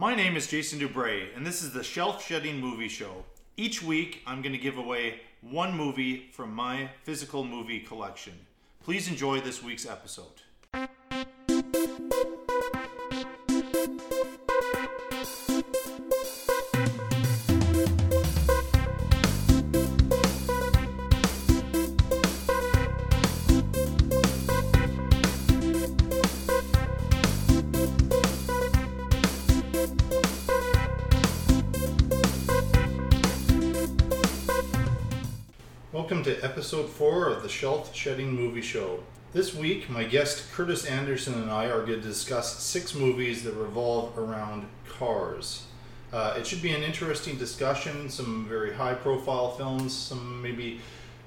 My name is Jason Dubray, and this is the Shelf Shedding Movie Show. Each week, I'm going to give away one movie from my physical movie collection. Please enjoy this week's episode. Episode four of the Shelf Shedding Movie Show. This week, my guest Curtis Anderson and I are going to discuss six movies that revolve around cars. Uh, it should be an interesting discussion, some very high profile films, some maybe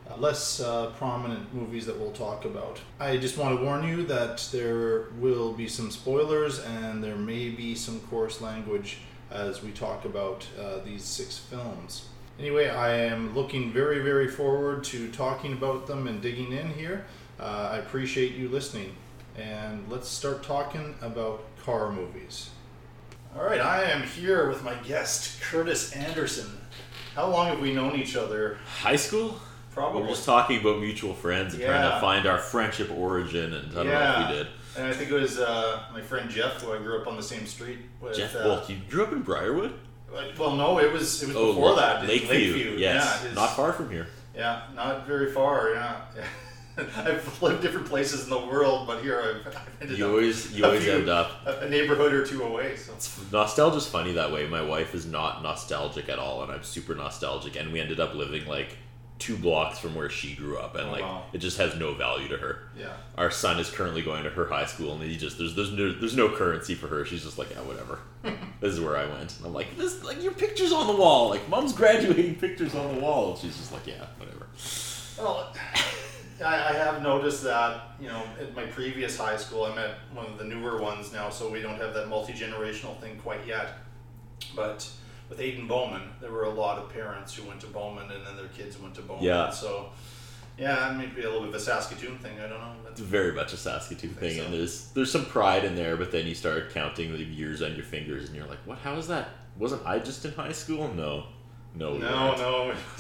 uh, less uh, prominent movies that we'll talk about. I just want to warn you that there will be some spoilers and there may be some coarse language as we talk about uh, these six films. Anyway, I am looking very, very forward to talking about them and digging in here. Uh, I appreciate you listening. And let's start talking about car movies. All right, I am here with my guest, Curtis Anderson. How long have we known each other? High school? Probably. We're just talking about mutual friends and trying to find our friendship origin, and I don't know if we did. And I think it was uh, my friend Jeff, who I grew up on the same street with. Jeff uh, Wolk, you grew up in Briarwood? Well, no, it was it was Oh, before that. in Lakeview. Yes, Yeah, his- not far from here. Yeah, not very far. Yeah, I've lived different places in the world, but here I've, I've ended You up always, you always few- end up. a, a neighborhood or two away. So Nostalgia's funny that way. My wife is not nostalgic at all, and I'm super nostalgic. And we ended up living like two blocks from where she grew up, and Oh, like wow. it just has no value to her. yeah, Our son is currently going to her high school, and he just there's there's no there's no currency for her. She's just like, yeah, whatever. this is where I went. And I'm like, this like your pictures on the wall, like mom's graduating pictures on the wall. And she's just like, yeah, whatever. well, I, I have noticed that you know at my previous high school, I'm at one of the newer ones now, so we don't have that multi generational thing quite yet. But with Aden Bowman, there were a lot of parents who went to Bowman, and then their kids went to Bowman. Yeah. So. Yeah, maybe a little bit of a Saskatoon thing. I don't know. It's very much a Saskatoon thing, so. and there's there's some pride in there. But then you start counting the years on your fingers, and you're like, what? How is that? Wasn't I just in high school? No, no, we no, weren't.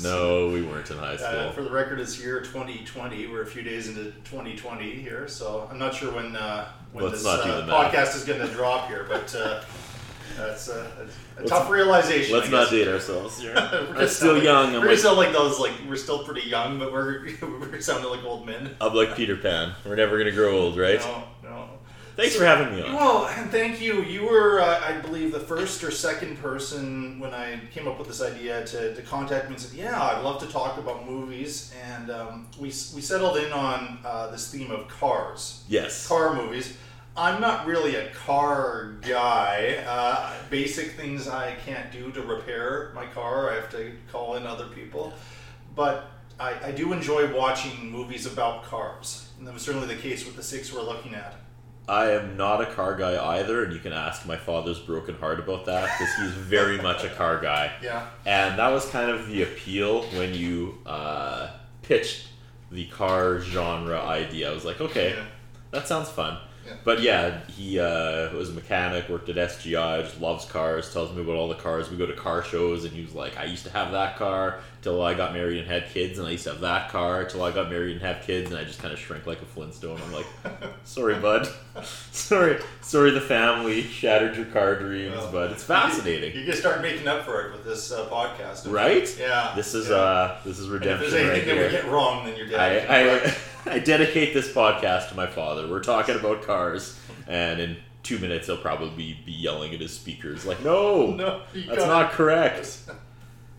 no, no, we weren't in high Uh, school. for the record, it's year 2020. We're a few days into 2020 here, so I'm not sure when uh, when Let's this uh, podcast is going to drop here, but uh, that's a, a tough realization. Let's not date ourselves. We're I'm still sound young. I'm we're like, still like those like we're still pretty young, but we're we're sounding like old men. I'm like Peter Pan. We're never gonna grow old, right? No, no. Thanks for having me on. Well, and thank you. You were, uh, I believe, the first or second person when I came up with this idea to, to contact me and said, "Yeah, I'd love to talk about movies." And um, we we settled in on uh, this theme of cars, Yes. car movies. I'm not really a car guy. Uh, basic things I can't do to repair my car. I have to call in other people. But I, I do enjoy watching movies about cars. And that was certainly the case with the six we're looking at. I am not a car guy either, and you can ask my father's broken heart about that because he's very much a car guy. Yeah. And that was kind of the appeal when you uh, pitched the car genre idea. I was like, okay, Yeah. that sounds fun. Yeah. But yeah, he uh, was a mechanic, worked at SGI, just loves cars, tells me about all the cars. We go to car shows, and he was like, I used to have that car till I got married and had kids, and I used to have that car till I got married and have kids, and I just kind of shrink like a Flintstone. I'm like, sorry, bud. sorry, sorry, the family shattered your car dreams, Well, but it's fascinating. you can start making up for it with this uh, podcast. Right? Yeah. This is yeah. uh, this is And if redemption there's right anything that we get wrong, then you're dead. I, I, I dedicate this podcast to my father. We're talking about cars, and in two minutes he'll probably be yelling at his speakers like, "No, no, that's not correct."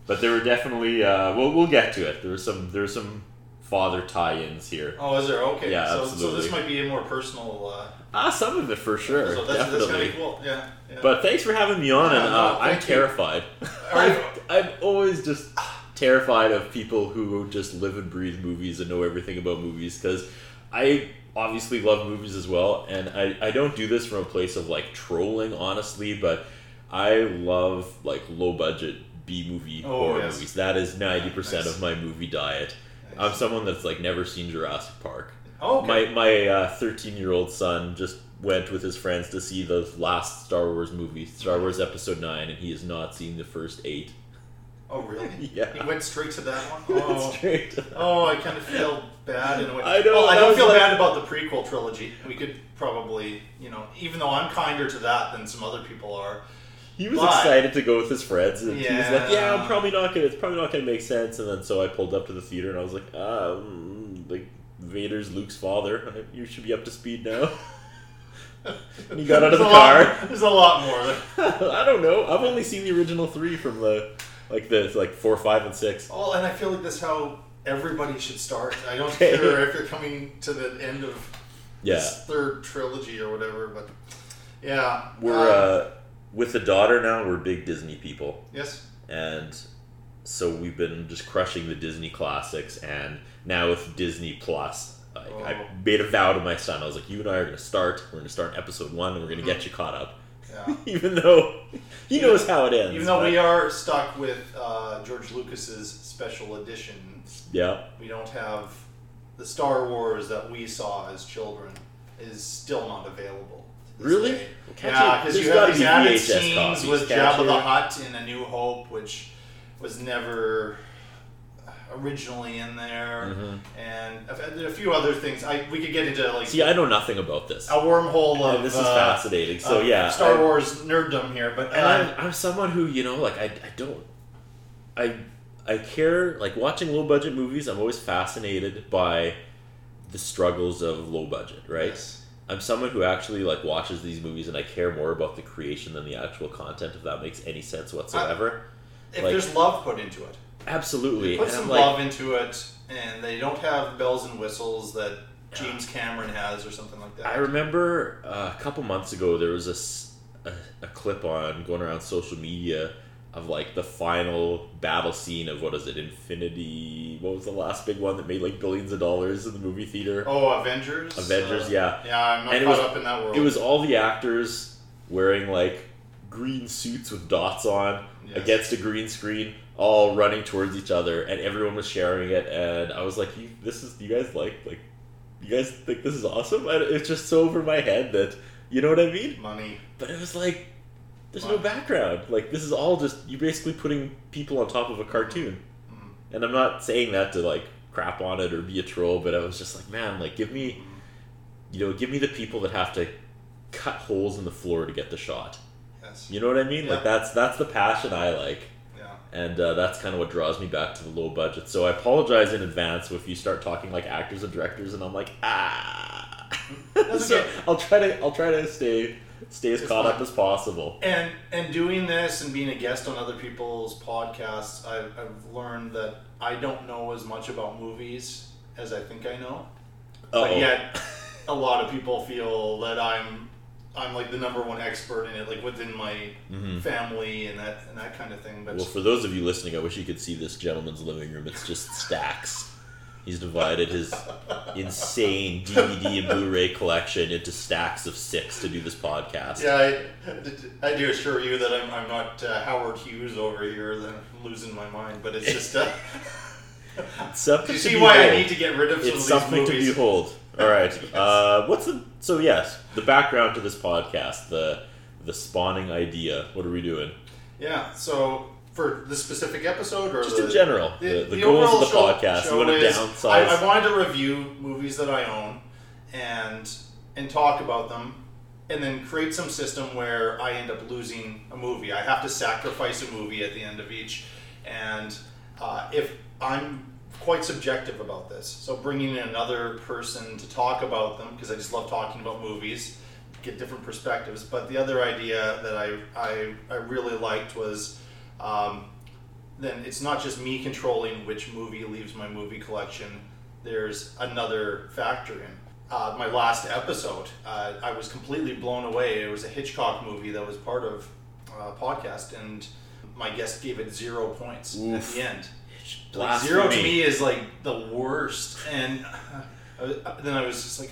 But there were definitely. Uh, we'll we'll get to it. There was some there's some father tie-ins here. Oh, is there? Okay. Yeah, so, so this might be a more personal. Uh, Ah, some of it for sure, so that's, that's definitely. kind of cool. Yeah. yeah. But thanks for having me on, Yeah, and no, uh, I'm you. terrified. I'm, I'm always just terrified of people who just live and breathe movies and know everything about movies because I obviously love movies as well, and I, I don't do this from a place of like trolling, honestly, but I love like low budget B movie Oh, horror yes. movies. That is ninety percent Nice. of my movie diet. Nice. I'm someone that's like never seen Jurassic Park. oh, okay. My my uh, thirteen year old son just went with his friends to see the last Star Wars movie, Star Wars Episode Nine, and he has not seen the first eight. Oh, really? Yeah. He went straight to that one? Oh, Straight. oh I kind of feel bad in a way. I know, Well, I that don't was feel like- bad about the prequel trilogy. We could probably, you know, even though I'm kinder to that than some other people are. He was But- excited to go with his friends, and he was like, "Yeah, I'm Yeah. probably not gonna. It's probably not gonna make sense." And then so I pulled up to the theater, and I was like, um, "Like Vader's Luke's father. You should be up to speed now." And he got out of There's the a lot- car. there's a lot more. there. I don't know. I've only seen the original three from the like the like four, five, and six. Oh, and I feel like that's how everybody should start. I don't care if you're coming to the end of Yeah, this third trilogy or whatever, but yeah. we're um, uh, with the daughter now. We're big Disney people. yes. and so we've been just crushing the Disney classics, and now with Disney Plus, like, I Oh. made a vow to my son. I was like, "You and I are going to start. We're going to start episode one, and we're going to Mm-hmm. get you caught up." Yeah. Even though he Even- knows how it ends. Even though but- we are stuck with uh, George Lucas's special edition, yeah, we don't have the Star Wars that we saw as children is still not available. Really? day. Yeah, because you have these be added VHS scenes copies, with Jabba the Hutt in A New Hope, which was never originally in there, Mhm. and a, a few other things. I we could get into like see, I know nothing about this. a wormhole of And this is uh, fascinating. So of yeah, Star I- Wars nerddom here, but and uh, I'm, I'm someone who you know like I, I don't I I care like watching low budget movies I'm always fascinated by the struggles of low budget right yes. I'm someone who actually like watches these movies and I care more about the creation than the actual content if that makes any sense whatsoever if like- there's love put into it. Absolutely Put and some like love into it, and they don't have bells and whistles that James Cameron has or something like that. I remember uh, a couple months ago there was a a clip on going around social media of like the final battle scene of what is it Infinity what was the last big one that made like billions of dollars in the movie theater oh, Avengers. Avengers, Uh, yeah. Yeah, I'm not And caught was- up in that world. it was all the actors wearing like green suits with dots on Yes. against a green screen all running towards each other and everyone was sharing it and I was like you this is you guys like like you guys think this is awesome I, it's just so over my head that you know what I mean money. but it was like there's Wow. no background like this is all just you basically putting people on top of a cartoon Mhm. and I'm not saying that to like crap on it or be a troll but I was just like man like give me you know give me the people that have to cut holes in the floor to get the shot Yes. you know what I mean? Like that's that's the passion I like, Yeah. And uh, that's kind of what draws me back to the low budget. So I apologize in advance if you start talking like actors and directors, and I'm like ah. So okay. I'll try to I'll try to stay stay as It's caught up as possible. And and doing this and being a guest on other people's podcasts, I've, I've learned that I don't know as much about movies as I think I know. Uh-oh. yet, a lot of people feel that I'm I'm like the number one expert in it, like within my Mhm. family and that and that kind of thing. But Well, for those of you listening, I wish you could see this gentleman's living room. It's just stacks. He's divided his insane DVD and Blu-ray collection into stacks of six to do this podcast. yeah, I, I do assure you that I'm, I'm not uh, Howard Hughes over here. That I'm losing my mind, but it's just. Uh, Something you to see why I need to get rid of some it's of something these to behold. All right. Uh, what's the so yes the background to this podcast the the spawning idea. What are we doing? Yeah. So for the specific episode, or Just the, in general, the, the, goals of the show- podcast. show We want to is downsize. I, I wanted to review movies that I own and and talk about them, and then create some system where I end up losing a movie. I have to sacrifice a movie at the end of each, and uh, if I'm quite subjective about this, so bringing in another person to talk about them because I just love talking about movies, get different perspectives. But the other idea that I I, I really liked was. Um, then it's not just me controlling which movie leaves my movie collection. There's another factor in. Uh, my last episode, uh, I was completely blown away. It was a Hitchcock movie that was part of a podcast, and my guest gave it zero points Oof. at the end. Like zero to me is like the worst, and uh, I- then I was just like,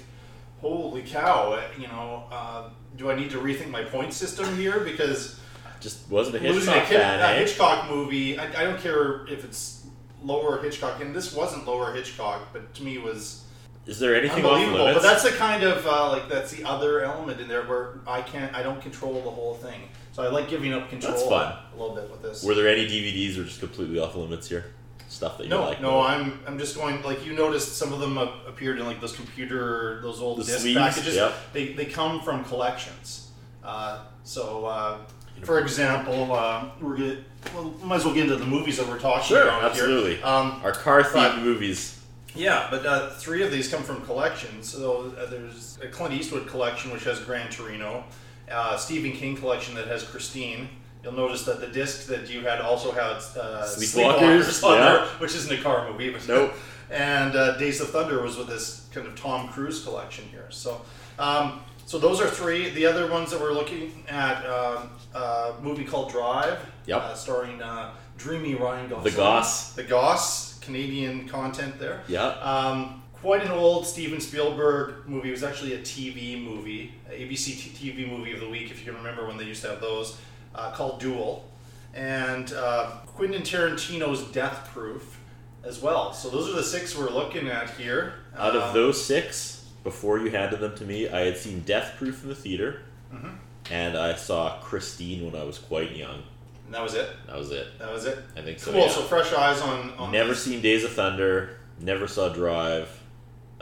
"Holy cow!" uh, You know, uh, do I need to rethink my point system here because Just wasn't a Hitchcock a, fan, a eh? Hitchcock movie. I, I don't care if it's lower Hitchcock, and this wasn't lower Hitchcock, but to me was Is there anything off unbelievable. But that's the kind of uh, like that's the other element in there where I can't, I don't control the whole thing. So I like giving up control That's fun. a little bit with this. Were there any DVDs or just completely off limits here? Stuff that you no, like? no, I'm I'm just going like you noticed some of them appeared in like those computer those old The disc sleeves, packages. yep. They they come from collections. Uh, so uh, for example, uh, we're gonna well, might as well get into the movies that we're talking Sure, about absolutely. here. Um, Our car themed movies. yeah, but uh, three of these come from collections. So uh, there's a Clint Eastwood collection which has Gran Torino, uh, Stephen King collection that has Christine. You'll notice that the disc that you had also had uh, Sleepwalkers, Sleepwalkers on yeah. there, which isn't a car movie. But Nope. And uh, Days of Thunder was with this kind of Tom Cruise collection here. So, um, so those are three. The other ones that we're looking at, um, a movie called Drive, Yep. uh, starring uh, dreamy Ryan Gosling. The Goss. The Goss, Canadian content there. Yeah. Um, quite an old Steven Spielberg movie. It was actually a TV movie, ABC TV movie of the week, if you can remember when they used to have those, uh, called Duel. And uh, Quentin Tarantino's Death Proof as well. So those are the six we're looking at here. Out of Um, those six, before you handed them to me, I had seen Death Proof in the theater, Mm-hmm. and I saw Christine when I was quite young. And that was it. That was it. That was it. I think so. Cool. yeah. So fresh eyes on. on Never seen Days of Thunder. Never saw Drive.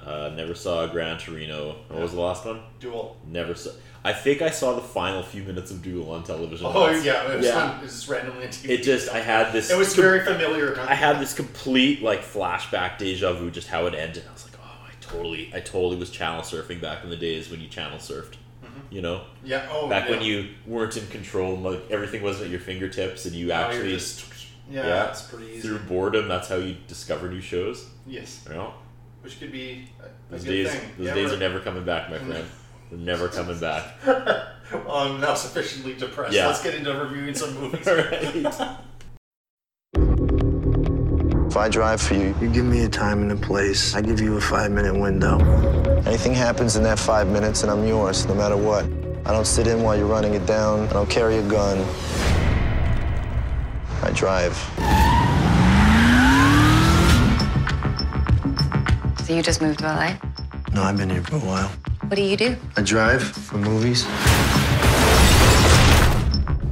Uh, never saw Gran Torino. What was the last one? Duel. Never saw. I think I saw the final few minutes of Duel on television. Oh once. yeah, it was, Yeah. On, it was just randomly. It just I had this. It was com- very familiar. huh? I had this complete like flashback deja vu just how it ended. I was like, oh, I totally, I totally was channel surfing back in the days when you channel surfed. You know, Yeah. Oh. back when you weren't in control, like everything wasn't at your fingertips, and you Now actually just- yeah, yeah, it's pretty easy. through boredom. That's how you discover new shows. Yes, You know, which could be those days, thing. those Yeah, days we're- are never coming back, my friend. They're never coming back. well, I'm now sufficiently depressed. Yeah. Let's get into reviewing some movies. Right. If I drive for you, You give me a time and a place. I give you a five minute window. anything happens in that five minutes and I'm yours, no matter what. I don't sit in while you're running it down. I don't carry a gun. I drive. So you just moved to LA? No, I've been here for a while. What do you do? I drive for movies.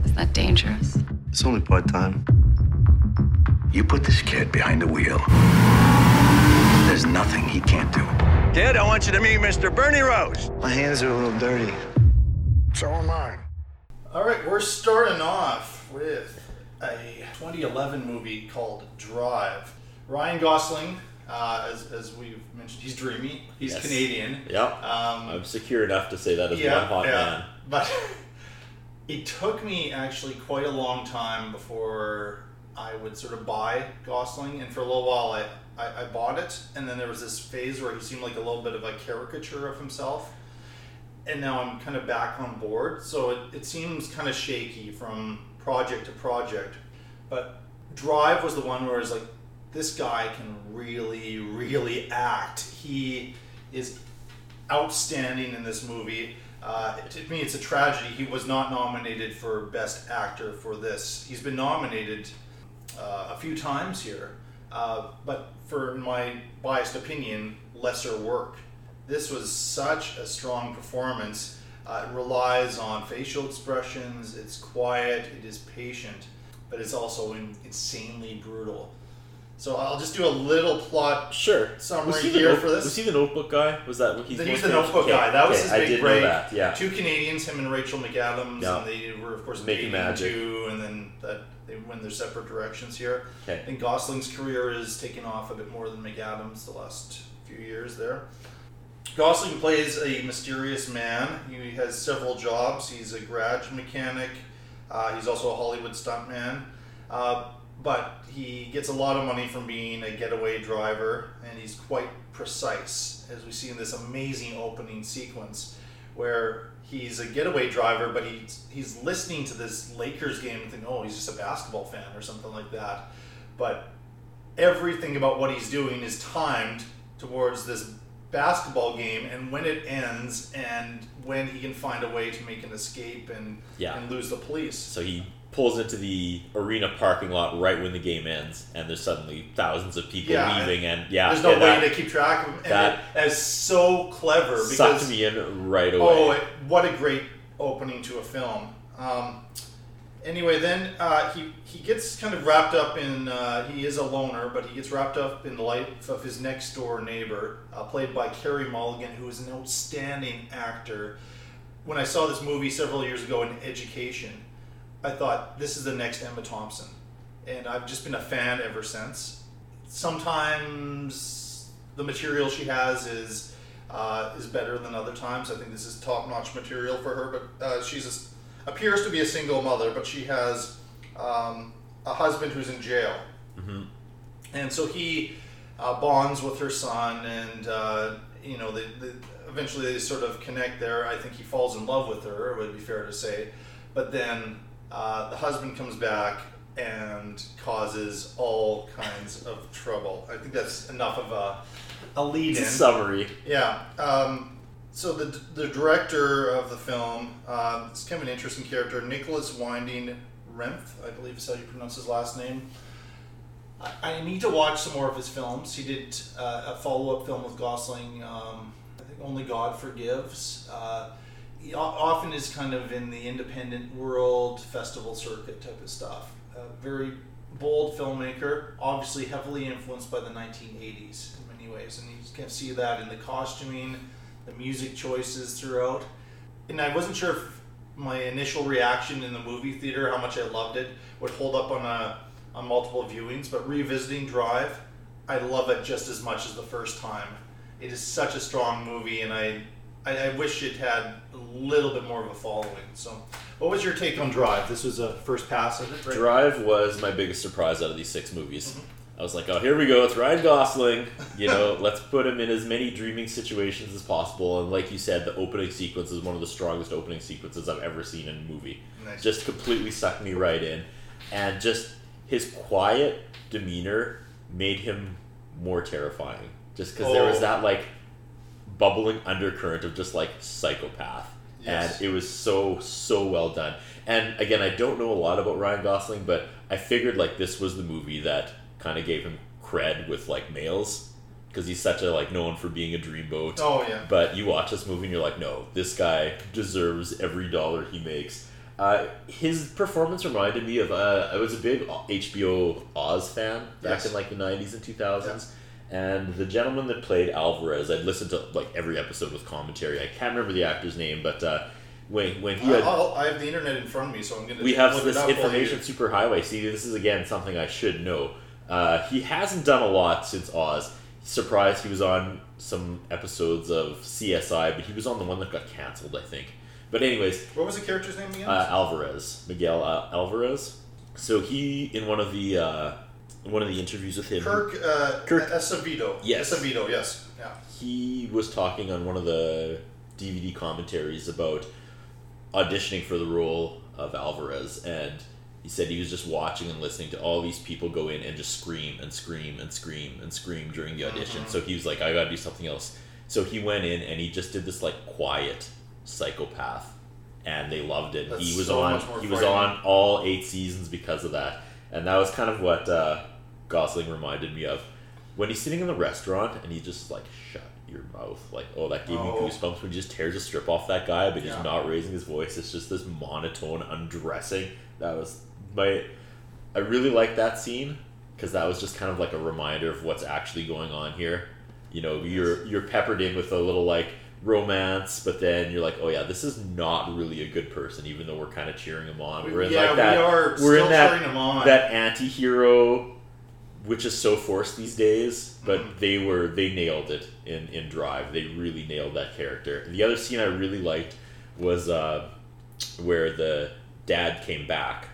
Is that dangerous? It's only part time. You put this kid behind the wheel. There's nothing he can't do. Kid, I want you to meet Mr. Bernie Rose. My hands are a little dirty. So am I. All right, we're starting off with a 2011 movie called Drive. Ryan Gosling, uh, as, as we've mentioned, he's dreamy. He's Yes. Canadian. Yep. Um, I'm secure enough to say that as yeah, one hot yeah. man. But it took me actually quite a long time before I would sort of buy Gosling, and for a little while I, I, I bought it, and then there was this phase where he seemed like a little bit of a caricature of himself, and now I'm kind of back on board. So it, it seems kind of shaky from project to project, but Drive was the one where it's like this guy can really, really act. He is outstanding in this movie. Uh, to me, it's a tragedy. He was not nominated for Best Actor for this. He's been nominated uh, a few times here, uh, but for my biased opinion, lesser work. This was such a strong performance. Uh, it relies on facial expressions. It's quiet. It is patient, but it's also in, insanely brutal. So I'll just do a little plot Sure. summary was he here note- for this. Was he the Notebook guy? Was that what he's He's the Notebook okay, guy. That was okay, his I big break. Yeah. Two Canadians, him and Rachel McAdams, Yeah. and they were of course Making magic. too, and then that they went their separate directions here. Okay. I think Gosling's career is taken off a bit more than McAdams the last few years there. Gosling plays a mysterious man. He has several jobs. He's a garage mechanic. Uh, he's also a Hollywood stuntman. Uh, but he gets a lot of money from being a getaway driver, and he's quite precise, as we see in this amazing opening sequence, where he's a getaway driver, but he's he's listening to this Lakers game and thinking, oh, he's just a basketball fan or something like that. But everything about what he's doing is timed towards this basketball game and when it ends and when he can find a way to make an escape and Yeah. and lose the police. So he pulls into the arena parking lot right when the game ends, and there's suddenly thousands of people Yeah, leaving, and yeah, There's no and way that to keep track of them. That- it is so clever sucked because me in right away. oh, it, what a great opening to a film. Um, anyway, then uh, he he gets kind of wrapped up in. Uh, he is a loner, but he gets wrapped up in the life of his next door neighbor, uh, played by Carey Mulligan, who is an outstanding actor. When I saw this movie several years ago in Education, I thought this is the next Emma Thompson, and I've just been a fan ever since. Sometimes the material she has is uh, is better than other times. I think this is top notch material for her, but uh, she's a appears to be a single mother, but she has um, a husband who's in jail, and so he uh, bonds with her son, and uh, you know, they, they, eventually they sort of connect there. I think he falls in love with her. It would be fair to say, but then uh, the husband comes back and causes all kinds of trouble. I think that's enough of a a lead in. Summary. Yeah. Um, so the, the director of the film, it's kind of an interesting character, Nicolas Winding Refn, I believe is how you pronounce his last name. I, I need to watch some more of his films. He did uh, a follow up film with Gosling, um, I think Only God Forgives. Uh, often is kind of in the independent world festival circuit type of stuff. Uh, very bold filmmaker, obviously heavily influenced by the 1980s in many ways, and you can see that in the costuming, the music choices throughout. And I wasn't sure if my initial reaction in the movie theater, how much I loved it, would hold up on a on multiple viewings. But revisiting Drive, I love it just as much as the first time. It is such a strong movie, and I I, I wish it had a little bit more of a following. So, what was your take on Drive? This was a first pass of it, right? Drive was my biggest surprise out of these six movies. Mm-hmm. I was like, oh, here we go. It's Ryan Gosling. You know, let's put him in as many dreaming situations as possible. And like you said, the opening sequence is one of the strongest opening sequences I've ever seen in a movie. Nice. Just completely sucked me right in. And just his quiet demeanor made him more terrifying. Just because there was Oh. that, like, bubbling undercurrent of just, like, psychopath. Yes. And it was so, so well done. And again, I don't know a lot about Ryan Gosling, but I figured, like, this was the movie that kind of gave him cred with, like, males. Because he's such a, like, known for being a dreamboat. Oh yeah. But you watch this movie and you're like, no, this guy deserves every dollar he makes. Uh, his performance reminded me of uh, I was a big HBO Oz fan back Yes. in like the '90s and 2000s, and the gentleman that played Alvarez, I'd listened to like every episode with commentary. I can't remember the actor's name, but uh, when when he had I'll, I have the internet in front of me, so I'm going to. we have this information superhighway. See, this is again something I should know. Uh, he hasn't done a lot since Oz. Surprised he was on some episodes of CSI, but he was on the one that got canceled, I think. But anyways, What was the character's name again? uh, Alvarez, Miguel uh, Alvarez. So he in one of the uh, one of the interviews with him, Kirk, uh, Kirk- Acevedo. Yes. Acevedo, yes. Yeah. he was talking on one of the DVD commentaries about auditioning for the role of Alvarez, and he said he was just watching and listening to all these people go in and just scream and scream and scream and scream during the audition. So he was like, I gotta do something else. So he went in and he just did this like quiet psychopath, and they loved it. That's he was so on he was on all eight seasons because of that, and that was kind of what uh, Gosling reminded me of. When he's sitting in the restaurant and he just like shut your mouth like oh that gave Oh. me goosebumps when he just tears a strip off that guy but Yeah. he's not raising his voice. It's just this monotone undressing. That was my i really like that scene because that was just kind of like a reminder of what's actually going on here. You know you're you're peppered in with a little like romance but then you're like oh yeah this is not really a good person even though we're kind of cheering him on we're in yeah, like that we are we're in that cheering him on. that anti-hero which is so forced these days but Mm-hmm. they were they nailed it in in drive they really nailed that character the other scene i really liked was uh where the dad came back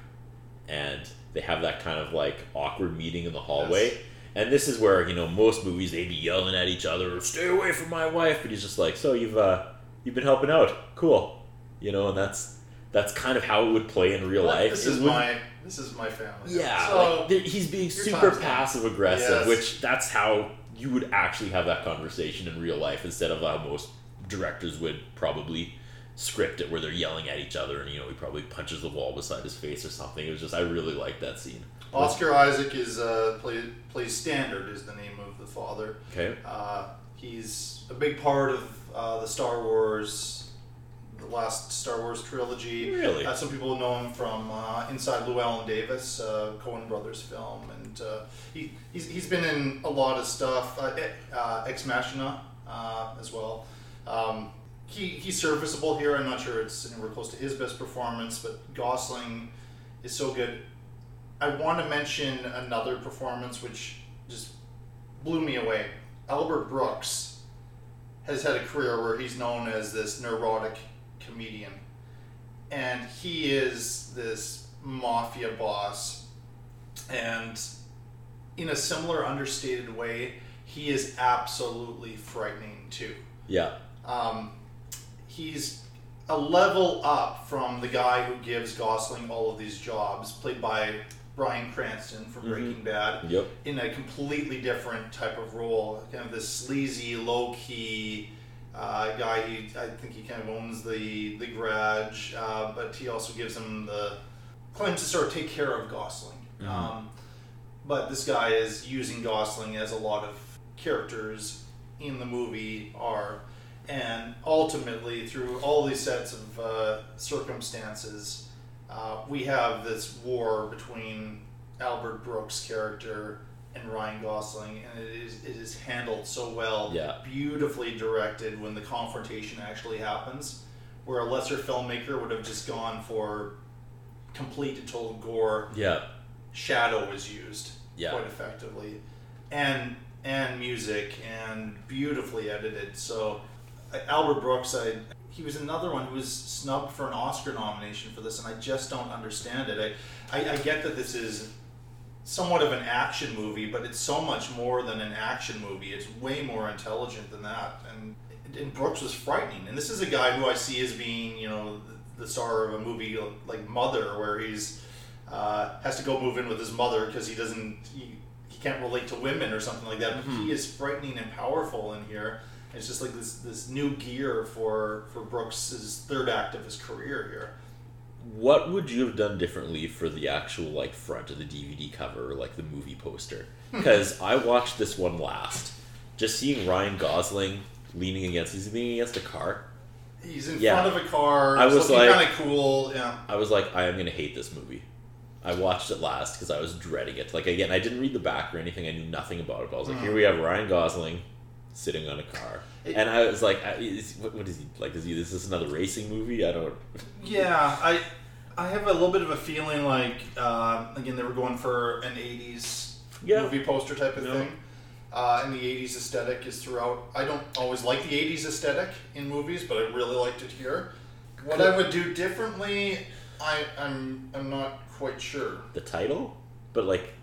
and they have that kind of like awkward meeting in the hallway Yes. And this is where you know most movies they'd be yelling at each other stay away from my wife but he's just like so you've uh you've been helping out cool you know and that's that's kind of how it would play in real life This is my this is my family. yeah, So, like, he's being super passive aggressive, Yes. which that's how you would actually have that conversation in real life instead of how most directors would probably script it where they're yelling at each other and you know he probably punches the wall beside his face or something. It was just I really liked that scene. Oscar Isaac is uh, play, plays Standard is the name of the father. Okay. Uh, he's a big part of uh, the Star Wars, the last Star Wars trilogy. Really? Uh, some people know him from uh, Inside Llewellyn Davis, uh, Coen Brothers film, and uh, he he's, he's been in a lot of stuff. Uh, e- uh, Ex Machina uh, as well. Um, he he's serviceable here. I'm not sure it's anywhere close to his best performance, but Gosling is so good. I want to mention another performance which just blew me away. Albert Brooks has had a career where he's known as this neurotic comedian. And he is this mafia boss. And in a similar understated way, he is absolutely frightening too. Yeah. Um, he's a level up from the guy who gives Gosling all of these jobs, played by Bryan Cranston from Breaking Bad, Yep. in a completely different type of role. Kind of this sleazy, low key uh, guy. He, I think he kind of owns the the garage, uh, but he also gives him the claims to sort of take care of Gosling. Um, but this guy is using Gosling as a lot of characters in the movie are, and ultimately through all these sets of uh, circumstances, uh, we have this war between Albert Brooks' character and Ryan Gosling, and it is it is handled so well, Yeah. beautifully directed when the confrontation actually happens, where a lesser filmmaker would have just gone for complete and total gore Yeah. shadow was used Yeah. quite effectively, and and music and beautifully edited. So uh, Albert Brooks, I he was another one who was snubbed for an Oscar nomination for this, and I just don't understand it. I I, I get that this is somewhat of an action movie, but it's so much more than an action movie. It's way more intelligent than that, and and Brooks was frightening. And this is a guy who I see as being, you know, the, star of a movie like Mother, where he's uh, has to go move in with his mother because he doesn't he, he can't relate to women or something like that. But he is frightening and powerful in here. It's just like this this new gear for for Brooks's third act of his career here. What would you have done differently for the actual like front of the DVD cover or like the movie poster? Because I watched this one last. Just seeing Ryan Gosling leaning against he's leaning against a car. He's in Yeah. front of a car. I was like- kind of cool. Yeah. I was like, I am gonna hate this movie. I watched it last because I was dreading it. Like again, I didn't read the back or anything. I knew nothing about it. But I was like, mm. here we have Ryan Gosling sitting on a car, It- and I was like, I- is, what, what is he like? Is he? This is this another racing movie? I don't. Yeah, I I have a little bit of a feeling like uh, again they were going for an '80s Yeah. movie poster type of Yeah. thing, uh, and the '80s aesthetic is throughout. I don't always like the '80s aesthetic in movies, but I really liked it here. What I would do differently, I I'm I'm not quite sure. the title, but like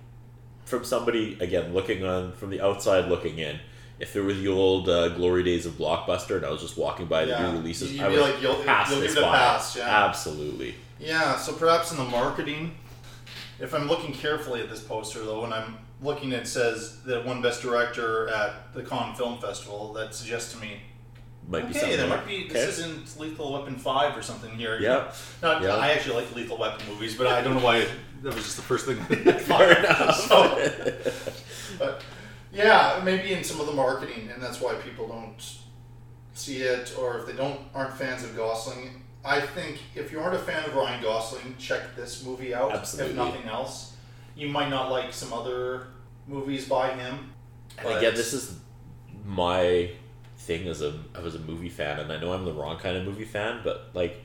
from somebody again looking on from the outside looking in. If there were the old uh, glory days of Blockbuster and I was just walking by the Yeah. new releases, You'd I be would like, you'll- pass you'll this give it a by. pass, yeah. Absolutely. Yeah, so perhaps in the marketing, if I'm looking carefully at this poster though, when I'm looking, it says that one best director at the Cannes Film Festival. That suggests to me, Might be okay, something. there might be. okay. This isn't Lethal Weapon Five or something here. Yeah. Not, Yeah. I actually like Lethal Weapon movies, but I don't know why that was just the first thing. Fair enough. So, but yeah, maybe in some of the marketing, and that's why people don't see it, or if they don't aren't fans of Gosling. I think if you aren't a fan of Ryan Gosling, check this movie out. Absolutely. If nothing else, you might not like some other movies by him. And again, this is my thing as a as a movie fan, and I know I'm the wrong kind of movie fan, but like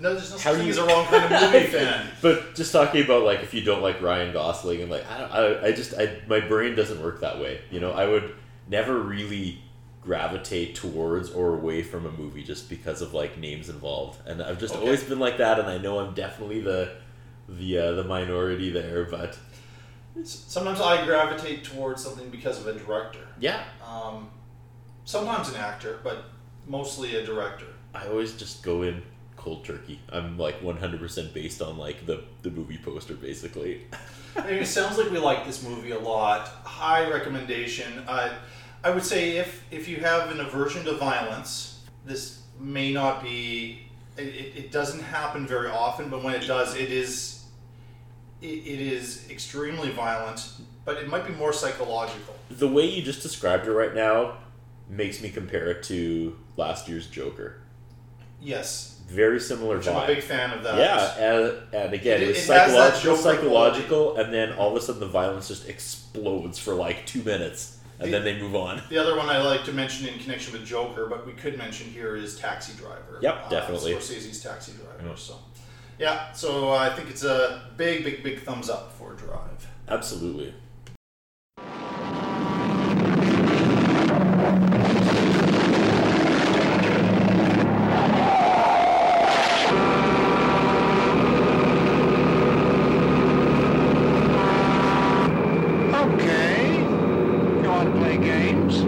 no, there's no how such do thing you as a wrong kind of movie fan. But just talking about like if you don't like Ryan Gosling and like I don't, I, I just I my brain doesn't work that way. You know, I would never really gravitate towards or away from a movie just because of like names involved, and I've just Okay. always been like that. And I know I'm definitely the the uh, the minority there, but Sometimes I gravitate towards something because of a director. yeah, Um, sometimes an actor, but mostly a director. I always just go in cold turkey. I'm like 100% based on like the the movie poster basically. I mean, it sounds like we like this movie a lot. High recommendation. I, I would say if if you have an aversion to violence, this may not be It, it, it doesn't happen very often, but when it does, it is it, it is extremely violent. But it might be more psychological. The way you just described it right now makes me compare it to last year's Joker. Yes, Very similar which I'm vibe. a big fan of that. Yeah, and, and again, It- it, was it psychological, psychological, and then all of a sudden the violence just explodes for like two minutes, and The- then they move on. The other one I like to mention in connection with Joker, but we could mention here is Taxi Driver. Yep, Uh, definitely. Scorsese's Taxi Driver. Yeah. So, yeah, so I think it's a big, big, big thumbs up for Drive. Absolutely. Okay. You want to play games?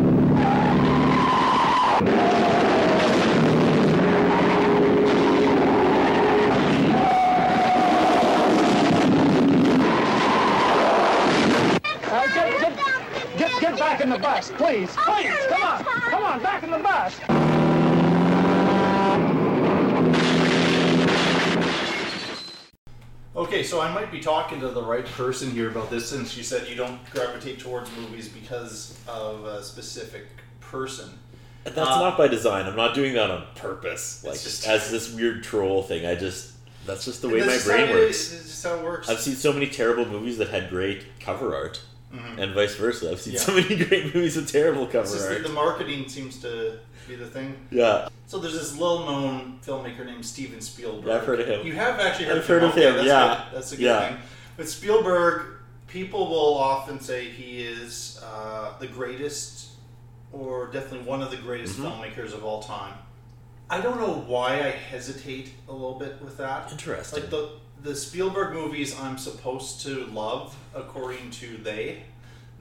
Uh, get, get, get, get back in the bus, please. Please, come on. Come on, back in the bus. Okay, so I might be talking to the right person here about this since you said you don't gravitate towards movies because of a specific person. That's Uh, not by design. I'm not doing that on purpose. Like just- as this weird troll thing. I just that's just the way my brain works. It's just how it works. I've seen so many terrible movies that had great cover art, and vice versa. I've seen so Mm-hmm. Many great movies with terrible cover art. the marketing seems to be the thing. yeah, So there's this little-known filmmaker named Steven Spielberg. Yeah, I've heard of him. You have actually heard I've of heard him. of Okay, him, That's yeah. good. That's a good Yeah. thing. But Spielberg, people will often say he is uh, the greatest, or definitely one of the greatest Mm-hmm. filmmakers of all time. I don't know why I hesitate a little bit with that. Interesting. Like the the Spielberg movies, I'm supposed to love according to they,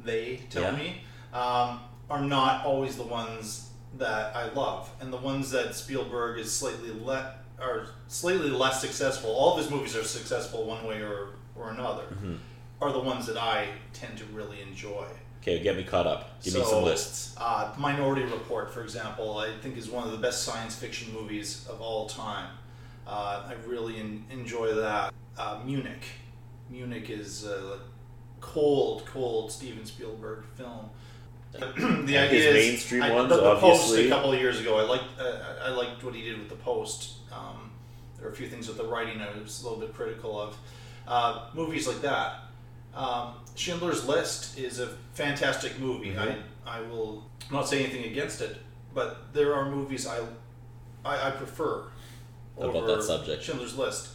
they tell Yeah. me, um, are not always the ones that I love, and the ones that Spielberg is slightly le- are slightly less successful. All of his movies are successful one way or or another. Mm-hmm. Are the ones that I tend to really enjoy. okay, get me caught up. Give me some lists. Uh, Minority Report, for example, I think is one of the best science fiction movies of all time. Uh, I really en- enjoy that. Uh, Munich. Munich is a cold, cold Steven Spielberg film. the idea his is mainstream I, ones, the, the Post obviously. a couple of years ago. I liked uh, I liked what he did with the Post. Um, there are a few things with the writing I was a little bit critical of. Uh, movies like that. Um, Schindler's List is a fantastic movie. Mhm. I I will not say anything against it, but there are movies I I, I prefer About that subject. Schindler's List.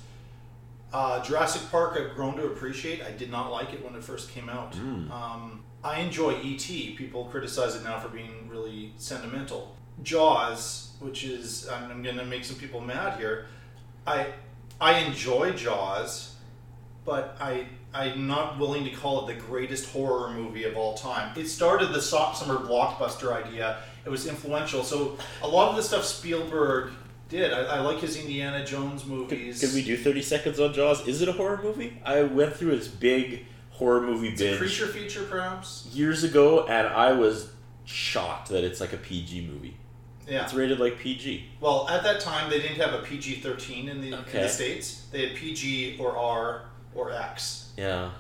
Uh, Jurassic Park, I've grown to appreciate. I did not like it when it first came out. Mm. Um, I enjoy E.T. People criticize it now for being really sentimental. Jaws, which is I'm, I'm going to make some people mad here. I I enjoy Jaws, but I I'm not willing to call it the greatest horror movie of all time. It started the soft summer blockbuster idea. It was influential. So a lot of the stuff Spielberg did. I, I like his Indiana Jones movies. Could we do 30 seconds on Jaws? Is it a horror movie? I went through this big horror movie It's a binge creature feature, perhaps. years ago, and I was shocked that it's like a PG movie. Yeah. It's rated like PG. Well, at that time, they didn't have a PG thirteen in the in the states. They had PG or R or X Yeah.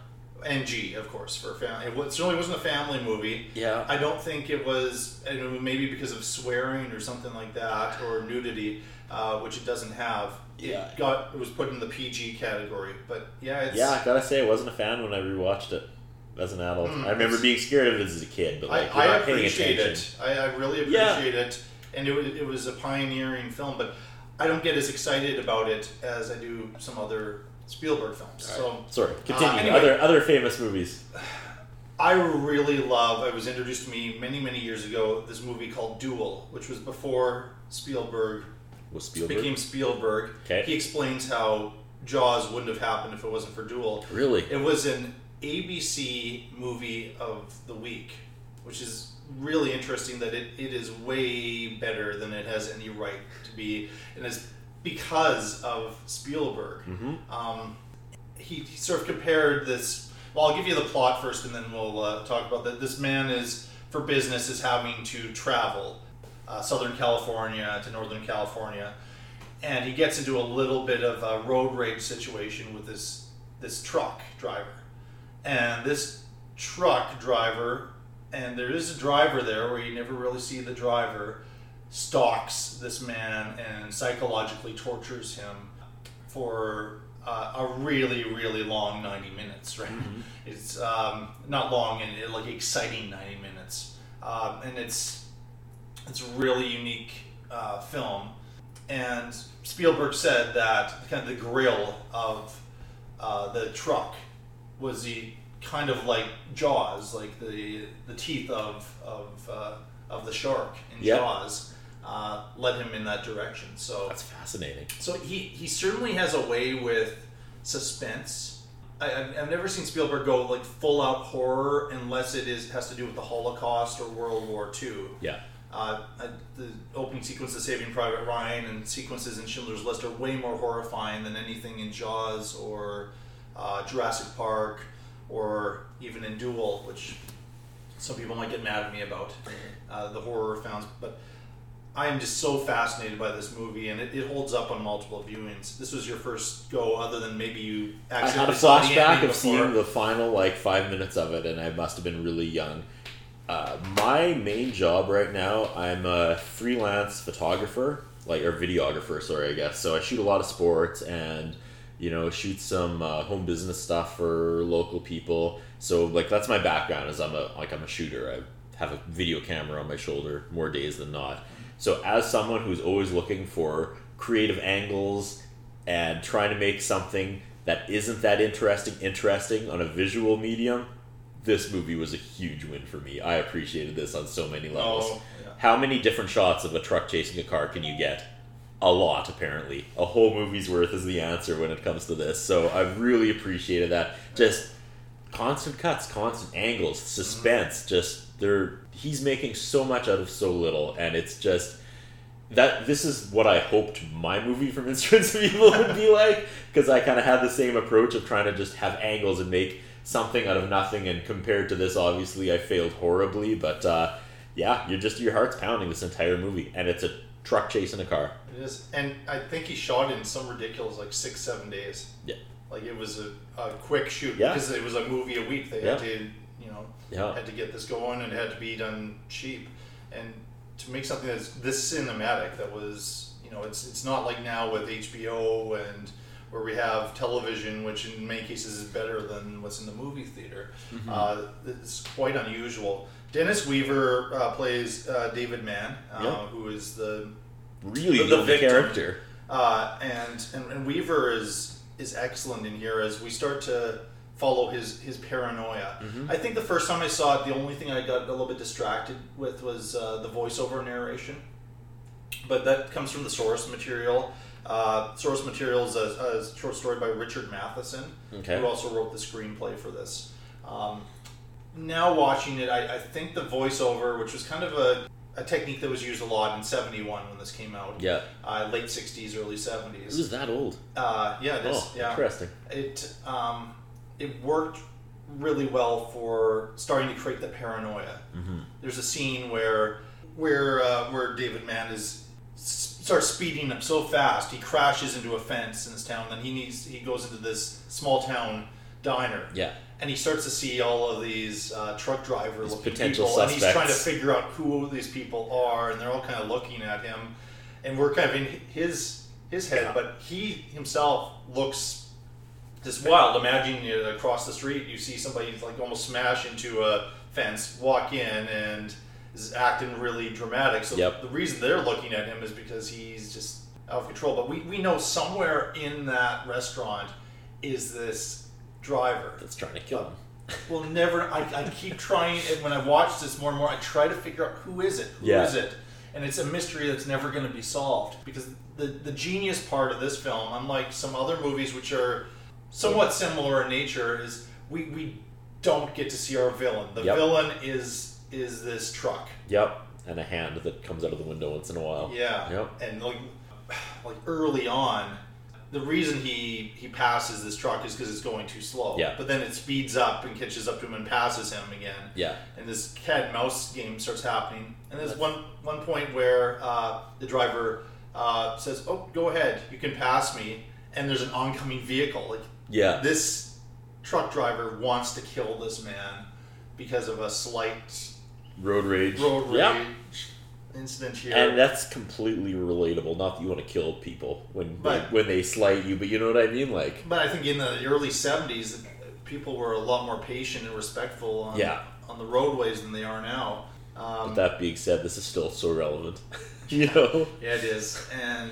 and G, of course, for family. It certainly wasn't a family movie. Yeah. I don't think it was, and maybe because of swearing or something like that, or nudity, uh, which it doesn't have. It Yeah. got it was put in the PG category, but yeah, it's, yeah, I gotta say, I wasn't a fan when I rewatched it as an adult. Mm, I remember being scared of it as a kid, but like, I, I appreciate it. I, I really Yeah. appreciate it, and it was, it was a pioneering film. But I don't get as excited about it as I do some other Spielberg films. So Sorry, continue. Uh, anyway. Other other famous movies. I really love. It was introduced to me many many years ago. This movie called Duel, which was before Spielberg Was Spielberg? became Spielberg. Okay. He explains how Jaws wouldn't have happened if it wasn't for Duel. Really? It was an ABC movie of the week, which is really interesting that it, it is way better than it has any right to be. And it's because of Spielberg. Mm-hmm. Um, he, he sort of compared this. Well, I'll give you the plot first, and then we'll uh, talk about that. This man is, for business, is having to travel uh, Southern California to Northern California, and he gets into a little bit of a road rage situation with this this truck driver, and this truck driver, and there is a driver there where you never really see the driver, stalks this man and psychologically tortures him for uh, a really really long 90 minutes right? It's um, not long and like exciting 90 minutes. Um, and it's it's a really unique uh, film. And spielberg said that kind of the grill of uh, the truck was the kind of like jaws like the the teeth of of uh, of the shark in Yep. jaws uh, led him in that direction so That's fascinating. so he, he certainly has a way with suspense. I, I've, I've never seen Spielberg go like full out horror unless it is has to do with the Holocaust or World War II. Yeah. Uh, the opening sequence of Saving Private Ryan and sequences in Schindler's List are way more horrifying than anything in Jaws or uh, Jurassic Park or even in Duel, which some people might get mad at me about uh, the horror fans, but I am just so fascinated by this movie, and it, it holds up on multiple viewings. This was your first go, other than maybe you I had a flashback of before. seeing the final like five minutes of it, and I must have been really young. Uh, my main job right now, I'm a freelance photographer, like or videographer. Sorry, I guess. So I shoot a lot of sports and you know shoot some uh, home business stuff for local people. So like that's my background. Is I'm a like I'm a shooter. I have a video camera on my shoulder more days than not. So as someone who's always looking for creative angles and trying to make something that isn't that interesting interesting on a visual medium, this movie was a huge win for me. I appreciated this on so many levels. Oh, yeah. How many different shots of a truck chasing a car can you get? A lot, apparently. A whole movie's worth is the answer when it comes to this. So I've really appreciated that. Just constant cuts, constant angles, suspense. Just they're he's making so much out of so little, and it's just that this is what I hoped my movie from Instruments of Evil would be like because I kind of had the same approach of trying to just have angles and make something out of nothing. And compared to this, obviously, I failed horribly. But uh, yeah, you're just your heart's pounding this entire movie, and it's a truck chasing a car. It is, and I think he shot it in some ridiculous like six, seven days. Yeah, Like it was a, a quick shoot Yeah. because it was a movie a week. They had to, Yeah. had to get this going, and it had to be done cheap. And to make something that's this cinematic, that was, you know, it's it's not like now with HBO and where we have television, which in many cases is better than what's in the movie theater. Mm-hmm. Uh, it's quite unusual. Dennis Weaver uh, plays uh, David Mann, uh, Yeah. who is the really The- the, the victim. character. uh, and, and and Weaver is is excellent in here as we start to follow his his paranoia. I think the first time I saw it, the only thing I got a little bit distracted with was uh, the voiceover narration, but that comes from the source material. Uh, source material is a, a short story by Richard Matheson, Okay. who also wrote the screenplay for this. Um, now watching it, I, I think the voiceover, which was kind of a, a technique that was used a lot in '71 when this came out, Yeah, uh, late '60s, early it '70s. was that old. Uh, yeah, it is. Oh, yeah, interesting. it um, it worked really well for starting to create the paranoia. Mm-hmm. There's a scene where where uh, where David Mann is starts speeding up so fast he crashes into a fence in this town. Then he needs he goes into this small town diner. Yeah. And he starts to see all of these uh, truck driver These looking potential people, and he's trying to figure out who these people are, and they're all kind of looking at him, and we're kind of in his his head, Yeah. but he himself looks just wild. Imagine you know, across the street, you see somebody like almost smash into a fence, walk in, and is acting really dramatic. So Yep. the reason they're looking at him is because he's just out of control. But we, we know somewhere in that restaurant is this driver. That's trying to kill uh, him. Well, never. I, I keep trying, and when I watch this more and more, I try to figure out who is it. Who is Yeah. it? And it's a mystery that's never going to be solved because the the genius part of this film, unlike some other movies which are somewhat similar in nature, is we we don't get to see our villain. The Yep. villain is is this truck. Yep, and a hand that comes out of the window once in a while. Yeah. Yep. And like like early on, the reason he he passes this truck is because it's going too slow. Yeah. But then it speeds up and catches up to him and passes him again. Yeah. And this cat and mouse game starts happening. And there's one one point where uh, the driver uh, says, "Oh, go ahead, you can pass me," and there's an oncoming vehicle. Like Yeah. this truck driver wants to kill this man because of a slight road rage. road rage Yeah. incident here. And that's completely relatable. Not that you want to kill people when But- when they slight you, but you know what I mean. Like, But I think in the early '70s, people were a lot more patient and respectful on, Yeah. on the roadways than they are now. Um, with that being said, this is still so relevant. you know. yeah, it is, and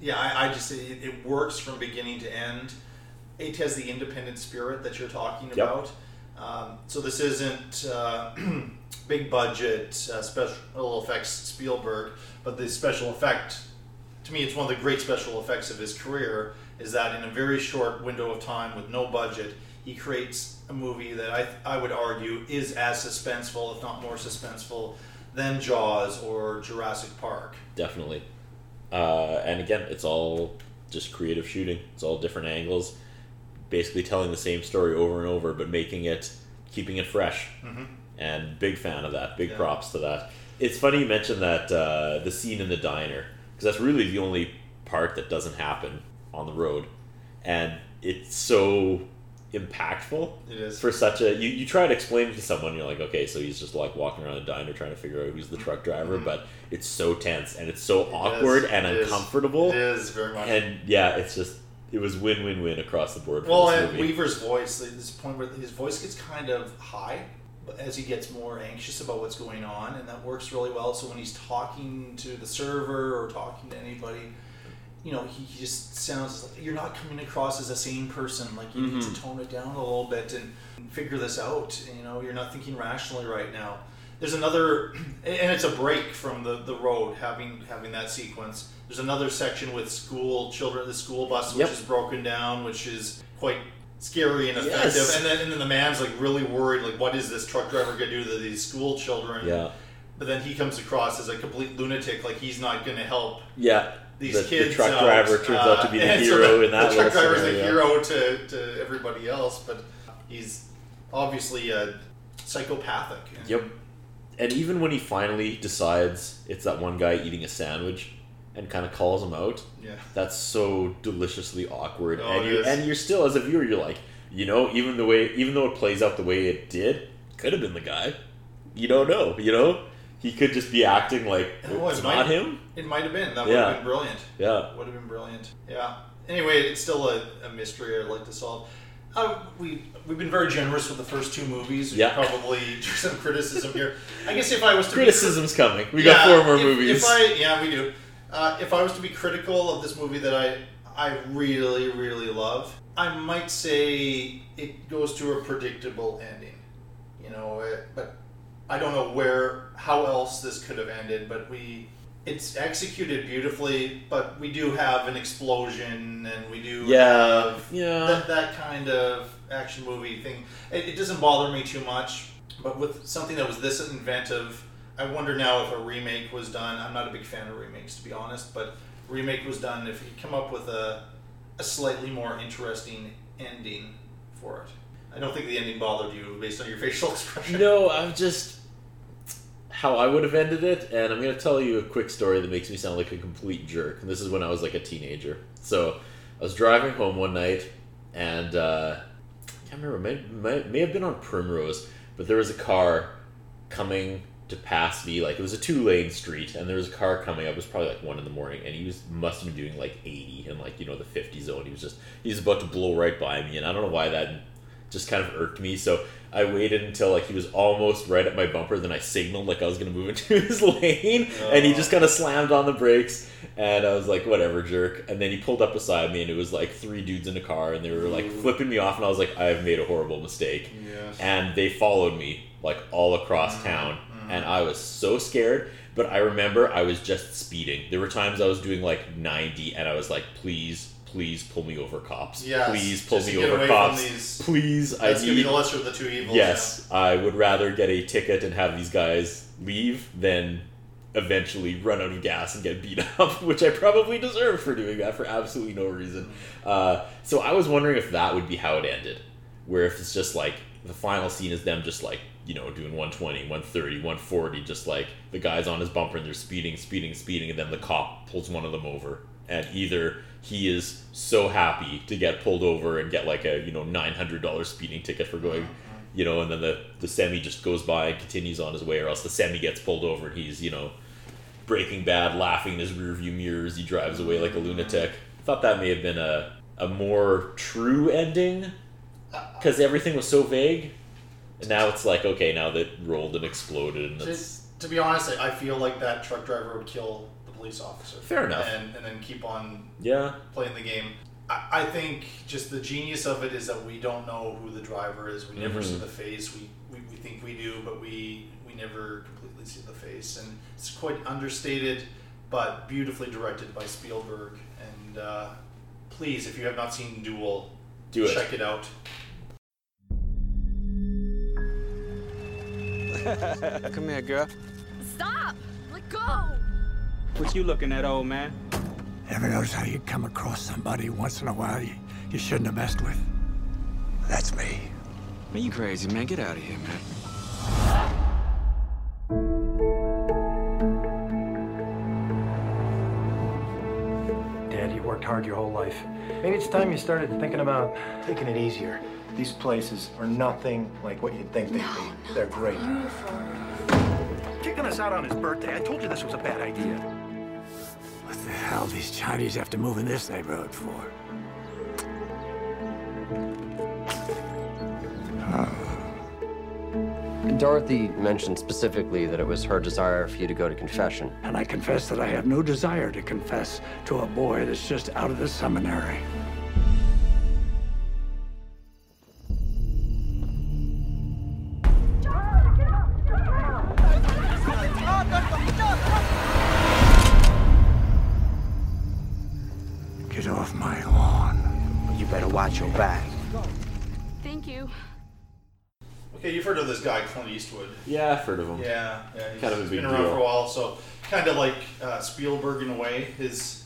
yeah, I, I just it, it works from beginning to end. It has the independent spirit that you're talking Yep. about. Um, so this isn't uh, big budget uh, special effects Spielberg, but the special effect to me, it's one of the great special effects of his career is that in a very short window of time with no budget, he creates a movie that I, I would argue is as suspenseful, if not more suspenseful, than Jaws or Jurassic Park. Definitely. Uh, and again, it's all just creative shooting. It's all different angles, basically telling the same story over and over, but making it, keeping it fresh. And big fan of that. Big Yeah. props to that. It's funny you mentioned that uh, the scene in the diner because that's really the only part that doesn't happen on the road, and it's so impactful It is. for such a you, you try to explain it to someone you're like okay so he's just like walking around a diner trying to figure out who's the truck driver but it's so tense and it's so awkward and it uncomfortable It is very much. and yeah it's just it was win win win across the board well, and movie. Weaver's voice, this point where his voice gets kind of high as he gets more anxious about what's going on, and that works really well. So when he's talking to the server or talking to anybody, you know, he, he just sounds like you're not coming across as a sane person. Like you need to mm-hmm. tone it down a little bit and figure this out. You know, you're not thinking rationally right now. There's another, and it's a break from the, the road having having that sequence. There's another section with school children, the school bus, which Yep. is broken down, which is quite scary and effective. Yes. And then and then the man's like really worried, like what is this truck driver gonna do to these school children? yeah But then he comes across as a complete lunatic, like he's not gonna help yeah these the, kids. the truck out. driver turns out to be the Uh, and so hero the, in that The truck driver's the hero to, to everybody else, but he's obviously uh, psychopathic. And- Yep. And even when he finally decides it's that one guy eating a sandwich and kind of calls him out, Yeah. that's so deliciously awkward. Oh, and you and you're still as a viewer, you're like, you know, even the way even though it plays out the way it did, could have been the guy. You don't know, you know? He could just be acting like Oh, it it's might- not him. It might have been. That would Yeah. have been brilliant. Yeah. Would have been brilliant. Yeah. Anyway, it's still a, a mystery I'd like to solve. Uh, we we've been very generous with the first two movies. We Yeah. Probably some criticism here. I guess if I was to be Criticism's coming. We got four more if, movies. If I, yeah, we do. Uh, if I was to be critical of this movie that I I really really love, I might say it goes to a predictable ending. You know, it, but I don't know where how else this could have ended. But we. It's executed beautifully, but we do have an explosion, and we do Yeah, have yeah. that, that kind of action movie thing. It, it doesn't bother me too much, but with something that was this inventive, I wonder now if a remake was done. I'm not a big fan of remakes, to be honest, but remake was done if you come up with a, a slightly more interesting ending for it. I don't think the ending bothered you based on your facial expression. No, I'm just how I would have ended it, and I'm gonna tell you a quick story that makes me sound like a complete jerk. And this is when I was like a teenager. So I was driving home one night, and uh, I can't remember. May, may, may have been on Primrose, but there was a car coming to pass me. Like it was a two lane street, and there was a car coming up. It was probably like one in the morning, and he was must have been doing like 80 in like you know the 50 zone. He was just he was about to blow right by me, and I don't know why that just kind of irked me. So I waited until like he was almost right at my bumper. Then I signaled like I was gonna move into his lane, and he just oh. kind of slammed on the brakes. And I was like, "Whatever, jerk." And then he pulled up beside me, and it was like three dudes in a car, and they were like flipping me off. And I was like, "I have made a horrible mistake." Yes. And they followed me like all across mm. town, and I was so scared. But I remember I was just speeding. There were times I was doing like ninety, and I was like, "Please." Please pull me over, cops. Yes, Please pull me over, cops. these- Please, I That's gonna be need the lesser of the two evils. Yes, I would rather get a ticket and have these guys leave than eventually run out of gas and get beat up, which I probably deserve for doing that for absolutely no reason. Uh, so I was wondering if that would be how it ended. where if it's just like the final scene is them just like you know doing 120 130 140 just like the guy's on his bumper and they're speeding speeding speeding and then the cop pulls one of them over. And either he is so happy to get pulled over and get like a you know $900 speeding ticket for going you know and then the the semi just goes by and continues on his way or else the semi gets pulled over and he's you know breaking bad laughing in his rearview mirrors he drives away like a lunatic. Thought that may have been a a more true ending because everything was so vague and now it's like okay now that rolled and exploded and To, to be honest, I I feel like that truck driver would kill the police officer. Fair enough. And, and then keep on yeah playing the game. I, I think just the genius of it is that we don't know who the driver is. We never Mhm. see the face. We, we, we think we do, but we, we never completely see the face. And it's quite understated, but beautifully directed by Spielberg. And uh, please, if you have not seen Duel, Do it. check it out. Come here, girl. Stop! Let go! What you looking at, old man? Ever notice how you come across somebody once in a while you, you shouldn't have messed with? That's me. Man, you crazy, man. Get out of here, man. Dad, you worked hard your whole life. Maybe it's time you started thinking about taking it easier. These places are nothing like what you'd think they'd be. They're great. Kicking us out on his birthday. I told you this was a bad idea. What the hell these Chinese have to move in this neighborhood for? Dorothy mentioned specifically that it was her desire for you to go to confession. And I confess that I have no desire to confess to a boy that's just out of the seminary. Heard of this guy, Clint Eastwood. yeah i've heard of him Yeah, yeah. He's, Kind of a he's been around deal. for a while, so kind of like uh, Spielberg in a way. His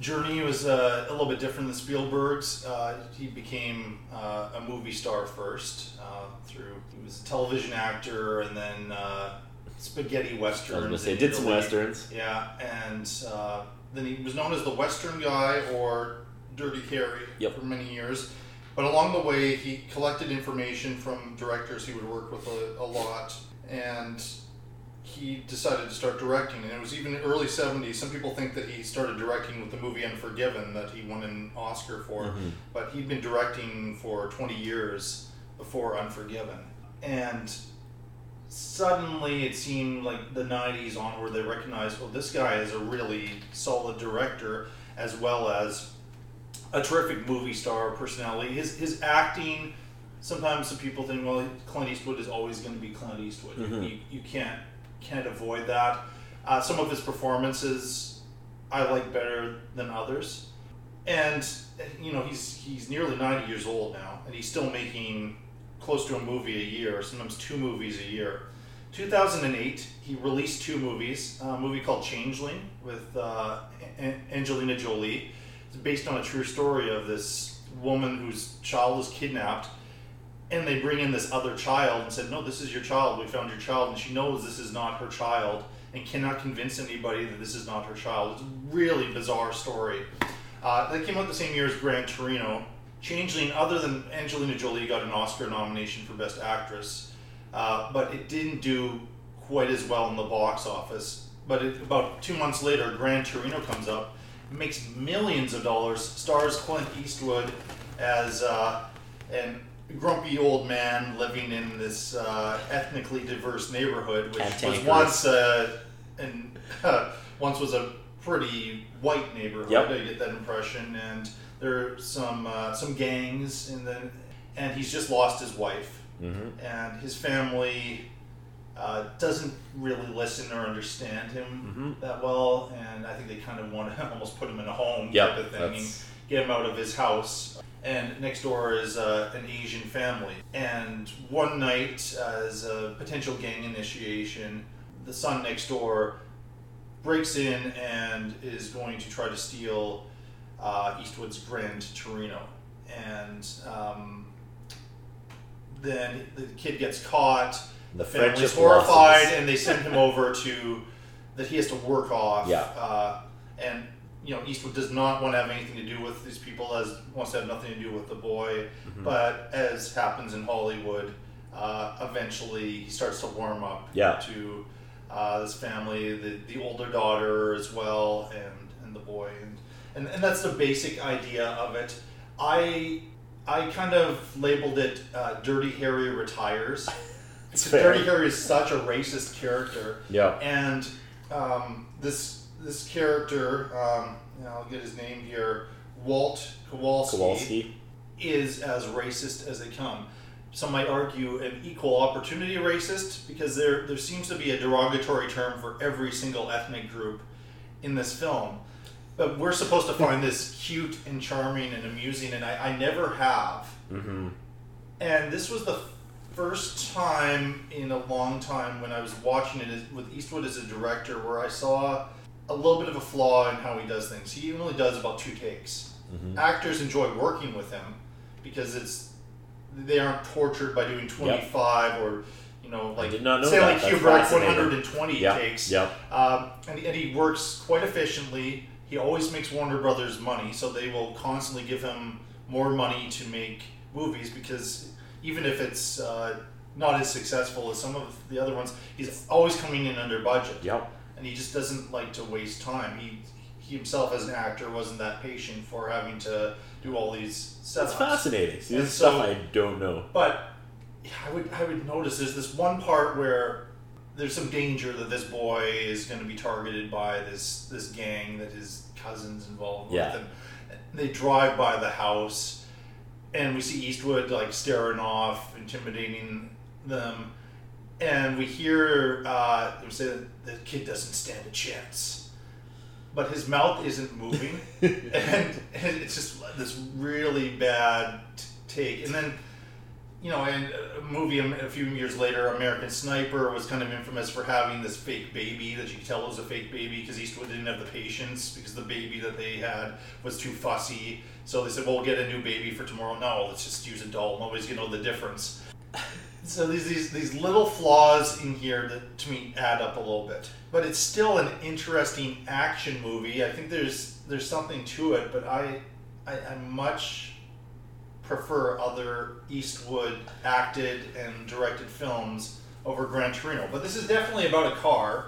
journey was uh, a little bit different than Spielberg's. Uh, he became uh, a movie star first uh, through he was a television actor and then uh, spaghetti westerns. I was gonna say, did some westerns. Yeah, and uh, then he was known as the Western guy or Dirty Harry Yep. for many years. But along the way, he collected information from directors he would work with a, a lot, and he decided to start directing. And it was even early 70s. Some people think that he started directing with the movie Unforgiven that he won an Oscar for, Mhm. but he'd been directing for 20 years before Unforgiven. And suddenly it seemed like the 90s onward they recognized well this guy is a really solid director as well as a terrific movie star personality. His his acting sometimes some people think well clint eastwood is always going to be clint eastwood. You- Mhm. you, you can't can't avoid that. Uh, some of his performances i like better than others. And you know he's he's nearly 90 years old now and he's still making close to a movie a year sometimes two movies a year. 2008 he released two movies a movie called changeling with uh, angelina jolie based on a true story of this woman whose child was kidnapped and they bring in this other child and said no this is your child we found your child and she knows this is not her child and cannot convince anybody that this is not her child it's a really bizarre story uh, that came out the same year as Gran Torino. Changeling, other than Angelina Jolie got an Oscar nomination for Best Actress, uh, but it didn't do quite as well in the box office. But it, about two months later, Gran Torino comes up, makes millions of dollars, stars Clint Eastwood as uh, an grumpy old man living in this uh, ethnically diverse neighborhood, which was once uh, and once was a pretty white neighborhood. Yep. I get that impression, and there are some uh, some gangs, and then and he's just lost his wife, Mhm. and his family uh, doesn't really listen or understand him Mhm. that well, and I think they kind of want to almost put him in a home Yep, type of thing, that's- get him out of his house. And next door is uh, an Asian family. And one night, as a potential gang initiation, the son next door breaks in and is going to try to steal uh, Eastwood's Gran Torino. And um, then the kid gets caught. The The family's horrified, and they send him over to that he has to work off. Yeah. Uh, and you know, Eastwood does not want to have anything to do with these people. As wants to have nothing to do with the boy. Mhm. But as happens in Hollywood, uh, eventually he starts to warm up Yeah. to uh, this family, the, the older daughter as well, and, and the boy, and, and and that's the basic idea of it. I I kind of labeled it uh, "Dirty Harry retires." Dirty Harry is such a racist character. Yeah. And um, this this character, um, I'll get his name here, Walt Kowalski, Kowalski. is as racist as they come. Some might argue an equal opportunity racist because there there seems to be a derogatory term for every single ethnic group in this film. But we're supposed to find this cute and charming and amusing, and I, I never have. Mm-hmm. And this was the first time in a long time when I was watching it with Eastwood as a director where I saw a little bit of a flaw in how he does things. He only does about two takes. Mhm. Actors enjoy working with him because it's they aren't tortured by doing 25 or you know like know Stanley that. That's Kubrick 120 Yep, takes. yep. Um, and, and he works quite efficiently. He always makes Warner Brothers money, so they will constantly give him more money to make movies because even if it's uh, not as successful as some of the other ones, he's always coming in under budget. Yep. And he just doesn't like to waste time. He, he himself, as an actor, wasn't that patient for having to do all these setups. That's fascinating. See, this is stuff I don't know. but I would I would notice there's this one part where there's some danger that this boy is going to be targeted by this this gang that his cousins involved Yeah. with, and they drive by the house, and we see Eastwood like staring off, intimidating them, and we hear uh, them say that the kid doesn't stand a chance. But his mouth isn't moving, and, and it's just this really bad t- take. And then you know, and a movie a few years later, American Sniper was kind of infamous for having this fake baby that you could tell was a fake baby because Eastwood didn't have the patience because the baby that they had was too fussy. So they said, "Well, we'll get a new baby for tomorrow." No, let's just use a doll. Nobody's gonna know the difference. So these these these little flaws in here that to me add up a little bit, but it's still an interesting action movie. I think there's there's something to it, but I I, I much prefer other Eastwood acted and directed films over Gran Torino. But this is definitely about a car.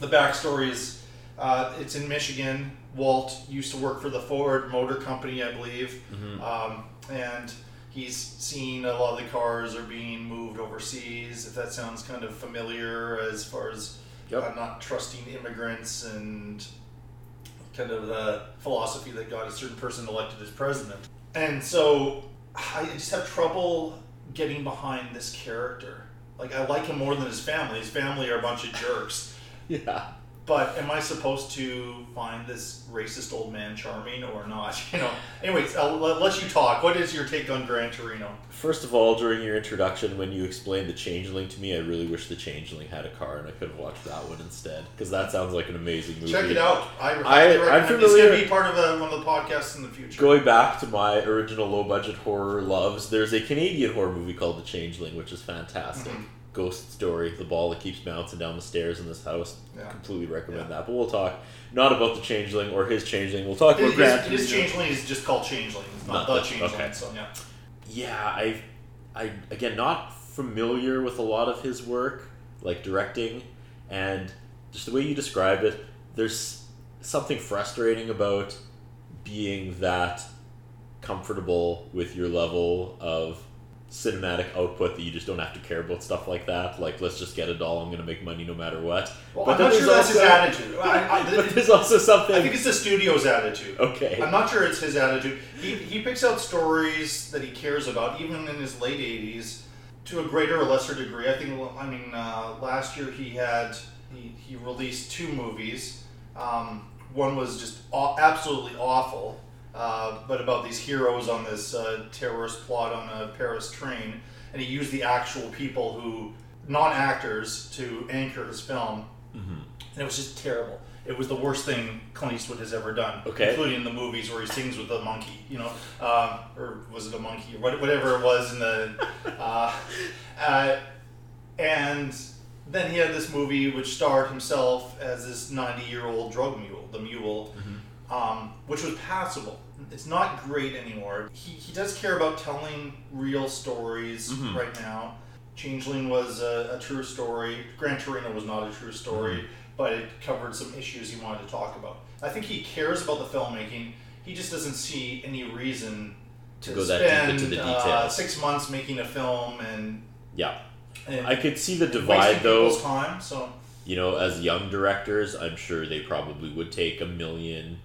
The backstory is uh, it's in Michigan. Walt used to work for the Ford Motor Company, I believe, Mhm. um, and he's seen a lot of the cars are being moved overseas. If that sounds kind of familiar as far as uh, not trusting immigrants and kind of the philosophy that got a certain person elected as president. And so I just have trouble getting behind this character. Like I like him more than his family. His family are a bunch of jerks. Yeah. But am I supposed to find this racist old man charming or not? You know. Anyways, I'll let, you talk. What is your take on Gran Torino? First of all, during your introduction, when you explained the Changeling to me, I really wish the Changeling had a car and I could have watched that one instead because that sounds like an amazing movie. Check it out. I, I, I'm recommend. It's familiar. going to be part of a, one of the podcasts in the future. Going back to my original low budget horror loves, there's a Canadian horror movie called The Changeling, which is fantastic. Mhm. Ghost story, the ball that keeps bouncing down the stairs in this house. Yeah. Completely recommend that. But we'll talk not about the Changeling or his Changeling. We'll talk about His, Gran his, his changeling is just called changeling. It's not, Not the the- changeling. okay. So yeah. Yeah, I, I again not familiar with a lot of his work, like directing, and just the way you describe it. There's something frustrating about being that comfortable with your level of cinematic output that you just don't have to care about stuff like that. Like, let's just get a doll. I'm going to make money no matter what. Well, But I'm not sure that's his also- attitude. I, I, but there's also something. I think it's the studio's attitude. Okay. I'm not sure it's his attitude. He, he picks out stories that he cares about, even in his late 80s, to a greater or lesser degree. I think, I mean, uh, last year he had, he, he released two movies. Um, one was just aw- absolutely awful, uh, but about these heroes on this uh, terrorist plot on a Paris train. And he used the actual people who, non actors, to anchor his film. and it was just terrible. It was the worst thing Clint Eastwood has ever done, Okay. including the movies where he sings with a monkey, you know, um, or was it a monkey, or whatever it was in the, uh, uh, and then he had this movie which starred himself as this ninety-year-old drug mule, the mule, um, which was passable. It's not great anymore. He, he does care about telling real stories Mhm. right now. Changeling was a, a true story. Gran Torino was not a true story, Mhm. but it covered some issues he wanted to talk about. I think he cares about the filmmaking. He just doesn't see any reason To to, go that deep spend into the uh, details. six months making a film and Yeah. and I could see the divide though. time. So You know, as young directors, I'm sure they probably would take a million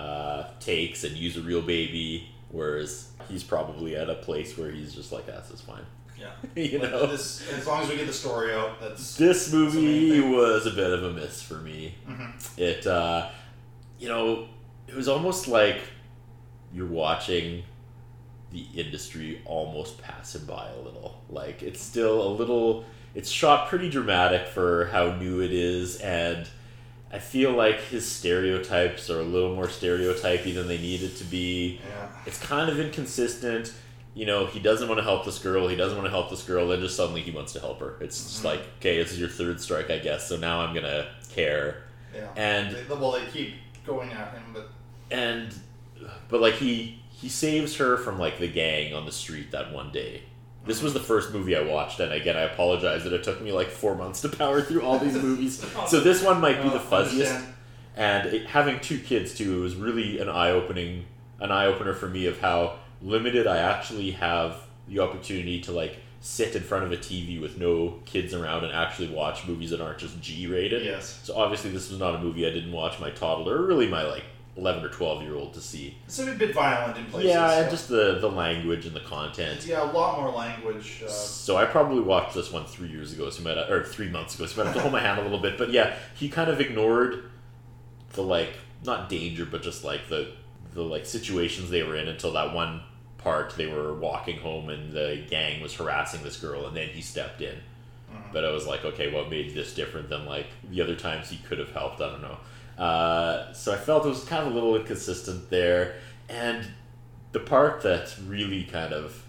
uh, takes and use a real baby, whereas he's probably at a place where he's just like, "Ah, "This is fine." yeah, you But know, this, as long as we get the story out, that's this that's movie was a bit of a miss for me. Mhm. It, uh, you know, it was almost like you're watching the industry almost pass him by a little. Like it's still a little. It's shot pretty dramatic for how new it is, and I feel like his stereotypes are a little more stereotypy than they needed to be. Yeah. It's kind of inconsistent. You know, he doesn't want to help this girl. He doesn't want to help this girl. Then just suddenly he wants to help her. It's just Mhm. like, okay, this is your third strike, I guess. So now I'm gonna care. Yeah. And They- well, they keep going at him, but and but like he he saves her from like the gang on the street that one day this was the first movie i watched and again i apologize that it took me like four months to power through all these movies. Oh, so this one might be Oh, the fuzziest. and it, having two kids too it was really an eye-opening an eye-opener for me of how limited i actually have the opportunity to like sit in front of a tv with no kids around and actually watch movies that aren't just g-rated. Yes. so obviously this was not a movie i didn't watch my toddler or really my like 11 or 12 year old to see it's a bit violent in places. yeah, and just the the language and the content. yeah, a lot more language. Uh, So I probably watched this one three years ago, so might or three months ago, so you might have to hold my hand a little bit. But yeah, he kind of ignored the like not danger, but just like the the like situations they were in until that one part they were walking home and the gang was harassing this girl, and then he stepped in. But I was like, okay, what made this different than like the other times he could have helped? I don't know. Uh, so I felt it was kind of a little inconsistent there, and the part that really kind of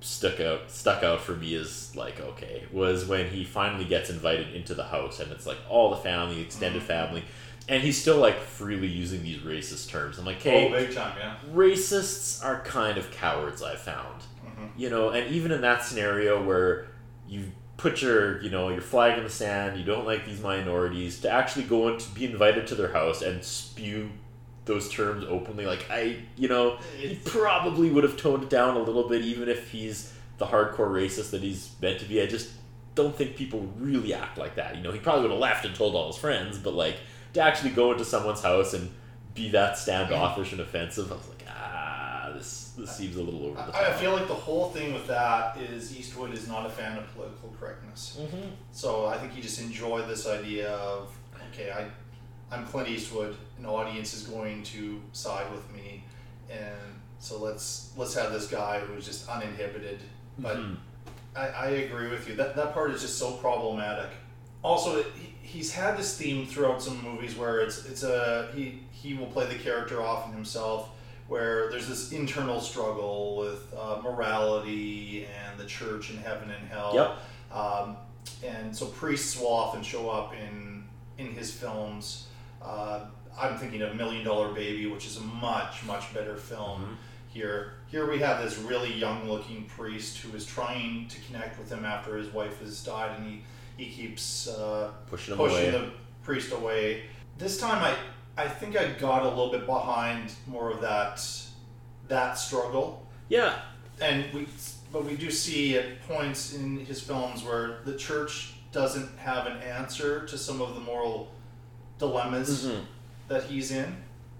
stuck out stuck out for me is like okay was when he finally gets invited into the house and it's like all the family extended family. And he's still like freely using these racist terms. I'm like okay Oh, big time, yeah. racists are kind of cowards i found. Mhm. you know and even in that scenario where you put your you know your flag in the sand you don't like these minorities to actually go and be invited to their house and spew those terms openly like i you know he probably would have toned it down a little bit even if he's the hardcore racist that he's meant to be. I just don't think people really act like that you know? He probably would have left and told all his friends but like to actually go into someone's house and be that standoffish and offensive i was like this this seems a little over the top I I feel like the whole thing with that is Eastwood is not a fan of political correctness. Mhm. So I think he just enjoyed this idea of okay, I, I'm Clint Eastwood. An audience is going to side with me, and so let's let's have this guy who's just uninhibited. But Mhm. I, I agree with you. That that part is just so problematic. Also, he, he's had this theme throughout some movies where it's it's a he he will play the character off in himself, where there's this internal struggle with uh, morality and the church and heaven and hell. Yep. Um, and so priests will often show up in in his films. Uh, I'm thinking of Million Dollar Baby, which is a much much better film. Mm-hmm. Here, here we have this really young-looking priest who is trying to connect with him after his wife has died, and he he keeps uh, Pushing pushing away. the priest away. This time, I I think I got a little bit behind more of that that struggle. Yeah. And we but we do see at points in his films where the church doesn't have an answer to some of the moral dilemmas Mhm. that he's in.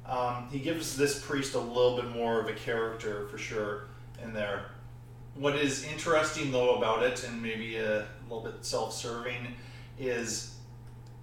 Um, he gives this priest a little bit more of a character for sure in there. What is interesting though about it, and maybe a little bit self-serving, is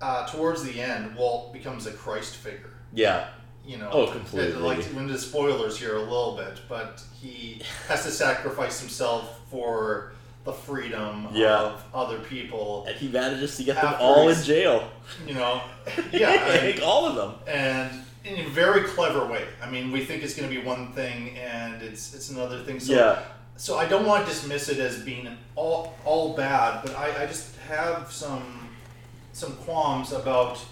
uh, towards the end, Walt becomes a Christ figure. yeah You know, Oh, completely. Like into spoilers here a little bit, but he has to sacrifice himself for the freedom Yeah. of other people. And he manages to get them all in jail. You know, yeah, and- all of them. and in a very clever way. I mean, we think it's going to be one thing, and it's it's another thing. So, Yeah. So I don't want to dismiss it as being all all bad, but I, I just have some some qualms about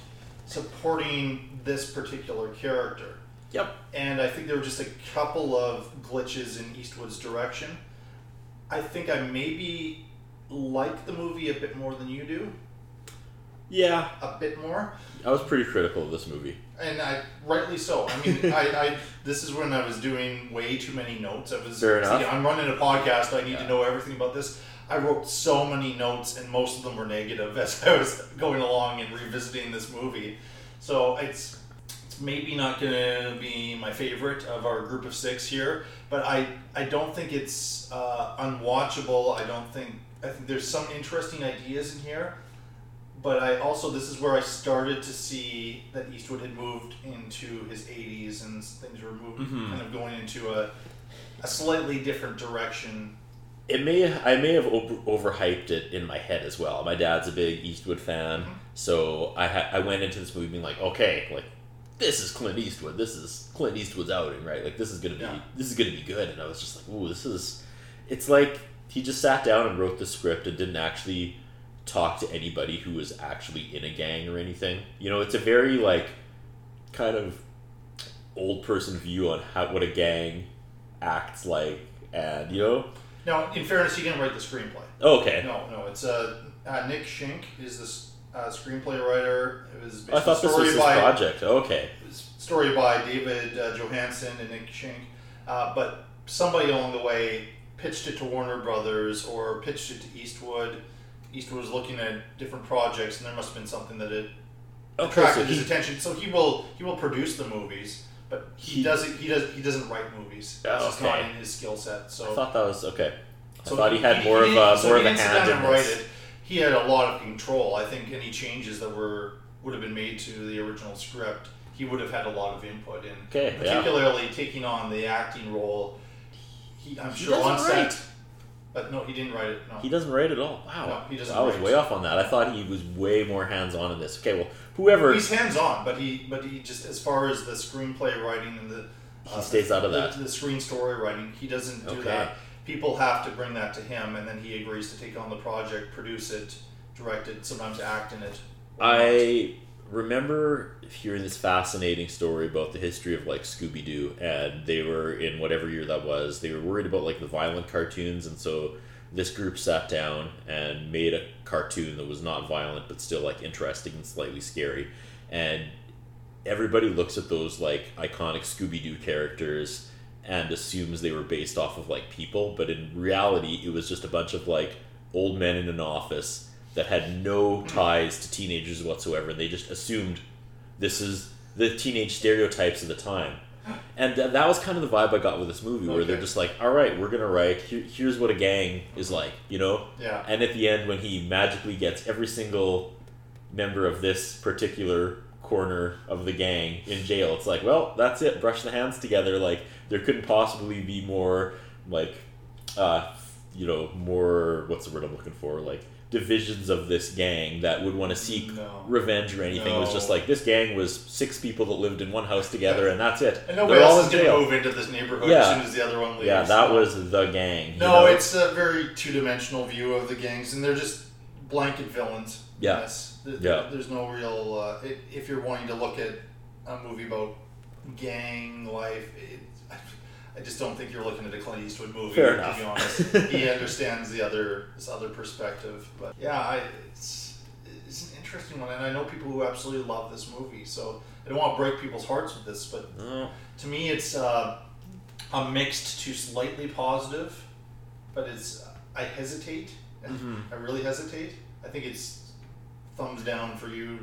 supporting this particular character. Yep. And I think there were just a couple of glitches in Eastwood's direction. I think I maybe like the movie a bit more than you do. Yeah. A bit more. I was pretty critical of this movie. And I rightly so. I mean, I, I this is when I was doing way too many notes. I was Fair enough. see, I'm running a podcast. I need to know everything about this. I wrote so many notes, and most of them were negative as I was going along and revisiting this movie. So it's it's maybe not going to be my favorite of our group of six here, but I I don't think it's uh, unwatchable. I don't think I think there's some interesting ideas in here but I also this is where I started to see that Eastwood had moved into his 80s and things were moving, Mhm. kind of going into a, a slightly different direction. It may I may have over, overhyped it in my head as well. My dad's a big Eastwood fan, mm-hmm. so I ha- I went into this movie being like, okay, like this is Clint Eastwood. This is Clint Eastwood's outing, right? Like this is gonna be Yeah. this is gonna be good. And I was just like, ooh, this is. It's like he just sat down and wrote the script and didn't actually talk to anybody who was actually in a gang or anything. You know, it's a very like kind of old person view on how what a gang acts like, and you know. Now, in fairness, he didn't write the screenplay. Okay. No, no, it's uh, uh, Nick Schenk is the uh, screenplay writer. It was based I thought this story was his by, project. Okay. story by David uh, Johannson and Nick Schenk, uh, but somebody along the way pitched it to Warner Brothers or pitched it to Eastwood. Eastwood was looking at different projects, and there must have been something that it Okay, attracted so his he- attention. So he will he will produce the movies, but he, doesn't he does he doesn't write movies. It's oh, just not Okay. in his skill set. So I thought that was okay. I so thought he, had more of a so more he of a hand in and write this. it. He had a lot of control. I think any changes that were would have been made to the original script, he would have had a lot of input in. Okay, yeah. particularly taking on the acting role. He, I'm He sure on set, write. But no, he didn't write it. No, He doesn't write it at all. Wow. No, he doesn't I was write. way off on that. I thought he was way more hands on in this. Okay, well, whoever He's hands on, but he but he just as far as the screenplay writing and the uh, He stays out of that. The screen story writing, he doesn't do Okay. that. People have to bring that to him, and then he agrees to take on the project, produce it, direct it, sometimes act in it. I remember hearing this fascinating story about the history of like Scooby Doo, and they were in whatever year that was. They were worried about like the violent cartoons, and so this group sat down and made a cartoon that was not violent but still like interesting and slightly scary. And everybody looks at those like iconic Scooby Doo characters and assumes they were based off of like people, but in reality, it was just a bunch of like old men in an office that had no ties to teenagers whatsoever, they just assumed this is the teenage stereotypes of the time. And th- that was kind of the vibe I got with this movie, where they're just like, "All right, we're gonna write. Here, here's what a gang is like," you know. Yeah. And at the end, when he magically gets every single member of this particular corner of the gang in jail, it's like, well, that's it. Brush the hands together. Like there couldn't possibly be more, like, uh, you know, more. What's the word I'm looking for? Like divisions of this gang that would want to seek No. revenge or anything. It was just like this gang was six people that lived in one house together, and that's it. And nobody They're else in going to jail. move into this neighborhood Yeah. as soon as the other one leaves. Yeah, that No. was the gang. No, know? it's a very two-dimensional view of the gangs, and they're just blanket villains. Yeah. Yes. There- Yeah. There's no real. Uh, i if you're wanting to look at a movie about gang life, it, I, just don't think you're looking at a Clint Eastwood movie. Fair to enough. be honest, he understands the other this other perspective. But yeah, I, it's it's an interesting one, and I know people who absolutely love this movie. So I don't want to break people's hearts with this, but No. to me, it's uh, a mixed to slightly positive, but it's I hesitate. Mhm. I really hesitate. I think it's thumbs down for you.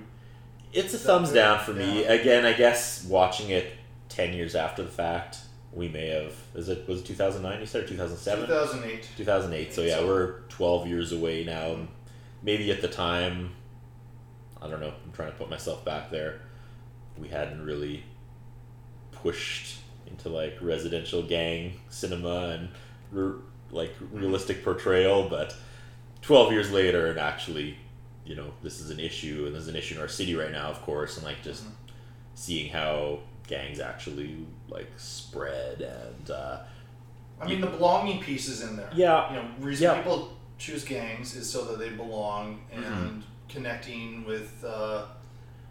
It's a thumbs down for me. Again, I guess watching it ten years after the fact, we may have. Is it was it two thousand nine? You said or two thousand seven? 2008. Two thousand eight. So yeah, we're twelve years away now. Maybe at the time, I don't know. I'm trying to put myself back there. We hadn't really pushed into like residential gang cinema and re- like mm-hmm. realistic portrayal, but 12 years later, and actually, you know, this is an issue, and there's an issue in our city right now, of course, and like just mm-hmm. seeing how gangs actually like spread and uh, I mean, the belonging piece is in there. Yeah. You know, reason Yeah. people choose gangs is so that they belong and Mhm. connecting with uh,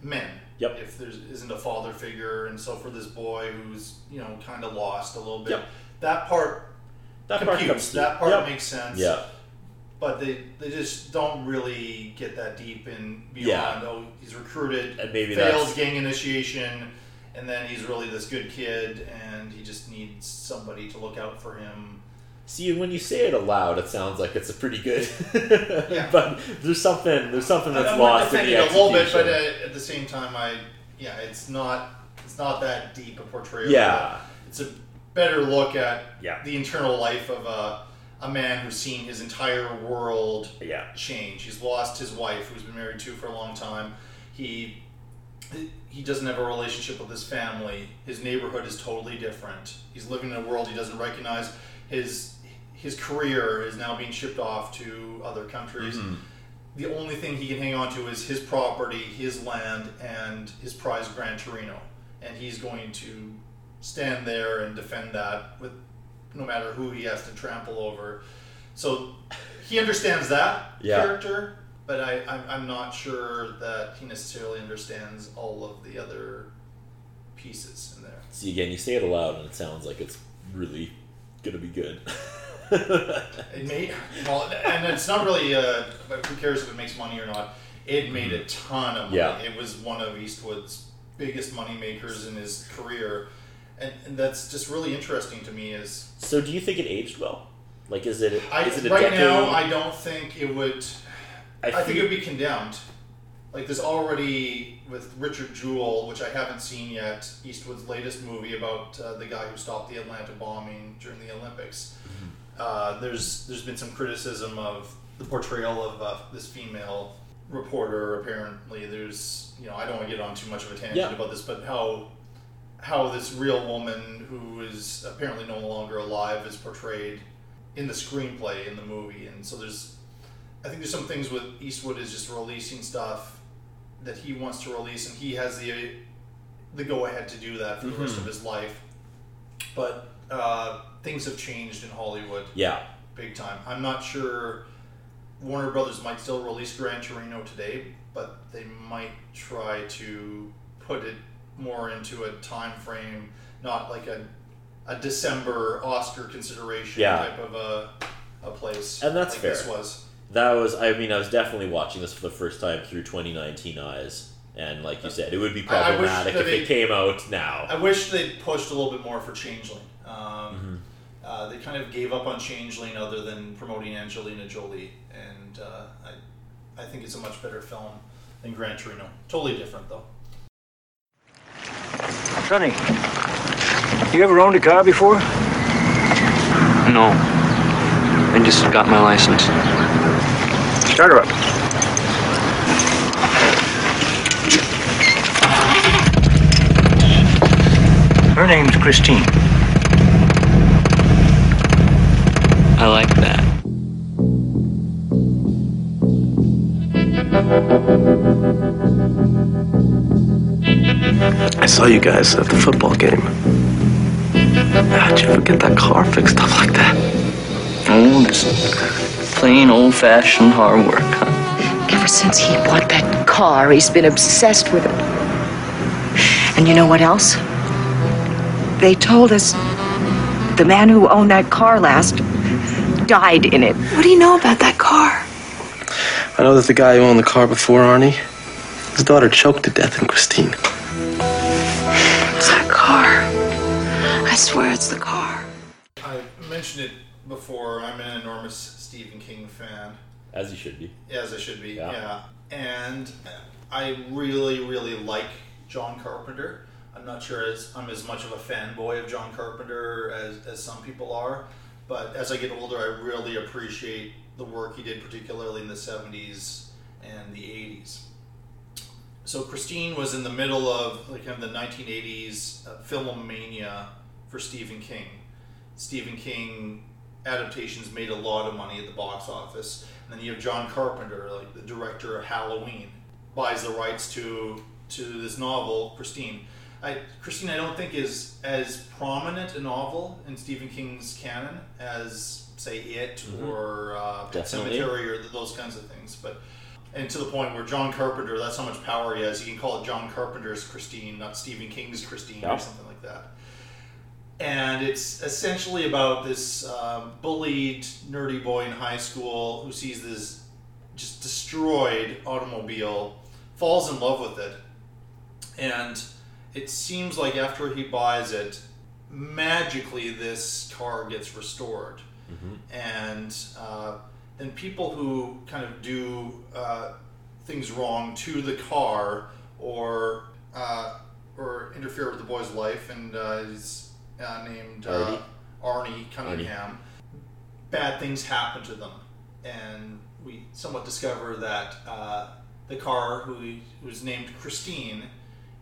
men. Yep. If there isn't a father figure, and so for this boy who's you know kind of lost a little bit, Yep. that part That part comes that part Yep. makes sense. Yeah. But they, they just don't really get that deep in beyond. Yeah. Oh, he's recruited, And maybe that's- gang initiation, and then he's really this good kid, and he just needs somebody to look out for him. See, when you say it aloud, it sounds like it's a pretty good. Yeah. but there's something there's something that's I'm lost in the it a little bit, but uh, at the same time, I yeah, it's not it's not that deep a portrayal. Yeah. it's a better look at Yeah. the internal life of a a man who's seen his entire world yeah. change. He's lost his wife, who's been married to for a long time. He he doesn't have a relationship with his family. His neighborhood is totally different. He's living in a world he doesn't recognize. His his career is now being shipped off to other countries. Mhm. The only thing he can hang on to is his property, his land, and his prize Gran Torino. And he's going to stand there and defend that with no matter who he has to trample over. So he understands that Yeah. character, but I, I'm, I'm not sure that he necessarily understands all of the other pieces in there. See again, you say it aloud, and it sounds like it's really gonna be good. It made well, and it's not really. Uh, but who cares if it makes money or not? It made a ton of money. Yeah. It was one of Eastwood's biggest money makers in his career, and, and that's just really interesting to me. Is so, do you think it aged well? Like, is it I, it a right decade? now I don't think it would. I I, think it would be condemned. Like there's already with Richard Jewell, which I haven't seen yet, Eastwood's latest movie about uh, the guy who stopped the Atlanta bombing during the Olympics. Uh, there's there's been some criticism of the portrayal of uh, this female reporter. Apparently, there's you know I don't want to get on too much of a tangent Yeah. about this, but how how this real woman who is apparently no longer alive is portrayed in the screenplay in the movie, and so there's I think there's some things with Eastwood is just releasing stuff that he wants to release, and he has the the go ahead to do that for the rest of his life. But uh, things have changed in Hollywood. Yeah. big time. I'm not sure. Warner Brothers might still release Gran Torino today, but they might try to put it more into a time frame, not like a a December Oscar consideration Yeah. type of a a place. And that's like fair. This was. That was, I mean, I was definitely watching this for the first time through 2019 eyes, and like you said, it would be I- I wish problematic if they- it came out now. I wish they pushed a little bit more for Changeling. Um, Mm-hmm. uh, they kind of gave up on Changeling other than promoting Angelina Jolie, and uh, I, I think it's a much better film than Gran Torino. Totally different though. Sonny, you ever owned a car before? No. I just got my license. Start her up. Her name's Christine. I like that. I saw you guys at the football game. How'd you ever get that car fixed up like that? Oh, just plain old-fashioned hard work, huh? Ever since he bought that car, he's been obsessed with it. And you know what else? They told us the man who owned that car last died in it. What do you know about that car? I know that the guy who owned the car before Arnie, his daughter choked to death in Christine. It's that car. I swear it's the car. I mentioned it before. I'm an enormous Stephen King fan. As you should be. As I should be, Yeah. yeah. And I really, really like John Carpenter. I'm not sure as I'm as much of a fanboy of John Carpenter as, as some people are, but as I get older, I really appreciate the work he did, particularly in the 70s and the 80s. So Christine was in the middle of like kind of the 1980s uh, film mania for Stephen King. Stephen King adaptations made a lot of money at the box office. And then you have John Carpenter, like the director of Halloween, buys the rights to to this novel, Christine. I, Christine, I don't think is as prominent a novel in Stephen King's canon as say It Mhm. or uh, Pet. Cemetery or th- those kinds of things. But and to the point where John Carpenter, that's how much power he has. You can call it John Carpenter's Christine, not Stephen King's Christine Yeah. or something like that. And it's essentially about this um, bullied, nerdy boy in high school who sees this just destroyed automobile, falls in love with it, and it seems like after he buys it, magically this car gets restored. And uh, then people who kind of do uh, things wrong to the car or uh, or interfere with the boy's life, and uh, he's uh, named uh, Arnie Cunningham. Bad things happen to them, and we somewhat discover that uh, the car, who who's named Christine,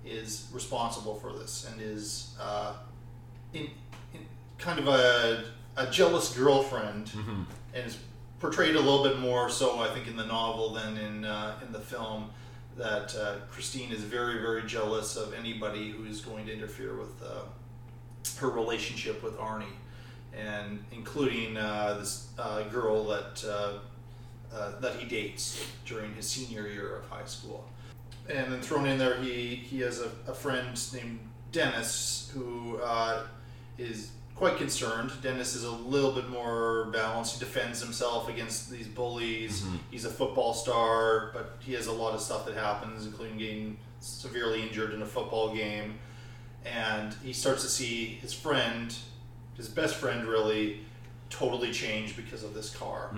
is responsible for this and is uh, in, in kind of a, a jealous girlfriend, and is portrayed a little bit more so, I think, in the novel than in uh, in the film. That uh, Christine is very, very jealous of anybody who is going to interfere with uh, her relationship with Arnie, and including uh, this uh, girl that uh, uh, that he dates during his senior year of high school. And then thrown in there, he he has a, a friend named Dennis who uh, is quite concerned. Dennis is a little bit more balanced. He defends himself against these bullies. He's a football star, but he has a lot of stuff that happens, including getting severely injured in a football game. And he starts to see his friend, his best friend, really totally change because of this car.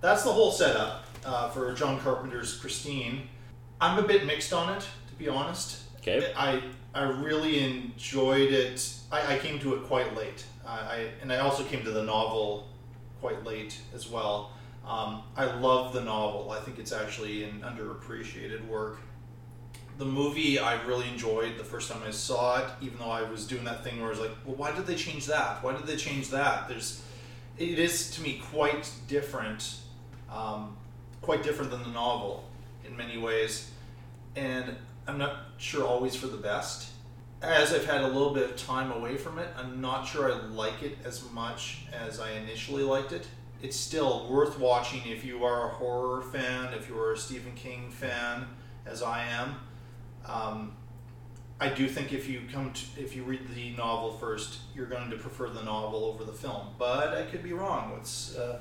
That's the whole setup uh, for John Carpenter's Christine. I'm a bit mixed on it, to be honest. Okay. I I really enjoyed it. I, I came to it quite late. I, I and I also came to the novel quite late as well. Um, I love the novel. I think it's actually an underappreciated work. The movie I really enjoyed the first time I saw it, even though I was doing that thing where I was like, well, why did they change that? Why did they change that? There's, it is to me quite different, um, quite different than the novel in many ways, and I'm not sure always for the best. As I've had a little bit of time away from it, I'm not sure I like it as much as I initially liked it. It's still worth watching if you are a horror fan, if you are a Stephen King fan, as I am. Um, I do think if you come to if you read the novel first, you're going to prefer the novel over the film. But I could be wrong. What's uh,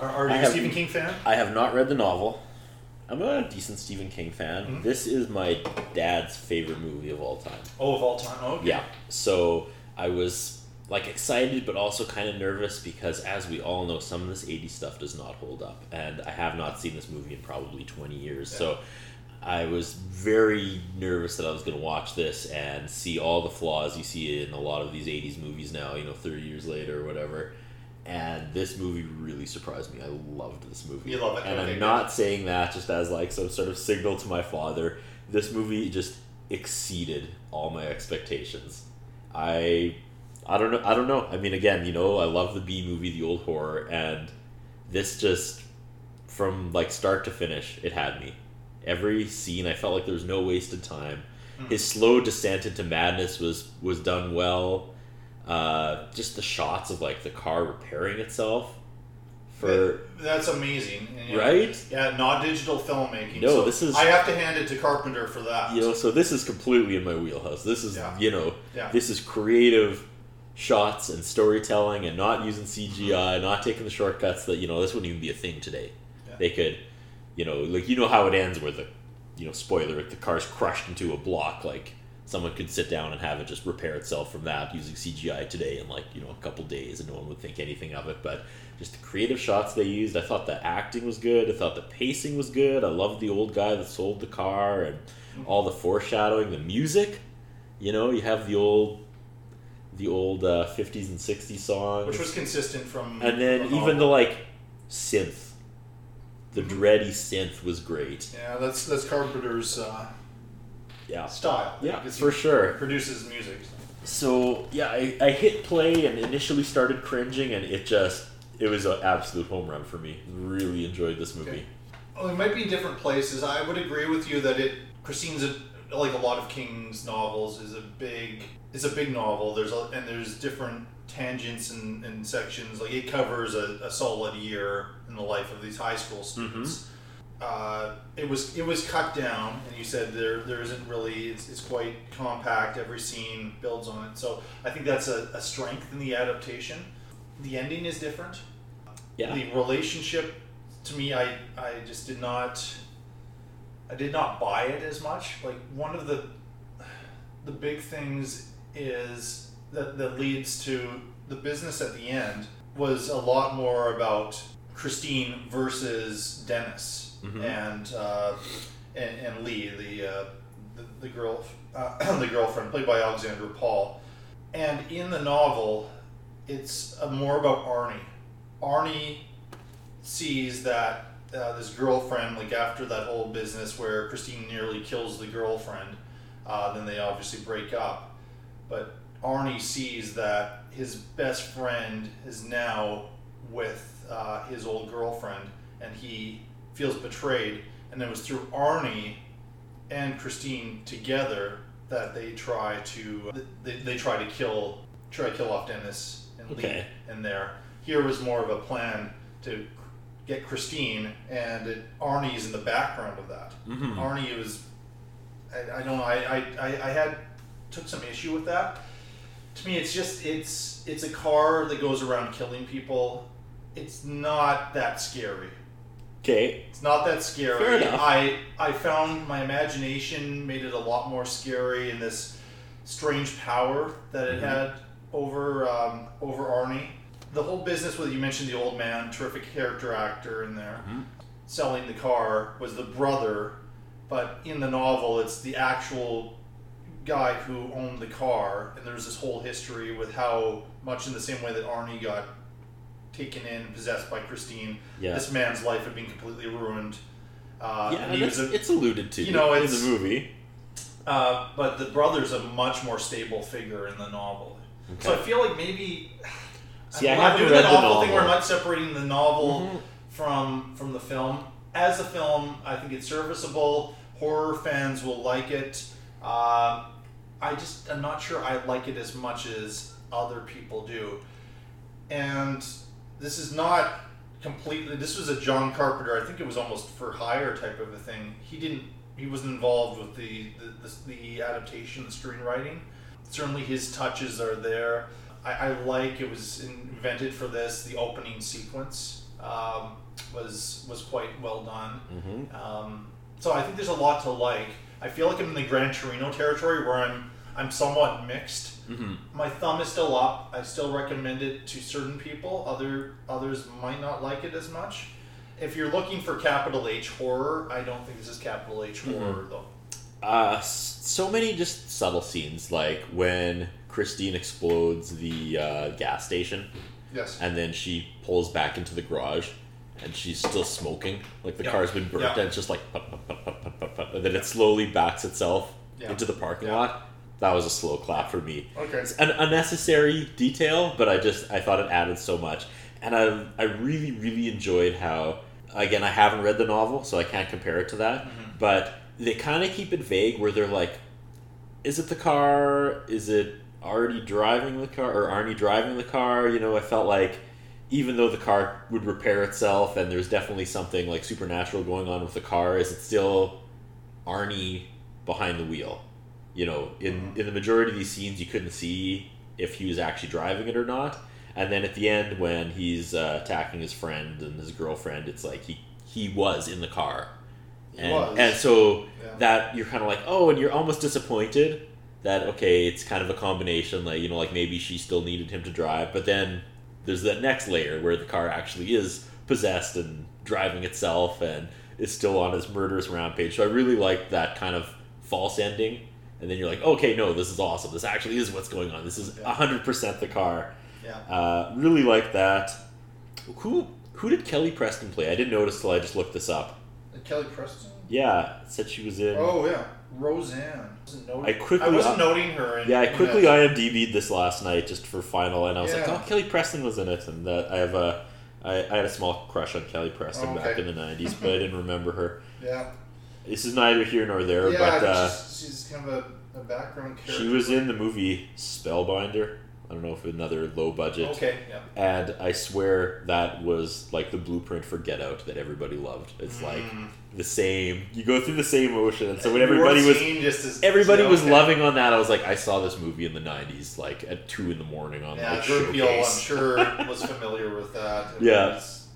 are, are you I a have- Stephen King fan? I have not read the novel. I'm a decent Stephen King fan. Mhm. This is my dad's favorite movie of all time. Oh, of all time. Oh, okay. Yeah. So I was like excited, but also kind of nervous because, as we all know, some of this 80s stuff does not hold up, and I have not seen this movie in probably 20 years. So I was very nervous that I was going to watch this and see all the flaws you see in a lot of these 80s movies now, you know, 30 years later or whatever. And this movie really surprised me. I loved this movie. You love it, And okay, I'm not saying that just as like some sort of signal to my father. This movie just exceeded all my expectations. I I don't know I don't know. I mean again, you know, I love the B movie, the old horror, and this just from like start to finish, it had me. Every scene I felt like there was no wasted time. Hmm. His slow descent into madness was was done well. Uh, just the shots of like the car repairing itself for That's amazing. And, Right? Yeah, not digital filmmaking. No, so this is- I have to hand it to Carpenter for that. you know so this is completely in my wheelhouse this is Yeah. you know Yeah. this is creative shots and storytelling and not using cgi not taking the shortcuts that you know this wouldn't even be a thing today Yeah. they could you know like you know how it ends where the you know spoiler the car's crushed into a block like someone could sit down and have it just repair itself from that using cgi today in like you know a couple days and no one would think anything of it. But just the creative shots they used i thought the acting was good. I thought the pacing was good. I loved the old guy that sold the car and all the foreshadowing the music. You know you have the old the old uh, 50s and 60s songs. Which was consistent from. and then even the like synth the dready synth was great Yeah, that's that's Carpenter's uh, yeah style. Yeah, for sure. Produces music. so yeah I, I hit play and initially started cringing and it just it was an absolute home run for me. Really enjoyed this movie. Okay. Well, it might be different places. I would agree with you that it Christine's a, like a lot of King's novels is a big it's a big novel. There's a, and there's different tangents and, and sections. Like it covers a, a solid year in the life of these high school students. Uh, it was it was cut down, and you said there there isn't really it's, it's quite compact. Every scene builds on it, so I think that's a, a strength in the adaptation. The ending is different. Yeah. The relationship, to me, I I just did not. I did not buy it as much. Like one of the the big things is that that leads to the business at the end was a lot more about Christine versus Dennis Mhm. and, uh, and and Lee, the uh, the, the girl uh, the girlfriend played by Alexandra Paul, and in the novel, it's uh, more about Arnie. Arnie sees that uh, this girlfriend, like after that whole business where Christine nearly kills the girlfriend, uh, then they obviously break up. But Arnie sees that his best friend is now with uh, his old girlfriend, and he feels betrayed. And it was through Arnie and Christine together that they try to they, they try to kill try to kill off Dennis and Okay. Lee in there. Here was more of a plan to get Christine, and it, Arnie's in the background of that. Mhm. Arnie was I, I don't know I, I, I had took some issue with that. To me, it's just it's it's a car that goes around killing people. It's not that scary. Okay. It's not that scary. Fair enough. I I found my imagination made it a lot more scary in this strange power that it Mhm. had over um, over Arnie. The whole business with you mentioned the old man, terrific character actor in there, Mm-hmm. selling the car was the brother, but in the novel it's the actual guy who owned the car, and there's this whole history with how much in the same way that Arnie got taken in, possessed by Christine. Yeah. This man's life had been completely ruined. Uh, Yeah, and a- it's alluded to You know, in the movie. Uh, but the brother's a much more stable figure in the novel. So I feel like maybe See, I I'm not haven't doing read that the awful thing where I'm not separating the novel Mhm. from from the film. As a film, I think it's serviceable. Horror fans will like it. Uh, I just I'm not sure I like it as much as other people do. And this is not completely. This was a John Carpenter. I think it was almost for hire type of a thing. He didn't. He wasn't involved with the the, the, the adaptation, the screenwriting. Certainly, his touches are there. I, I like it was invented for this. The opening sequence um, was was quite well done. Mhm. Um, so I think there's a lot to like. I feel like I'm in the Gran Torino territory where I'm I'm somewhat mixed. Mhm. My thumb is still up. I still recommend it to certain people. Other others might not like it as much. If you're looking for capital H horror, I don't think this is capital H Mhm. horror though. Uh, so many just subtle scenes, like when Christine explodes the uh, gas station. Yes. And then she pulls back into the garage, and she's still smoking. Like the Yeah. car's been burnt, Yeah. and it's just like, and then it slowly backs itself Yeah. into the parking lot. That was a slow clap for me. Okay. It's an unnecessary detail, but I just I thought it added so much, and I I really really enjoyed how again I haven't read the novel, so I can't compare it to that, Mm-hmm. but they kind of keep it vague where they're like, is it the car? Is it Artie driving the car or Arnie driving the car? You know, I felt like even though the car would repair itself and there's definitely something like supernatural going on with the car, is it still Arnie behind the wheel? You know, in in the majority of these scenes, you couldn't see if he was actually driving it or not. And then at the end, when he's uh, attacking his friend and his girlfriend, it's like he he was in the car, and was. and so Yeah. that you're kind of like oh, and you're almost disappointed that okay, it's kind of a combination like you know like maybe she still needed him to drive, but then there's that next layer where the car actually is possessed and driving itself and is still on his murderous rampage. So I really like that kind of false ending. And then you're like, okay, no, this is awesome. This actually is what's going on. This is hundred percent the car. Yeah. Uh, really like that. Who who did Kelly Preston play? I didn't notice till I just looked this up. And Kelly Preston. Yeah, said she was in. Oh yeah, Roseanne. I quickly I wasn't noting her. In, yeah, I quickly. IMDb'd this last night just for final, and I was like, oh, Kelly Preston was in it, and that I have a I, I had a small crush on Kelly Preston Oh, back in the '90s, but I didn't remember her. Yeah. This is neither here nor there, yeah, but uh, she's, she's kind of a, a background character. she was in the movie Spellbinder. I don't know if another low budget. Okay, yeah. And I swear that was like the blueprint for Get Out that everybody loved. It's like Mm. the same. You go through the same motion. And so when everybody was as- everybody was okay. loving on that, I was like, I saw this movie in the '90s, like at two in the morning on Yeah, like I'm sure, was familiar with that. It Yeah. was-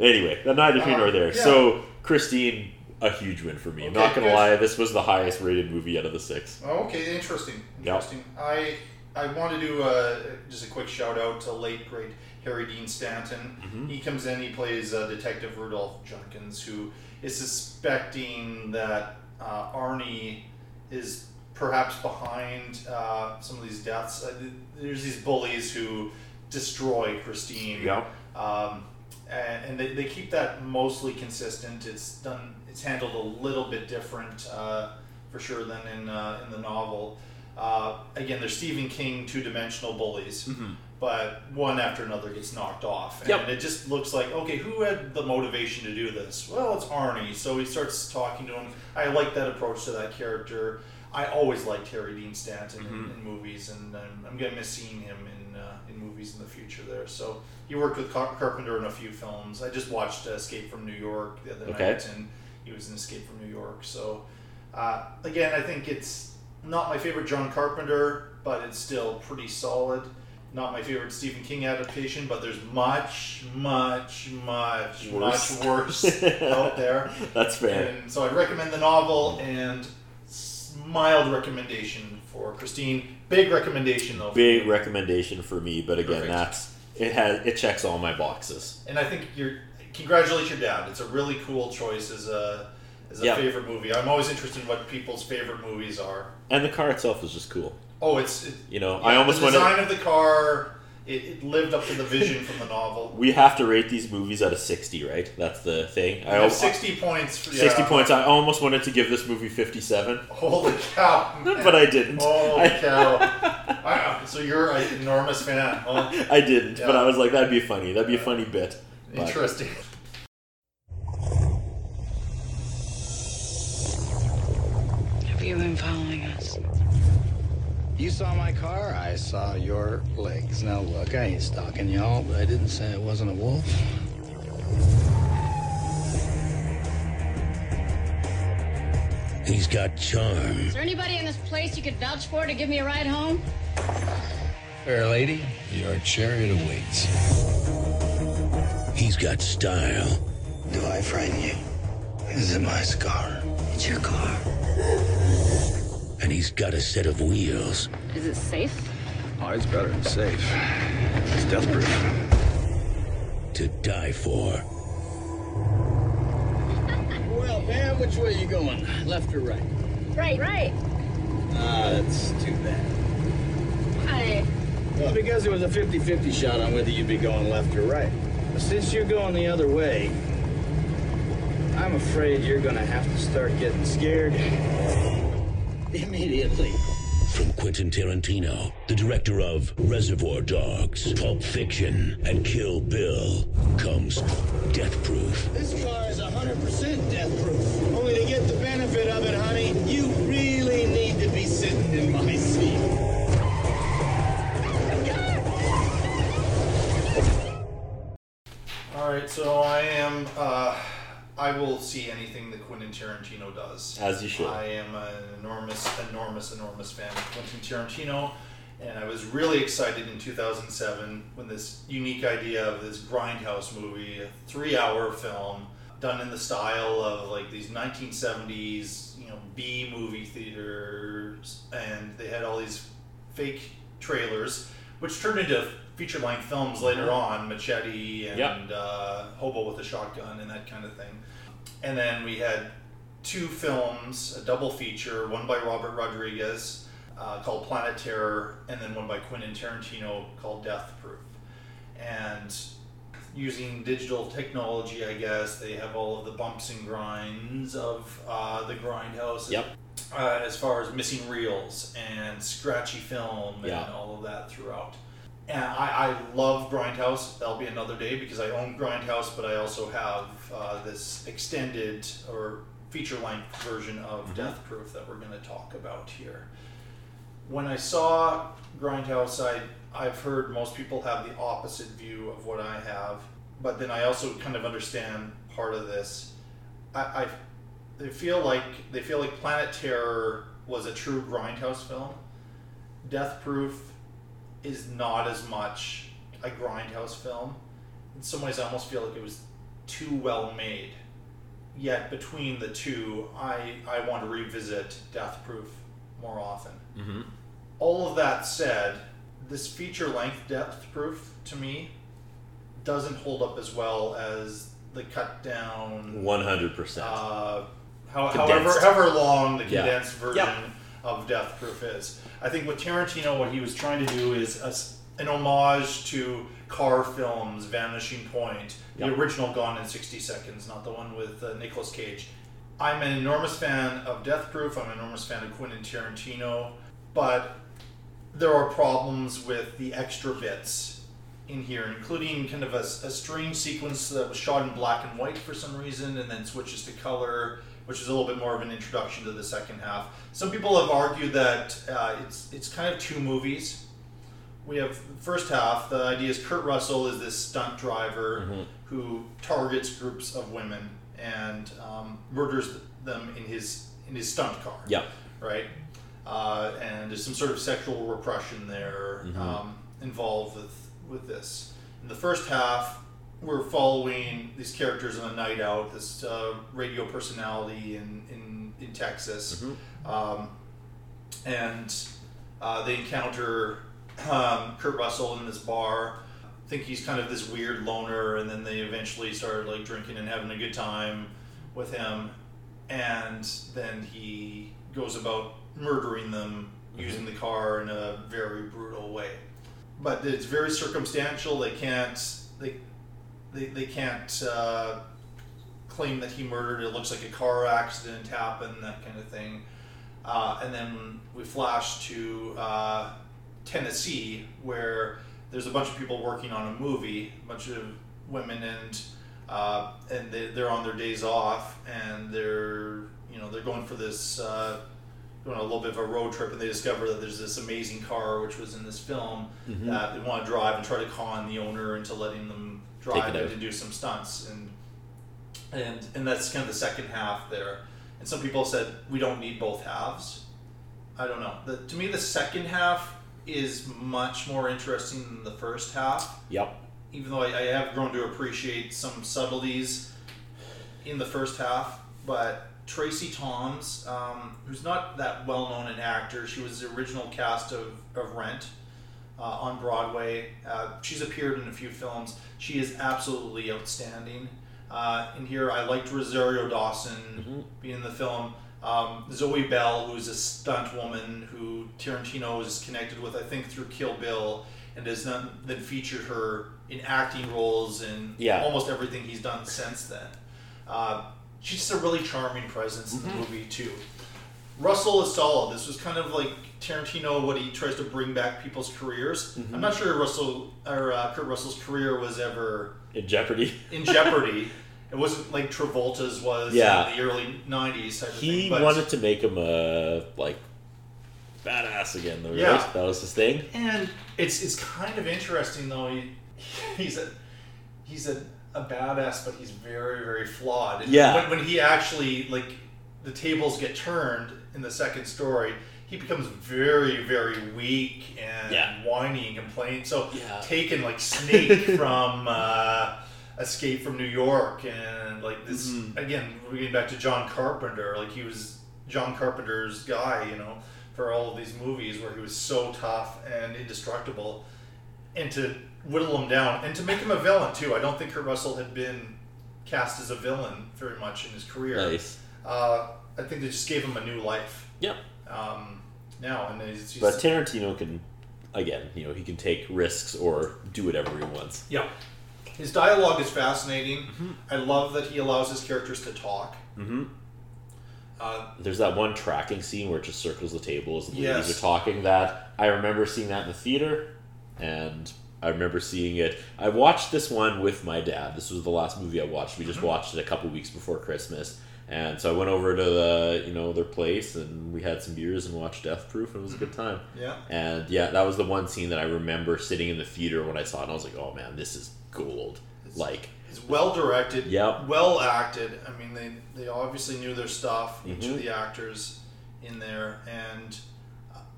Anyway, neither here Uh, nor there. yeah. So Christine, a huge win for me. I'm Okay, not gonna good. lie, this was the highest rated movie out of the six. Oh, okay, interesting. Yep. Interesting. I I want to do uh, just a quick shout out to late great Harry Dean Stanton. Mhm. He comes in, he plays uh, Detective Rudolph Junkins, who is suspecting that uh, Arnie is perhaps behind uh, some of these deaths. Uh, there's these bullies who destroy Christine. Yeah. Um, and and they, they keep that mostly consistent. It's done. It's handled a little bit different, uh, for sure, than in uh, in the novel. Uh, again, they're Stephen King two-dimensional bullies, Mhm. but one after another gets knocked off, and Yep. it just looks like okay, who had the motivation to do this? Well, it's Arnie. So he starts talking to him. I like that approach to that character. I always liked Harry Dean Stanton in, Mhm. in movies, and I'm, I'm gonna miss seeing him in uh, in movies in the future. There, so he worked with Car- Carpenter in a few films. I just watched Escape from New York the other Okay. night, and he was in Escape from New York. So uh, again, I think it's not my favorite John Carpenter, but it's still pretty solid. Not my favorite Stephen King adaptation, but there's much, much, much, Worse. much worse out there. That's fair. And so I'd recommend the novel and mild recommendation for Christine. Big recommendation though. Big me. recommendation for me, but again, Perfect. that's it has it checks all my boxes. And I think you're congratulate your dad. It's a really cool choice as a as a Yeah. favorite movie. I'm always interested in what people's favorite movies are. And the car itself was just cool. Oh, it's it, You know, yeah, I almost the want to. design of the car. It, it lived up to the vision from the novel. We have to rate these movies out of sixty, right? That's the thing. We have 60 points for- Sixty points. I almost wanted to give this movie fifty-seven. Holy cow! man. But I didn't. Holy I- cow! I- so you're an enormous fan. Huh? I didn't, but I was like, that'd be funny. That'd be a funny bit. But- Interesting. Have been following us? You saw my car, I saw your legs. Now look, I ain't stalking y'all, but I didn't say it wasn't a wolf. He's got charm. Is there anybody in this place you could vouch for to give me a ride home? Fair lady, your chariot awaits. He's got style. Do I frighten you? This Is it my scar? It's your car. And he's got a set of wheels. Is it safe? Oh, it's better than safe. It's death proof. To die for. Well, Pam, which way are you going? Left or right? Right, right. Ah, that's too bad. Hi. Well, because it was a 50-50 shot on whether you'd be going left or right. But since you're going the other way, I'm afraid you're gonna have to start getting scared immediately. From Quentin Tarantino, the director of Reservoir Dogs, Pulp Fiction, and Kill Bill, comes Death Proof. This car is 100% death proof. Only to get the benefit of it, honey, you really need to be sitting in my seat. All right, so I am. Uh, I will see anything that Quentin Tarantino does. As you should. I am an enormous, enormous, enormous fan of Quentin Tarantino, and I was really excited in 2007 when this unique idea of this grindhouse movie, a three-hour film done in the style of like these 1970s, you know, B movie theaters, and they had all these fake trailers, which turned into feature-length films later on, Machete and Yep. uh, Hobo with a Shotgun and that kind of thing. And then we had two films, a double feature, one by Robert Rodriguez uh, called Planet Terror, and then one by Quentin Tarantino called Death Proof. And using digital technology, I guess, they have all of the bumps and grinds of uh, the grindhouse. Yep. Uh, as far as missing reels and scratchy film and Yeah. all of that throughout. And I, I love Grindhouse. That'll be another day because I own Grindhouse, but I also have uh, this extended or feature length version of Death Proof that we're going to talk about here. When I saw Grindhouse, I, I've heard most people have the opposite view of what I have, but then I also kind of understand part of this. I, I they feel like they feel like Planet Terror was a true Grindhouse film. Death Proof is not as much a grindhouse film. In some ways, I almost feel like it was too well made. Yet between the two, I I want to revisit Death Proof more often. Mm-hmm. All of that said, this feature length Death Proof to me doesn't hold up as well as the cut down. One hundred percent. Uh, how, Condensed. however, however long the Yeah. condensed version Yep. of Death Proof is. I think with Tarantino, what he was trying to do is a an homage to car films, Vanishing Point, the Yep. original Gone in 60 Seconds, not the one with uh, Nicolas Cage. I'm an enormous fan of Death Proof. I'm an enormous fan of Quentin Tarantino, but there are problems with the extra bits in here, including kind of a, a strange sequence that was shot in black and white for some reason and then switches to color, which is a little bit more of an introduction to the second half. Some people have argued that uh, it's, it's kind of two movies. We have the first half, the idea is Kurt Russell is this stunt driver who targets groups of women and um, murders them in his in his stunt car Yep. right? Uh, and there's some sort of sexual repression there Mhm. um, involved with with this. In the first half, we're following these characters on a night out. This uh, radio personality in in, in Texas, um, and uh, they encounter um, Kurt Russell in this bar. Think he's kind of this weird loner, and then they eventually start like drinking and having a good time with him, and then he goes about murdering them using the car in a very brutal way. But it's very circumstantial. They can't they they, they can't uh, claim that he murdered. It looks like a car accident happened, that kind of thing. Uh, and then we flash to uh, Tennessee, where there's a bunch of people working on a movie, a bunch of women, and uh, and they, they're on their days off, and they're you know they're going for this uh, going on a little bit of a road trip, and they discover that there's this amazing car which was in this film Mhm. that they want to drive and try to con the owner into letting them drive it it out. do some stunts and and and that's kind of the second half there. And some people said we don't need both halves. I don't know. The, to me, the second half is much more interesting than the first half. Yep. Even though I, I have grown to appreciate some subtleties in the first half, but Tracie Thoms, um, who's not that well known an actor, she was the original cast of, of Rent uh, on Broadway. Uh, she's appeared in a few films. She is absolutely outstanding. Uh, in here, I liked Rosario Dawson being in the film. Um, Zoe Bell, who's a stunt woman who Tarantino is connected with, I think, through Kill Bill, and has then, then featured her in acting roles in Yeah. almost everything he's done since then. Uh, she's just a really charming presence in the Mhm. movie, too. Russell is solid. This was kind of like Tarantino, what he tries to bring back people's careers. Mhm. I'm not sure Russell or uh, Kurt Russell's career was ever In jeopardy. in jeopardy. it wasn't like Travolta's was Yeah. in the early '90s type of He thing. Wanted to make him a like badass again, though. Yeah. Right? That was his thing. And it's it's kind of interesting though. He, he's a he's a, a badass, but he's very very flawed. And Yeah. When, when he actually like the tables get turned in the second story, he becomes very very weak and Yeah. whiny and complaining. So Yeah. taken like Snake from. Uh, Escape from New York and like this Mhm. again. We're getting back to John Carpenter. Like he was John Carpenter's guy, you know, for all of these movies where he was so tough and indestructible, and to whittle him down and to make him a villain too. I don't think Kurt Russell had been cast as a villain very much in his career. Nice. Uh, I think they just gave him a new life. Yep. Um, now and he's, he's But Tarantino can, again, you know, he can take risks or do whatever he wants. Yeah. His dialogue is fascinating. I love that he allows his characters to talk. Mm-hmm. Uh, There's that one tracking scene where it just circles the tables and the ladies are talking. That I remember seeing that in the theater. and I remember seeing it. I watched this one with my dad. This was the last movie I watched. We just Mhm. watched it a couple weeks before Christmas. And so I went over to the, you know, their place and we had some beers and watched Death Proof and it was a good time. Yeah. And yeah, that was the one scene that I remember sitting in the theater when I saw it and I was like, "Oh man, this is gold." like It's well directed. Yep. Well acted. I mean, they they obviously knew their stuff. Each Mhm. of the actors in there, and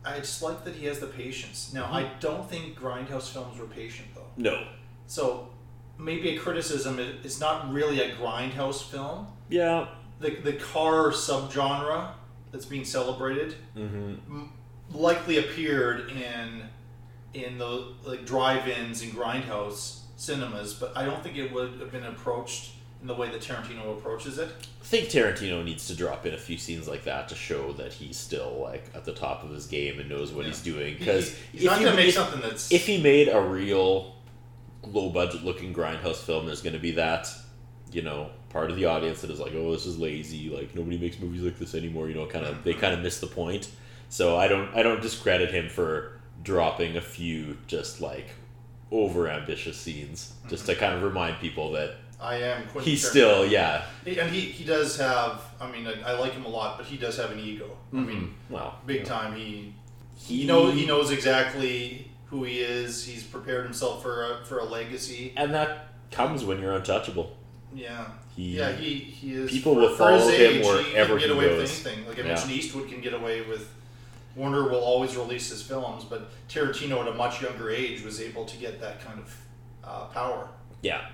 I just like that he has the patience. Now, Mhm. I don't think grindhouse films were patient though. no. So maybe a criticism is it's not really a grindhouse film. Yeah. The the car subgenre that's being celebrated Mhm. m- likely appeared in in the like drive-ins and grindhouse cinemas, but I don't think it would have been approached in the way that Tarantino approaches it. I think Tarantino needs to drop in a few scenes like that to show that he's still like at the top of his game and knows what he's doing. Because He- he's not gonna make something that's- if he made a real low budget looking grindhouse film, there's going to be that you know part of the audience that is like, oh, this is lazy. Like nobody makes movies like this anymore. You know, kind of they kind of miss the point. So I don't I don't discredit him for dropping a few just like over ambitious scenes just to kind of remind people that I am. Quentin he's Tarantino. still yeah and he, he does have. I mean, I, I like him a lot, but he does have an ego. I mean, Mhm. Well, big yeah. time. He He- he knows he knows exactly who he is. He's prepared himself for a for a legacy. and that comes when you're untouchable. Yeah. He- yeah, he, he is. people will for his him age, he can get away goes. with anything. Like I Yeah. mentioned, Eastwood can get away with. Warner will always release his films, but Tarantino at a much younger age was able to get that kind of uh, power. Yeah,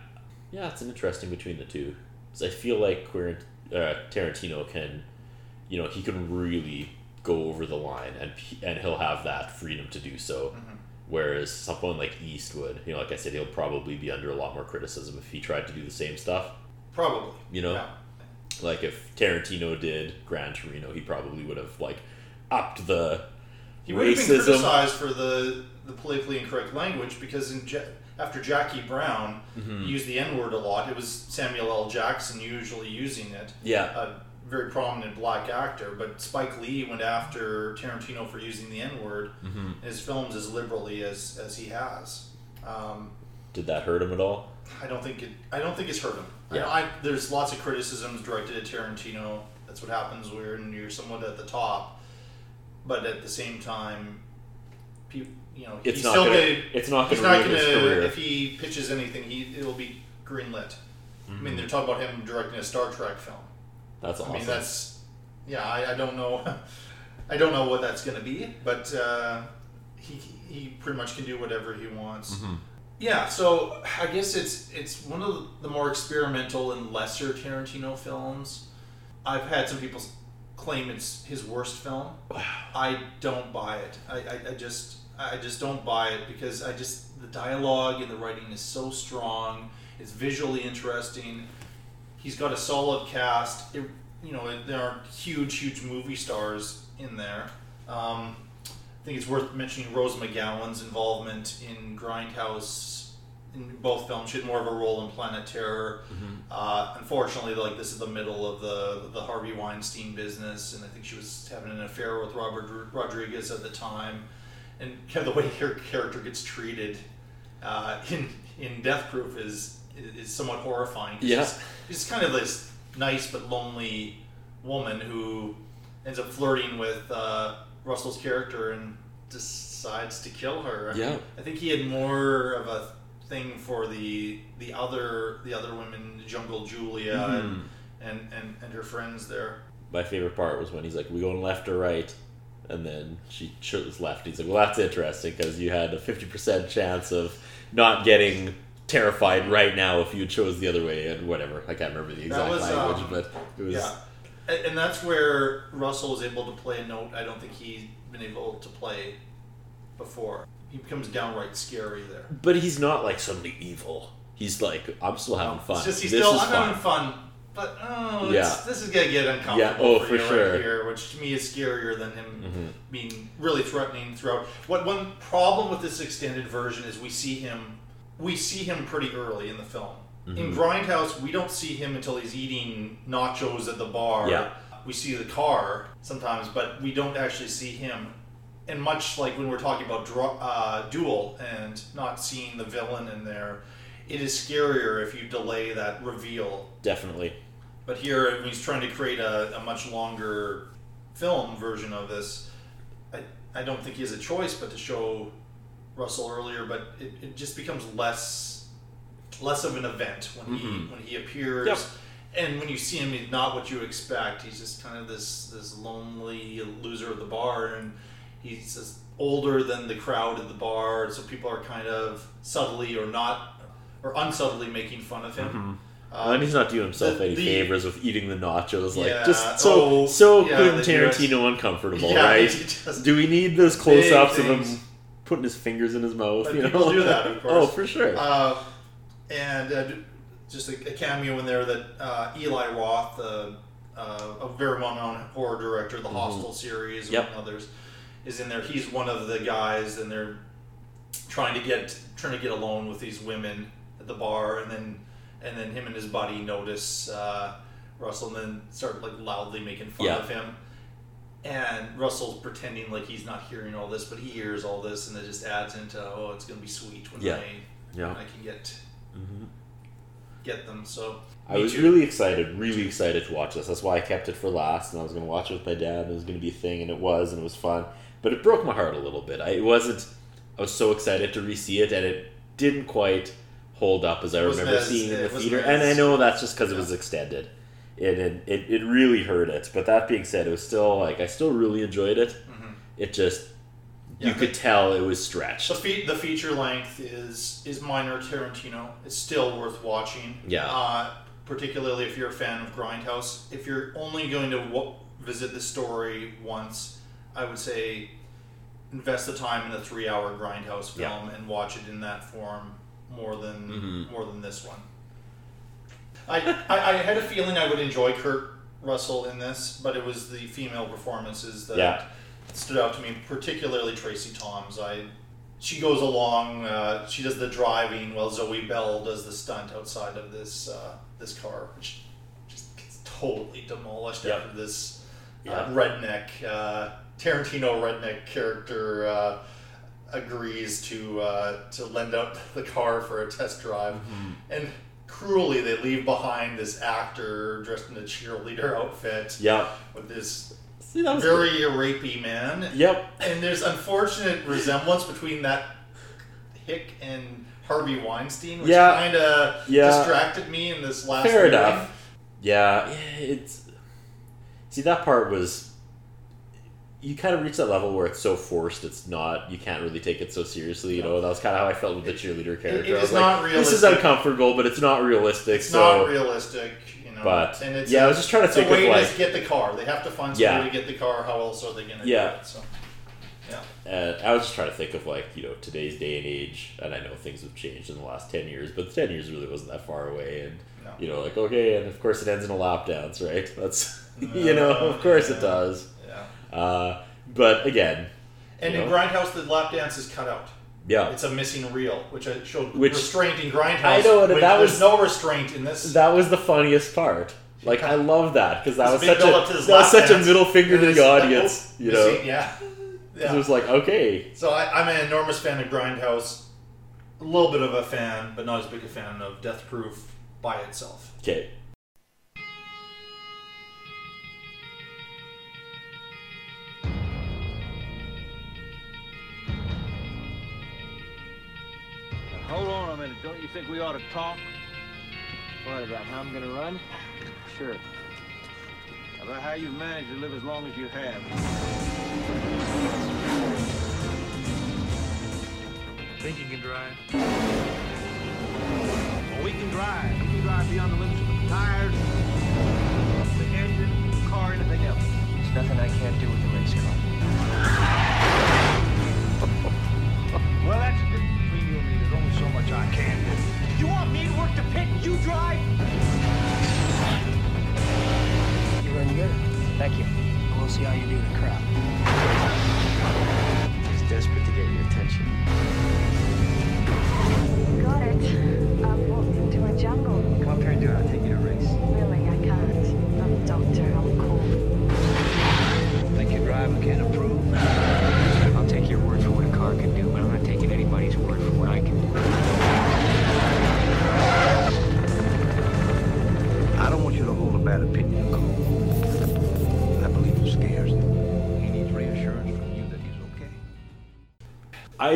yeah, it's an interesting between the two. 'Cause I feel like Quir- uh, Tarantino can, you know, he can really go over the line, and and he'll have that freedom to do so. Whereas someone like Eastwood, you know, like I said, he'll probably be under a lot more criticism if he tried to do the same stuff. Probably. You know, Yeah. like if Tarantino did Gran Torino, he probably would have like upped the He would have been criticized for the, the politically incorrect language because in ja- after Jackie Brown Mhm. he used the N word a lot. It was Samuel L. Jackson usually using it. Yeah. A very prominent black actor. But Spike Lee went after Tarantino for using the N word Mhm. in his films as liberally as, as he has. Um, Did that hurt him at all? I don't think it. I don't think it's hurt him. Yeah. I, I, there's lots of criticisms directed at Tarantino. That's what happens when you're someone at the top, but at the same time, people, you know, It's he's not still gonna- gonna, it's not he's gonna not gonna- If he pitches anything, he it'll be greenlit. I Mhm. mean, they're talking about him directing a Star Trek film. That's awesome. I mean, that's yeah. I, I don't know. I don't know what that's going to be, but uh, he he pretty much can do whatever he wants. Mhm. Yeah, so I guess it's it's one of the more experimental and lesser Tarantino films. I've had some people claim it's his worst film. I don't buy it. I, I, I just I just don't buy it because I just the dialogue and the writing is so strong. It's visually interesting. He's got a solid cast. It, you know, there are huge, huge movie stars in there. Um, think it's worth mentioning Rose McGowan's involvement in Grindhouse in both films. She had more of a role in Planet Terror. Mhm. Uh, unfortunately, like this is the middle of the the Harvey Weinstein business, and I think she was having an affair with Robert Dr- Rodriguez at the time, and kind of the way her character gets treated uh, in in Death Proof is is somewhat horrifying. Yeah. she's, she's kind of this nice but lonely woman who ends up flirting with uh, Russell's character and decides to kill her. I Yeah. I think he had more of a thing for the the other the other women, Jungle Julia Mhm. and, and, and and her friends there. My favorite part was when he's like, "We going left or right?" And then she chose left. He's like, "Well, that's interesting because you had a fifty percent chance of not getting terrified right now if you chose the other way." And whatever, I can't remember the exact language, um, but it was yeah, and, and that's where Russell is able to play a note. I don't think he's been able to play before. He becomes downright scary there. But he's not like suddenly evil. He's like, I'm still having fun. It's just he's this still is I'm fun. having fun, but oh, Yeah. this is gonna get uncomfortable. Yeah, oh, for, for you sure. right here, which to me is scarier than him Mhm. being really threatening throughout. What one problem with this extended version is we see him, we see him pretty early in the film. In Mhm. Grindhouse, we don't see him until he's eating nachos at the bar. Yeah. We see the car sometimes, but we don't actually see him and much like when we're talking about draw, uh, Duel and not seeing the villain in there, it is scarier if you delay that reveal. Definitely. But here, when he's trying to create a, a much longer film version of this, I, I don't think he has a choice but to show Russell earlier. But it, it just becomes less less of an event when he Mhm. when he appears. Yep. And when you see him, he's not what you expect. He's just kind of this this lonely loser of the bar, and he's just older than the crowd at the bar, so people are kind of subtly or not or unsubtly making fun of him. Mhm. Um, and he's not doing himself the- any the- favors with eating the nachos, like Yeah, just so oh, so yeah, Quentin they do. Tarantino uncomfortable, Yeah, right? do we need those close-ups of him putting his fingers in his mouth? But you know? do that, of course. oh, for sure. Uh, and uh, just a, a cameo in there that uh, Eli Roth, uh, uh, a very well-known horror director, the Mhm. Hostel series, Yep. and others, is in there. He's one of the guys, and they're trying to get trying to get alone with these women at the bar, and then and then him and his buddy notice uh, Russell, and then start like loudly making fun Yeah. of him. And Russell's pretending like he's not hearing all this, but he hears all this, and it just adds into oh, it's gonna be sweet when Yeah. I Yeah. when I can get Mhm. get them. So I was too. really excited, really excited to watch this. That's why I kept it for last, and I was going to watch it with my dad. And it was going to be a thing, and it was, and it was fun. But it broke my heart a little bit. I it wasn't. I was so excited to re-see it, and it didn't quite hold up as I remember as- seeing it in the theater. And I know that's just because it was extended. It, it it it really hurt it. But that being said, it was still like I still really enjoyed it. Mhm. It just Yeah, you could tell it was stretched. The, fe- the feature length is is minor Tarantino. It's still worth watching. Yeah. Uh, particularly if you're a fan of Grindhouse. If you're only going to w- visit the story once, I would say invest the time in a three-hour Grindhouse Yeah. film and watch it in that form more than Mhm. more than this one. I, I I had a feeling I would enjoy Kurt Russell in this, but it was the female performances that Yeah. Stood out to me, particularly Tracie Thoms. I she goes along, uh, she does the driving while Zoe Bell does the stunt outside of this uh, this car, which just gets totally demolished Yep. after this uh, Yeah. redneck uh, Tarantino redneck character uh, agrees to uh, to lend out the car for a test drive, Mm-hmm. and cruelly they leave behind this actor dressed in a cheerleader outfit Yeah. with this See, that was very rapey man. Yep. And there's unfortunate resemblance between that Hick and Harvey Weinstein, which Yeah. kind of Yeah. distracted me in this last. Fair viewing. enough. Yeah, it's. See, that part was. You kind of reach that level where it's so forced, it's not. You can't really take it so seriously. You know, that was kind of how I felt with the cheerleader character. I it was is like, not This is uncomfortable, but it's not realistic. It's so, not realistic, But and it's yeah, I was just trying to think a way of like to get the car. They have to find some Yeah. way to get the car. How else are they going to Yeah. do it? So, yeah. Uh, I was just trying to think of like you know today's day and age, and I know things have changed in the last ten years, but ten years really wasn't that far away, and No. you know like okay, and of course it ends in a lap dance, right? That's you know of course it does. Yeah. Uh, but again, And you in know, Grindhouse, the lap dance is cut out. Yeah. It's a missing reel, which I showed Which- restraint in Grindhouse. I know, and that there's was- no restraint in this. that was the funniest part. Like I love that because that was such a build-up to his that was such a middle finger to the like, audience, oh, you know. missing- yeah. Yeah. It was like okay, So I, I'm an enormous fan of Grindhouse. A little bit of a fan, but not as big a fan of Death Proof by itself. okay. Hold on a minute. Don't you think we ought to talk? What, about how I'm gonna run? Sure. About how you've managed to live as long as you have. Think you can drive? Well, we can drive. We can drive beyond the limits of the tires, the engine, the car, anything else. There's nothing I can't do with a race car.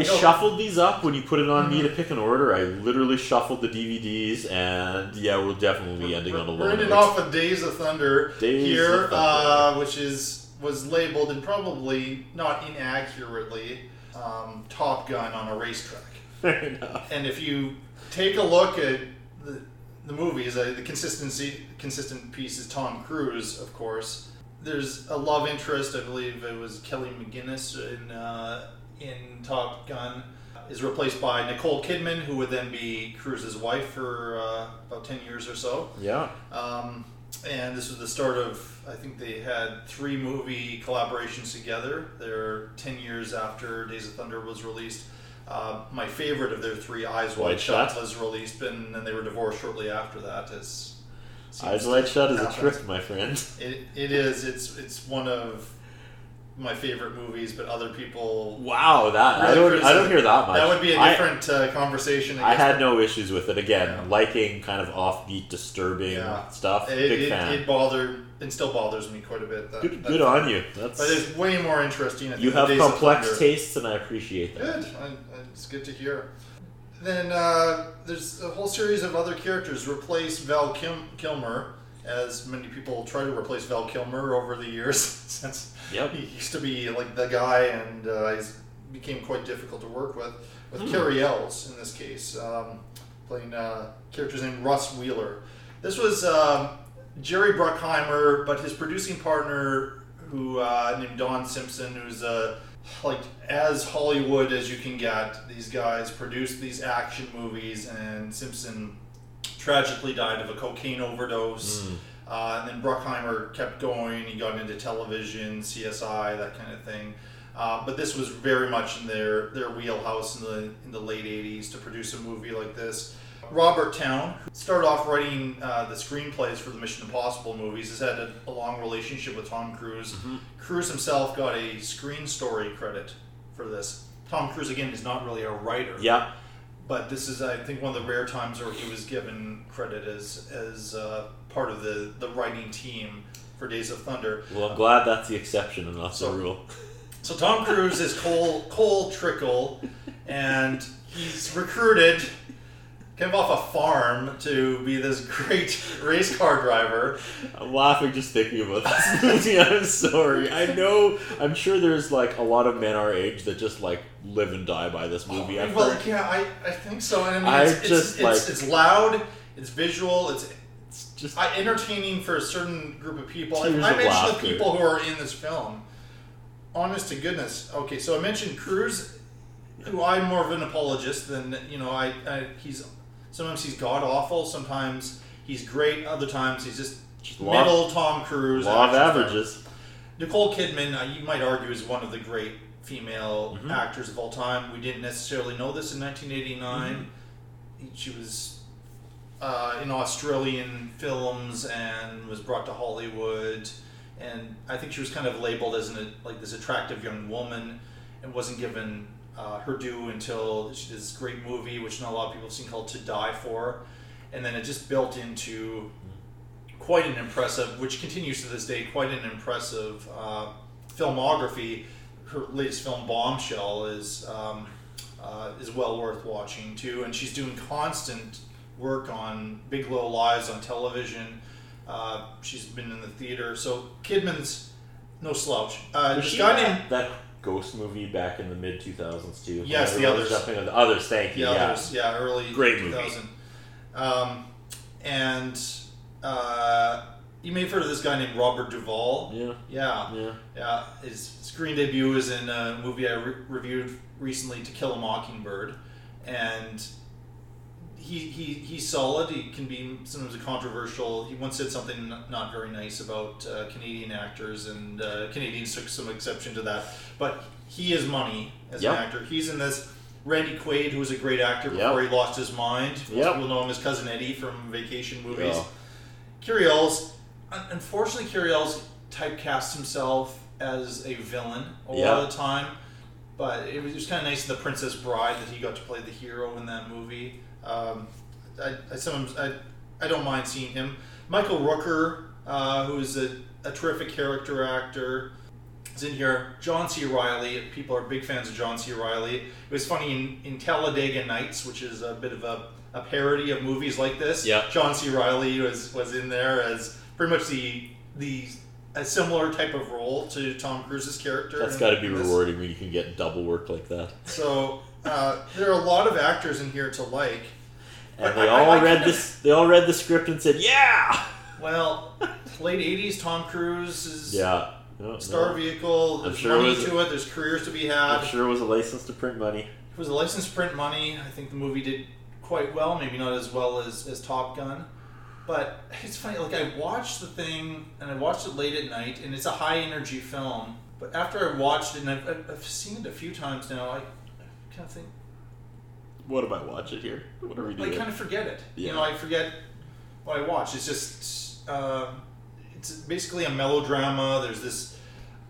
I shuffled these up when you put it on me to pick an order. I literally shuffled the DVDs, and yeah, we'll definitely be ending on a low We're ending off with Days of Thunder Days here, of Thunder. Uh, which is was labeled and probably not inaccurately um, Top Gun on a racetrack. Fair enough. And if you take a look at the, the movies, uh, the consistency consistent piece is Tom Cruise, of course. There's a love interest. I believe it was Kelly McGillis in uh, in Top Gun. Is replaced by Nicole Kidman, who would then be Cruise's wife for uh, about ten years or so. Yeah. Um, and this was the start of, I think they had three movie collaborations together. They're 10 years after Days of Thunder was released. Uh, my favorite of their three, Eyes Wide, Wide Shut, Shut? was released, and then they were divorced shortly after that. As Eyes Wide Shut is a trick, my friend. It, it is. It's it's one of my favorite movies, but other people. Wow, that I don't I don't hear that much. That would be a different uh, conversation. I had no issues with it. Again, liking kind of offbeat, disturbing Yeah. stuff. It, Big it, fan. it bothered and still bothers me quite a bit. That, Good- that good on you. That's- but it's way more interesting. You have complex tastes, and I appreciate that. Good. I, I, it's good to hear. Then uh, there's a whole series of other characters replace Val Kim- Kilmer, as many people try to replace Val Kilmer over the years since Yep. he used to be like the guy, and uh, he's became quite difficult to work with. With Hmm. Cary Elwes in this case, um, playing uh, characters named Russ Wheeler. This was um, Jerry Bruckheimer, but his producing partner, who uh, named Don Simpson, who's uh, like as Hollywood as you can get. These guys produced these action movies, and Simpson tragically died of a cocaine overdose. Mm. Uh, and then Bruckheimer kept going. He got into television, CSI, that kind of thing. Uh, but this was very much in their, their wheelhouse in the in the late '80s to produce a movie like this. Robert Towne who started off writing uh, the screenplays for the Mission Impossible movies. Has had a, a long relationship with Tom Cruise. Cruise himself got a screen story credit for this. Tom Cruise again is not really a writer. Yeah. But this is, I think, one of the rare times where he was given credit as as uh, part of the, the writing team for Days of Thunder. Well, I'm glad that's the exception and not So- the rule. So Tom Cruise is Cole Cole Trickle, and he's recruited of off a farm to be this great race car driver. I'm laughing just thinking about this movie. I'm sorry. I know. I'm sure there's like a lot of men our age that just like live and die by this movie. Oh, I've well, heard- yeah, I, I think so. And I mean, I it's, just, it's, like- it's, it's loud, it's visual, it's it's just entertaining for a certain group of people. I, I mentioned laughter. the people who are in this film. Honest to goodness. Okay, so I mentioned Cruise, who I'm more of an apologist than you know. I, I he's sometimes he's god awful, sometimes he's great, other times he's just, law- middle Tom Cruise. law of averages. Nicole Kidman, uh, you might argue, is one of the great female Mm-hmm. actors of all time. We didn't necessarily know this in 1989. Mm-hmm. She was uh, in Australian films and was brought to Hollywood. And I think she was kind of labeled as an, like this attractive young woman and wasn't given uh, her due until she did this great movie, which not a lot of people have seen, called To Die For. And then it just built into quite an impressive, which continues to this day, quite an impressive uh, filmography. Her latest film, Bombshell, is um, uh, is well worth watching too, and she's doing constant work on Big Little Lies on television. Uh, she's been in the theater, so Kidman's no slouch. Uh, this guy named that ghost movie back in the mid 2000s too? Yes, the others. jumping on the others. Thank you. The yeah. others, yeah, early Great movie. Um, and uh, you may have heard of this guy named Robert Duvall. Yeah. Yeah. Yeah. Yeah. His screen debut is in a movie I re- reviewed recently, To Kill a Mockingbird. And he, he, he's solid. He can be sometimes a controversial. He once said something not, very nice about uh, Canadian actors, and uh, Canadians took some exception to that. But he is money as Yep. an actor. He's in this. Randy Quaid, who was a great actor Yep. before he lost his mind. Yep. people know him as Cousin Eddie from Vacation movies. Yeah. Cary Elwes, un- unfortunately, Cary Elwes typecast himself as a villain a lot of the time. But it was just kind of nice in The Princess Bride that he got to play the hero in that movie. Um, I, I sometimes I, I don't mind seeing him. Michael Rooker, uh, who's a, a terrific character actor. Is in here. John C. Reilly. People are big fans of John C. Reilly. It was funny in, in Talladega Nights, which is a bit of a, a parody of movies like this. Yeah. John C. Reilly was was in there as pretty much the the a similar type of role to Tom Cruise's character. That's got to be rewarding when you can get double work like that. So uh, there are a lot of actors in here to like. And they I- all I- I read of- this. They all read the script and said, "Yeah, Well, late '80s, Tom Cruise is yeah." No, star no. vehicle. There's sure it money was- to it. There's careers to be had. I'm sure it was a license to print money. It was a licensed print money. I think the movie did quite well. Maybe not as well as, as Top Gun. But it's funny, like I watched the thing and I watched it late at night, and it's a high energy film. But after I watched it, and I've, I've- seen it a few times now, I kind of think, What am I watching here? What are we doing? I kind of forget it. You know, I forget what I watch. It's just, uh, it's basically a melodrama. There's this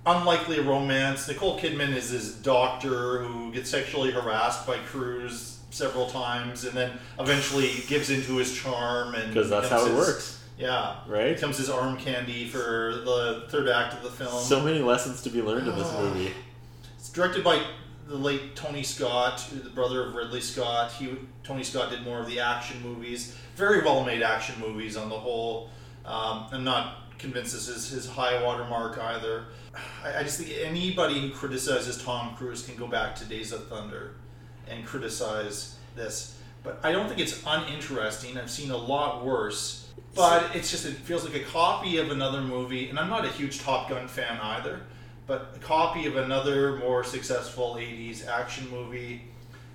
unlikely romance. Nicole Kidman is this doctor who gets sexually harassed by Cruise several times, and then eventually gives into his charm And because that's how it his- works. Yeah, Right? Becomes his arm candy for the third act of the film. So many lessons to be learned in this movie. It's directed by the late Tony Scott, the brother of Ridley Scott. He Tony Scott did more of the action movies, very well made action movies on the whole. Um, I'm not convinced this is his high water mark either. I, I just think anybody who criticizes Tom Cruise can go back to Days of Thunder and criticize this. But I don't think it's uninteresting. I've seen a lot worse. But it's just it feels like a copy of another movie, and I'm not a huge Top Gun fan either. But a copy of another more successful '80s action movie,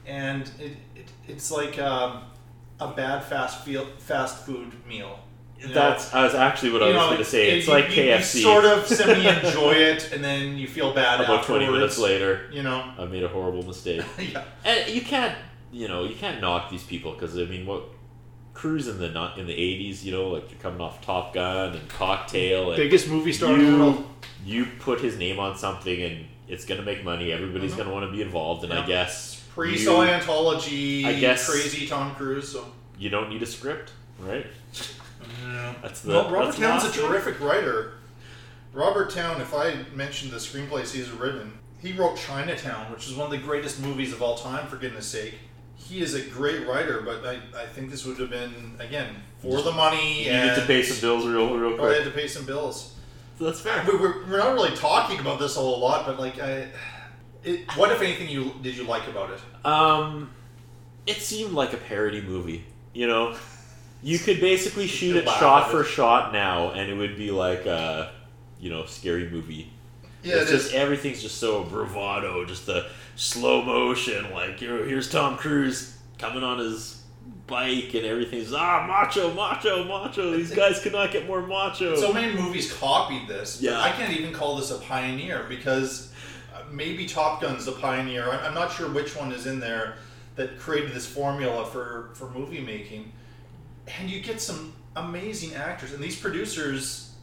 and it, it it's like um, a bad fast feel, fast food meal. you know? That's I was actually what I was know, going to say. It's you- like you- KFC. You sort of semi enjoy it, and then you feel bad About twenty minutes later, You know, I made a horrible mistake. yeah. And you can't, you know, you can't knock these people because I mean, what Cruise in the not in the eighties, you know, like you're coming off Top Gun and Cocktail, and Biggest movie star in the you, world. You put his name on something, and it's gonna make money. Everybody's Mhm. gonna want to be involved, and I guess Pre you- Scientology, I guess crazy Tom Cruise. So. you don't need a script, right? That's the Well, Robert that's Towne's a terrific writer. Robert Towne, if I mentioned the screenplays he's written, he wrote Chinatown, which is one of the greatest movies of all time, for goodness sake. He is a great writer, but I, I think this would have been, again, for the money You and needed to pay some bills real, real quick. Oh, I had to pay some bills. So That's fair. We, we're, we're not really talking about this a whole lot, but like, I, it, what if anything you did you like about it? Um, it seemed like a parody movie. You know, you could basically shoot it shot for it. shot now, and it would be like a, you know, scary movie. Yeah, it's it just is. everything's just so bravado, just the slow motion. Like you know, here's Tom Cruise coming on his bike, and everything's ah macho, macho, macho. These guys cannot get more macho. So many movies copied this. Yeah. I can't even call this a pioneer because uh, maybe Top Gun's the pioneer. I'm not sure which one is in there that created this formula for, for movie making. And you get some amazing actors. And these producers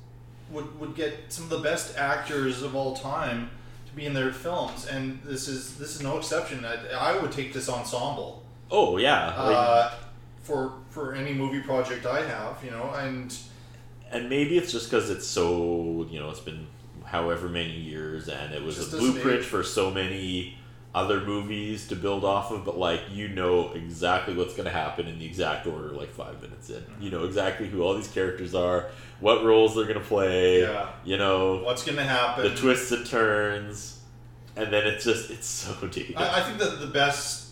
would, would get some of the best actors of all time to be in their films. And this is this is no exception. I, I would take this ensemble oh yeah, like- uh, for for any movie project I have, you know, and and maybe it's just because it's so you know it's been however many years and it was a blueprint for so many other movies to build off of but like you know exactly what's going to happen in the exact order like five minutes in mm-hmm. you know exactly who all these characters are what roles they're going to play Yeah. you know what's going to happen. the twists and turns and then it's just it's so deep I, I think that the best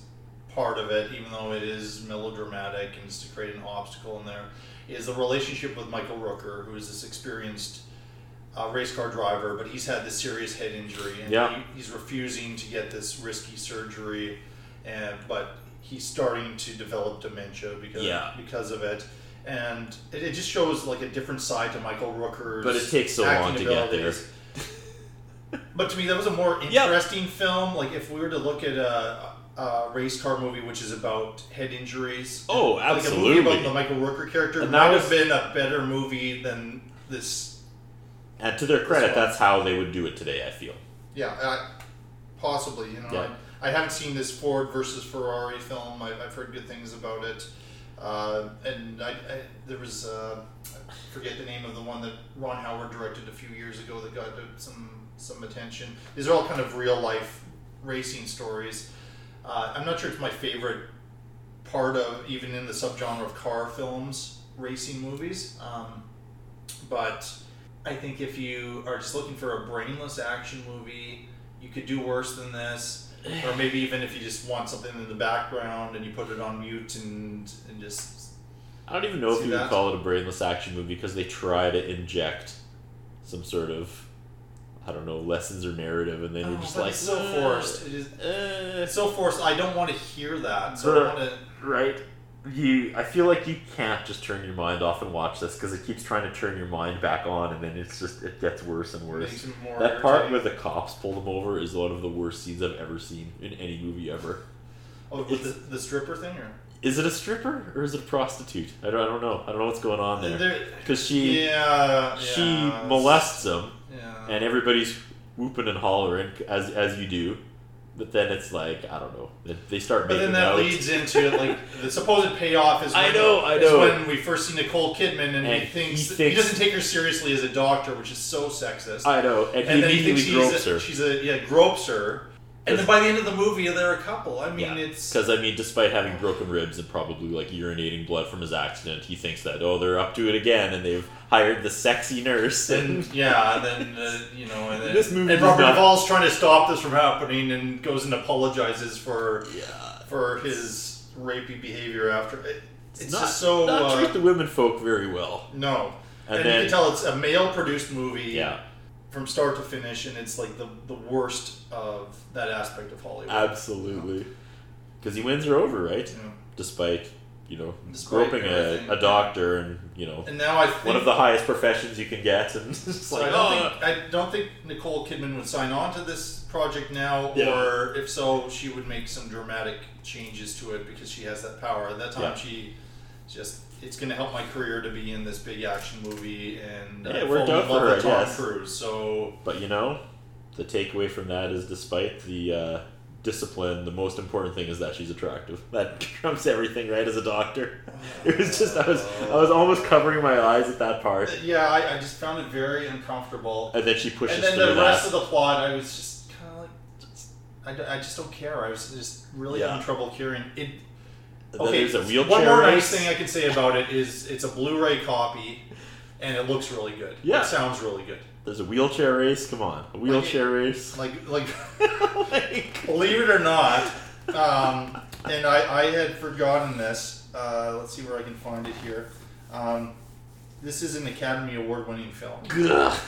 part of it, even though it is melodramatic and is to create an obstacle in there, is the relationship with Michael Rooker, who is this experienced uh, race car driver, but he's had this serious head injury and Yeah. he, he's refusing to get this risky surgery, and but he's starting to develop dementia because Yeah. because of it. And it, it just shows like a different side to Michael Rooker's. But it takes so long acting to get there. But to me, that was a more interesting film. Like if we were to look at a, a race car movie, which is about head injuries. Oh, Like a movie absolutely. about the Michael Rooker character And might that have been a better movie than this. And to their credit that's how they would do it today i feel Yeah, uh, possibly. You know, Yeah. I, I haven't seen this Ford versus Ferrari film. I, I've heard good things about it. Uh, and I, I, there was uh, I forget the name of the one that Ron Howard directed a few years ago that got some some attention. These are all kind of real life racing stories. Uh, I'm not sure it's my favorite part of even in the subgenre of car films, racing movies. Um, but I think if you are just looking for a brainless action movie, you could do worse than this. Or maybe even if you just want something in the background and you put it on mute and, and just I don't even know if See you would call it a brainless action movie because they try to inject some sort of, I don't know, lessons or narrative, and then you're Oh, just like, it's so "Uh, forced. It is, it's so forced. I don't want to hear that. So I The- want to. right? You, I feel like you can't just turn your mind off and watch this because it keeps trying to turn your mind back on, and then it's just it gets worse and worse. Makes it more that part where the cops pull them over is one of the worst scenes I've ever seen in any movie ever. Oh, with the, the stripper thing, or Is it a stripper or is it a prostitute? I don't, I don't know. I don't know what's going on there. There- Because she Yeah, she yeah, molests him, yeah. and everybody's whooping and hollering as as you do. But then it's like I don't know. They- start But making then that out. leads into like the supposed payoff is when, I know, I is know. when we first see Nicole Kidman and, And he he thinks he, doesn't take her seriously as a doctor, which is so sexist. I know, and he then immediately thinks gropes she's a, her. She's a yeah gropes her, and then by the end of the movie they're a couple. I mean, it's Because I mean, despite having broken ribs and probably like urinating blood from his accident, he thinks that oh they're up to it again, and they've hired the sexy nurse. and yeah, and then uh, you know, and then This movie and does Robert not- Duvall's trying to stop this from happening and goes and apologizes for yeah. for his rapey behavior after. It, it's not, just so not uh, treat the women folk very well. No. And And, then- you can tell it's a male produced movie Yeah. From start to finish, and it's like the, the worst of that aspect of Hollywood. Absolutely, because he wins her over, right? Yeah. Despite you know Despite groping a, a doctor and you know And now I one of the highest professions you can get, and it's So like I, don't oh, think, I don't think Nicole Kidman would sign on to this project now, Yeah. or if so, she would make some dramatic changes to it because she has that power. At that time, Yeah. she just it's going to help my career to be in this big action movie, and Yeah, I it worked in out for her, Tom guess. Cruise. So But you know, the takeaway from that is despite the uh, discipline, the most important thing is that she's attractive. That trumps everything, right? As a doctor, it was just I was I was almost covering my eyes at that part, yeah, I, I just found it very uncomfortable. and then she pushes and then through the that. rest of the plot, I was just kind of like, I just don't care. I was just really Yeah. having trouble caring it. Then there's a one wheelchair more race. nice thing I can say about it is it's a Blu-ray copy, and it looks really good. Yeah. it sounds really good. There's a wheelchair race. Come on, a wheelchair race. Like like, believe it or not, um, and I, I had forgotten this. Uh, let's see where I can find it here. Um, this is an Academy Award-winning film. Ugh.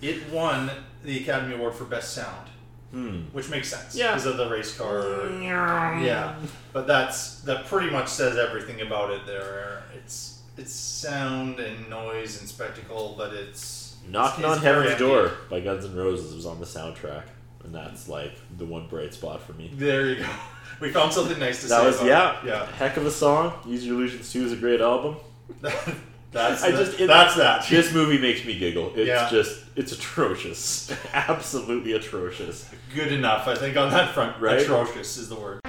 It won the Academy Award for Best Sound. Hmm. Which makes sense. Yeah. Because of the race car. Yeah. But that's that pretty much says everything about it there. It's it's sound and noise and spectacle, but it's Knocking it's on very Heaven's empty. Door by Guns N' Roses was on the soundtrack, and that's like the one bright spot for me. There you go. We found something nice to That say was about yeah, it. Yeah. heck of a song. Use Your Illusions Two is a great album. That's I the- just it- that's that. This movie makes me giggle. It's Yeah. just it's atrocious, absolutely atrocious. Good enough, I think, on that front. Right? Atrocious is the word.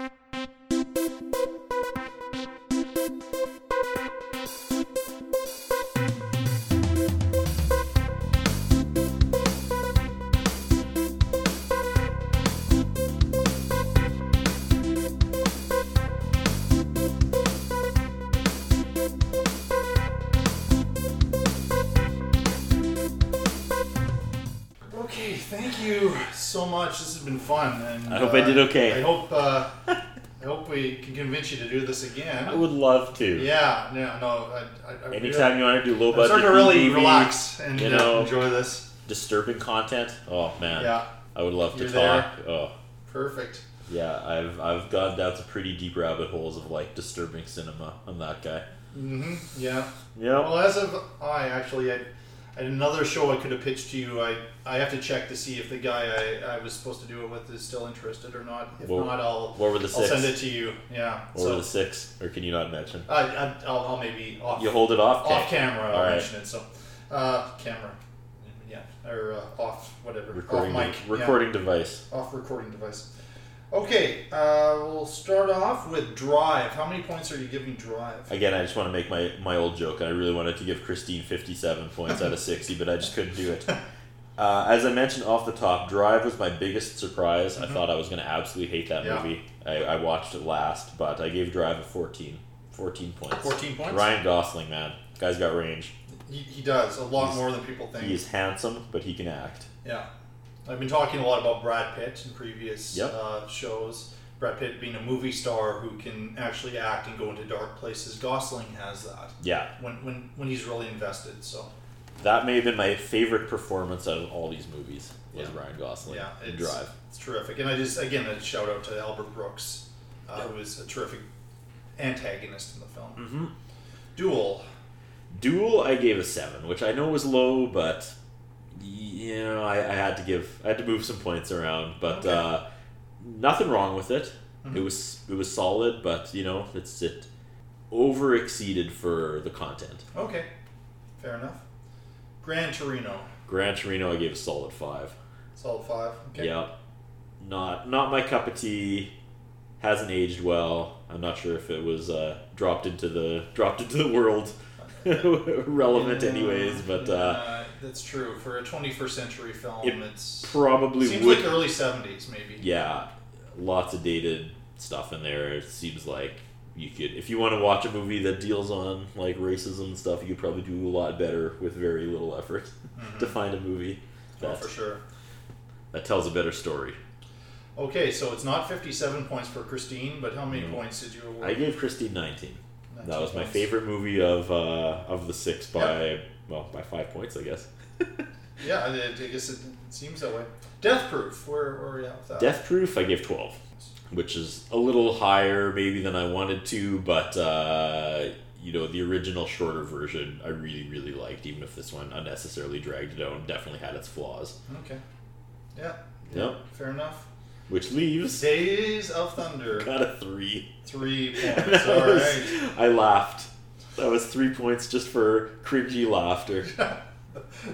Okay, thank you so much. This has been fun, and I hope I did okay. I hope uh, I hope we can convince you to do this again. I would love to. Yeah, no, no. I, I, I Anytime you want to do low I'm budget, starting to really movie, relax and you uh, enjoy this. disturbing content. Oh man, Yeah. I would love to You're talk. Oh, Perfect. yeah, I've I've gone down some pretty deep rabbit holes of like disturbing cinema. I'm that guy. Mm hmm Yeah. Yeah. Well, as of I actually, I, Had another show I could have pitched to you. I I have to check to see if the guy I, I was supposed to do it with is still interested or not. If What- not, I'll what were the I'll send it to you. Yeah. What so were the six, or can you not mention? I, I I'll, I'll maybe off. You hold it off? Off camera. I'll right. mention it. So, uh, camera. Yeah, or uh, off whatever. Recording off mic. de- yeah. recording device. Off recording device. Okay, uh, we'll start off with Drive. How many points are you giving Drive? Again, I just want to make my, my old joke. I really wanted to give Christine 57 points out of 60, but I just couldn't do it. Uh, as I mentioned off the top, Drive was my biggest surprise. I Mhm. thought I was going to absolutely hate that Yeah. movie. I, I watched it last, but I gave Drive a 14. 14 points. 14 points? Ryan Gosling, man. Guy's got range. He, he does a lot He's- more than people think. He's handsome, but he can act. Yeah. I've been talking a lot about Brad Pitt in previous Yep. uh, shows. Brad Pitt being a movie star who can actually act and go into dark places. Gosling has that. Yeah. When, when, when he's really invested. So, That may have been my favorite performance out of all these movies, was Yeah. Ryan Gosling yeah, in it's, Drive. it's terrific. And I just, again, a shout out to Albert Brooks, uh, who was a terrific antagonist in the film. Mm-hmm. Duel. Duel, I gave a seven, which I know was low, but you know, I, I had to give, I had to move some points around, but Okay. uh, nothing wrong with it. Mhm. It was it was solid, but you know, it's it over exceeded for the content. Okay. Fair enough. Gran Torino. Gran Torino, I gave a solid five. Solid five. Okay. Yeah, not not my cup of tea. Hasn't aged well. I'm not sure if it was uh, dropped into the dropped into the world relevant, Yeah, anyways. But uh, that's true for a 21st century film. It it's probably seems would- like early 70s, maybe. yeah, lots of dated stuff in there. It seems like you could, if you want to watch a movie that deals on like racism and stuff, you could probably do a lot better with very little effort to Mhm. find a movie Oh, for sure. that tells a better story. Okay, so it's not 57 points for Christine, but how many No. points did you award? I gave Christine 19. 19 that was my favorite movie of uh, of the six by well by five points, I guess. Yeah, I, I guess it seems that way. Death Proof. Where, where are you at with that? Death Proof, I gave 12, which is a little higher maybe than I wanted to, but uh, you know, the original shorter version I really, really liked, even if this one unnecessarily dragged it out and definitely had its flaws. Okay. Yeah. Yep. Fair enough. Which leaves Days of Thunder. got a three. Three points. All right. I laughed. That was three points just for cringy laughter.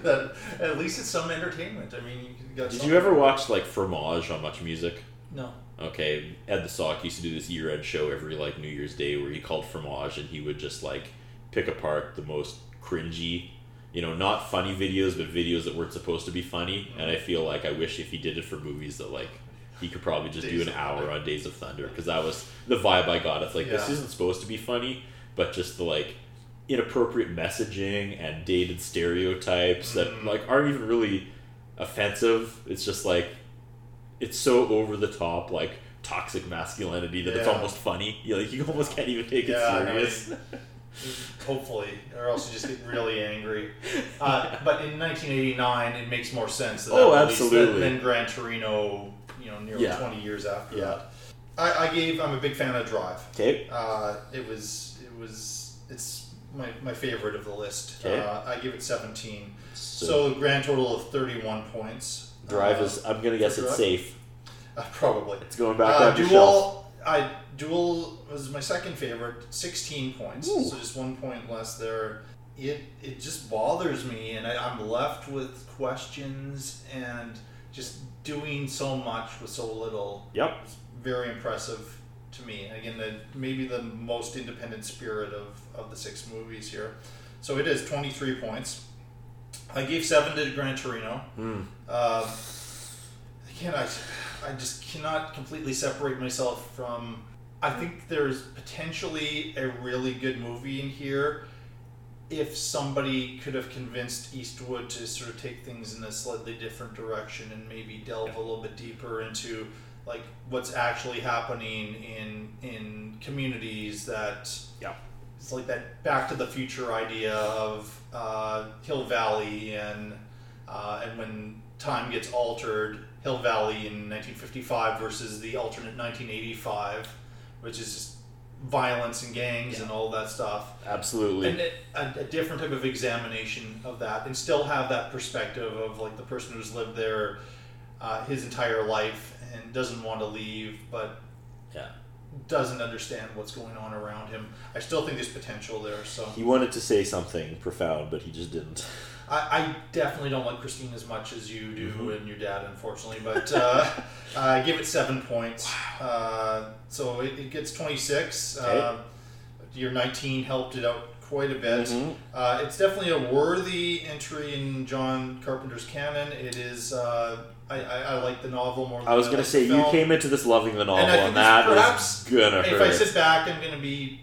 that at least it's some entertainment. I mean, you got. Did you ever watch like Fromage on Much Music? No. Okay, Ed the Sock used to do this year-end show every like New Year's Day where he called Fromage and he would just like pick apart the most cringy, you know, not funny videos, but videos that weren't supposed to be funny. And I feel like I wish if he did it for movies that like he could probably just Days do an hour Thunder. on Days of Thunder because that was the vibe I got. It's like this isn't supposed to be funny, but just the like inappropriate messaging and dated stereotypes that Mm. like aren't even really offensive. It's just like it's so over the top, like toxic masculinity that it's almost funny. You like you almost can't even take it Yeah, I serious. Hopefully, or else you just get really angry. Uh, but in 1989, it makes more sense. That Oh, that absolutely. Than, Gran Torino, you know, nearly Yeah. 20 years after Yeah. that. I, I gave. I'm a big fan of Drive. Okay. Uh, it was. Was. It's my, my favorite of the list. Okay. Uh, I give it 17. So, So- a grand total of 31 points. Drive Uh, is I'm gonna guess it's safe. Uh, probably. It's going back uh, Duel, shelf. I Duel was my second favorite, sixteen points, Ooh. so just one point less there. It it just bothers me, and I, I'm left with questions and just doing so much with so little. Yep. It's very impressive to me. And again, the, maybe the most independent spirit of, of the six movies here. So it is 23 points. I gave seven to Gran Torino. Hmm. Um, again, I, I just cannot completely separate myself from. I think there's potentially a really good movie in here if somebody could have convinced Eastwood to sort of take things in a slightly different direction and maybe delve a little bit deeper into like what's actually happening in in communities that yeah it's like that Back to the Future idea of uh, Hill Valley and uh, and when time gets altered, Hill Valley in 1955 versus the alternate 1985, which is just violence and gangs and all that stuff. Absolutely. And it, a, a different type of examination of that, and still have that perspective of like the person who's lived there uh, his entire life and doesn't want to leave, but yeah, doesn't understand what's going on around him. I still think there's potential there. So He wanted to say something profound, but he just didn't. I, I definitely don't like Christine as much as you do Mhm. and your dad, unfortunately. But uh, I give it seven points. Uh, so it, it gets 26. Okay. Uh, your 19 helped it out quite a bit. Mhm. Uh, it's definitely a worthy entry in John Carpenter's canon. It is. Uh, I, I, I like the novel more. Than I was gonna like say you came into this loving the novel, And I and, that perhaps gonna if hurt. I sit back, I'm gonna be,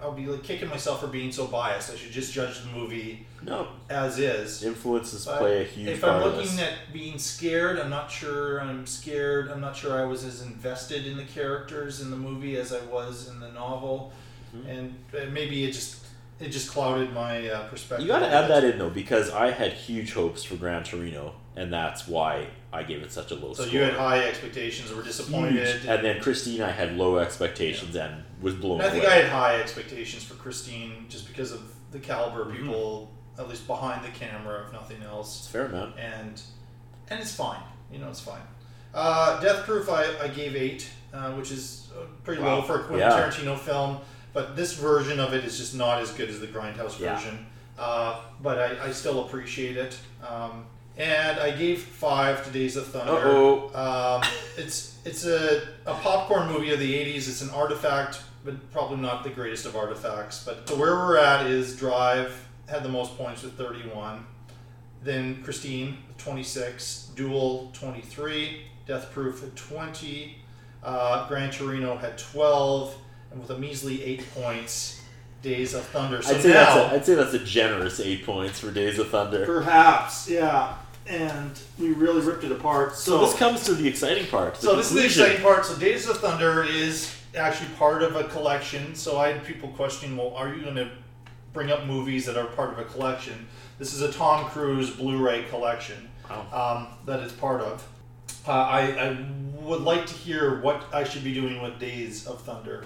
I'll be like kicking myself for being so biased. I should just judge the movie No. as is. Influences But play a huge If I'm looking at being scared, I'm not sure I'm scared. I'm not sure I was as invested in the characters in the movie as I was in the novel, Mm-hmm. and uh, maybe it just it just clouded my uh, perspective. You got to add that in though, because I had huge hopes for Gran Torino, and that's why I gave it such a low score. So score. you had high expectations, were disappointed. Huge. And then Christine, I had low expectations and was blown And I think away. I had high expectations for Christine just because of the caliber of people, at least behind the camera, if nothing else. It's fair, man. And and it's fine. You know, it's fine. Uh, Death Proof, I, I gave eight, uh, which is pretty Wow. low for a Quentin Yeah. Tarantino film. But this version of it is just not as good as the Grindhouse Yeah. version. Uh, but I, I still appreciate it. Um, and I gave five to Days of Thunder. Uh-oh. Um, it's it's a, a popcorn movie of the 80s. It's an artifact, but probably not the greatest of artifacts. But so where we're at is Drive had the most points with 31. Then Christine, 26. Duel, 23. Death Proof at 20. Uh, Gran Torino had 12. And with a measly 8 points, Days of Thunder. So I'd say now, that's a, I'd say that's a generous eight points for Days of Thunder. perhaps, yeah. And we really ripped it apart. so, this comes to the exciting part. the So this is the exciting part. So Days of Thunder is actually part of a collection. So I had people questioning, well, are you going to bring up movies that are part of a collection? This is a Tom Cruise Blu-ray collection um, that it's part of. Uh, I, I would like to hear what I should be doing with Days of Thunder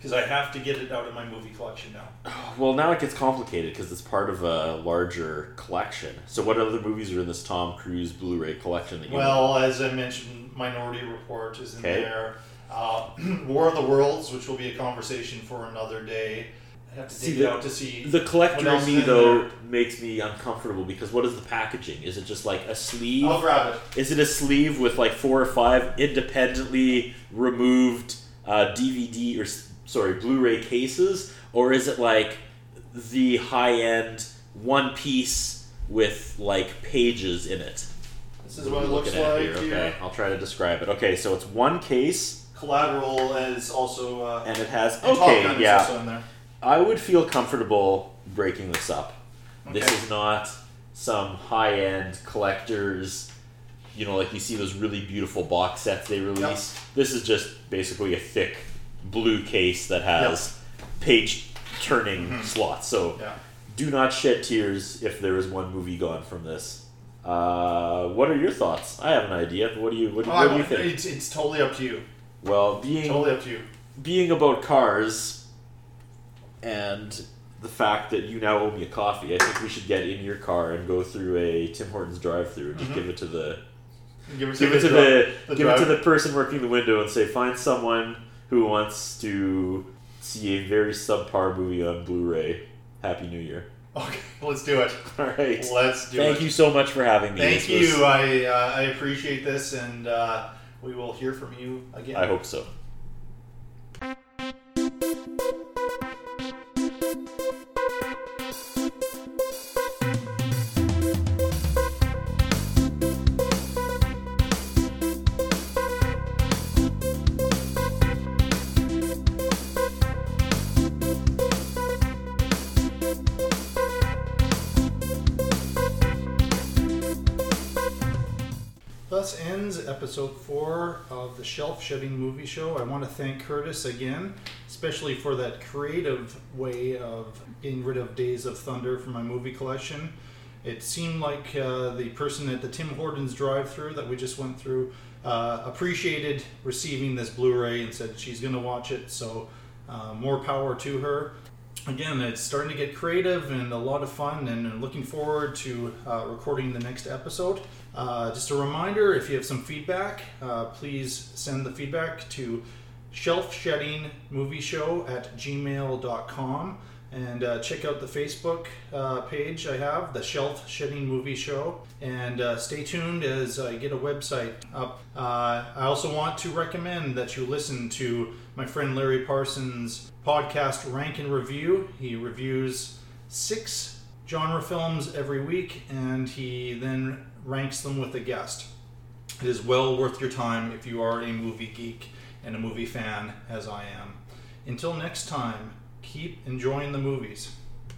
because I have to get it out of my movie collection now. Well, now it gets complicated because it's part of a larger collection. So, what other movies are in this Tom Cruise Blu-ray collection that you? Well, as I mentioned, Minority Report is in Okay. there. Uh, War of the Worlds, which will be a conversation for another day. I have to See, dig it the, out to see the collector in me though there. makes me uncomfortable because what is the packaging? Is it just like a sleeve? I'll grab it. Is it a sleeve with like four or five independently removed uh, DVD or sorry Blu-ray cases, or is it like the high-end one piece with like pages in it? This is what it I'm looks like here. here. Okay, I'll try to describe it. Okay, so it's one case. Collateral is also uh, and it has okay, yeah. also in there. I would feel comfortable breaking this up. This is not some high-end collectors, you know, like you see those really beautiful box sets they release. This is just basically a thick blue case that has page-turning Mhm. slots. So Yeah. do not shed tears if there is one movie gone from this. Uh, what are your thoughts? I have an idea. What do you what, do- Oh, what do you think? It's, it's totally up to you. Well, being Totally up to you. being about cars and the fact that you now owe me a coffee, I think we should get in your car and go through a Tim Hortons drive-through and just Mhm. give it to the Give it to give it to the, the give it to the person working the window and say find someone who wants to see a very subpar movie on Blu-ray. Happy New Year. Okay, let's do it. All right. Let's do Thank it. Thank you so much for having me. Thank This was- you. I uh, I appreciate this, and uh, we will hear from you again. I hope so. Episode four of the Shelf Shedding Movie Show. I want to thank Curtis again, especially for that creative way of getting rid of Days of Thunder from my movie collection. It seemed like uh, the person at the Tim Hortons drive-through that we just went through uh, appreciated receiving this Blu-ray and said she's going to watch it. So uh, more power to her. Again, it's starting to get creative and a lot of fun, and looking forward to uh, recording the next episode. Uh, just a reminder if you have some feedback, uh, please send the feedback to shelfsheddingmovieshow at gmail.com. And uh, check out the Facebook uh, page I have, the Shelf Shedding Movie Show. And uh, stay tuned as I get a website up. Uh, I also want to recommend that you listen to my friend Larry Parsons' podcast, Rank and Review. He reviews six genre films every week and he then ranks them with a guest. It is well worth your time if you are a movie geek and a movie fan, as I am. Until next time, keep enjoying the movies.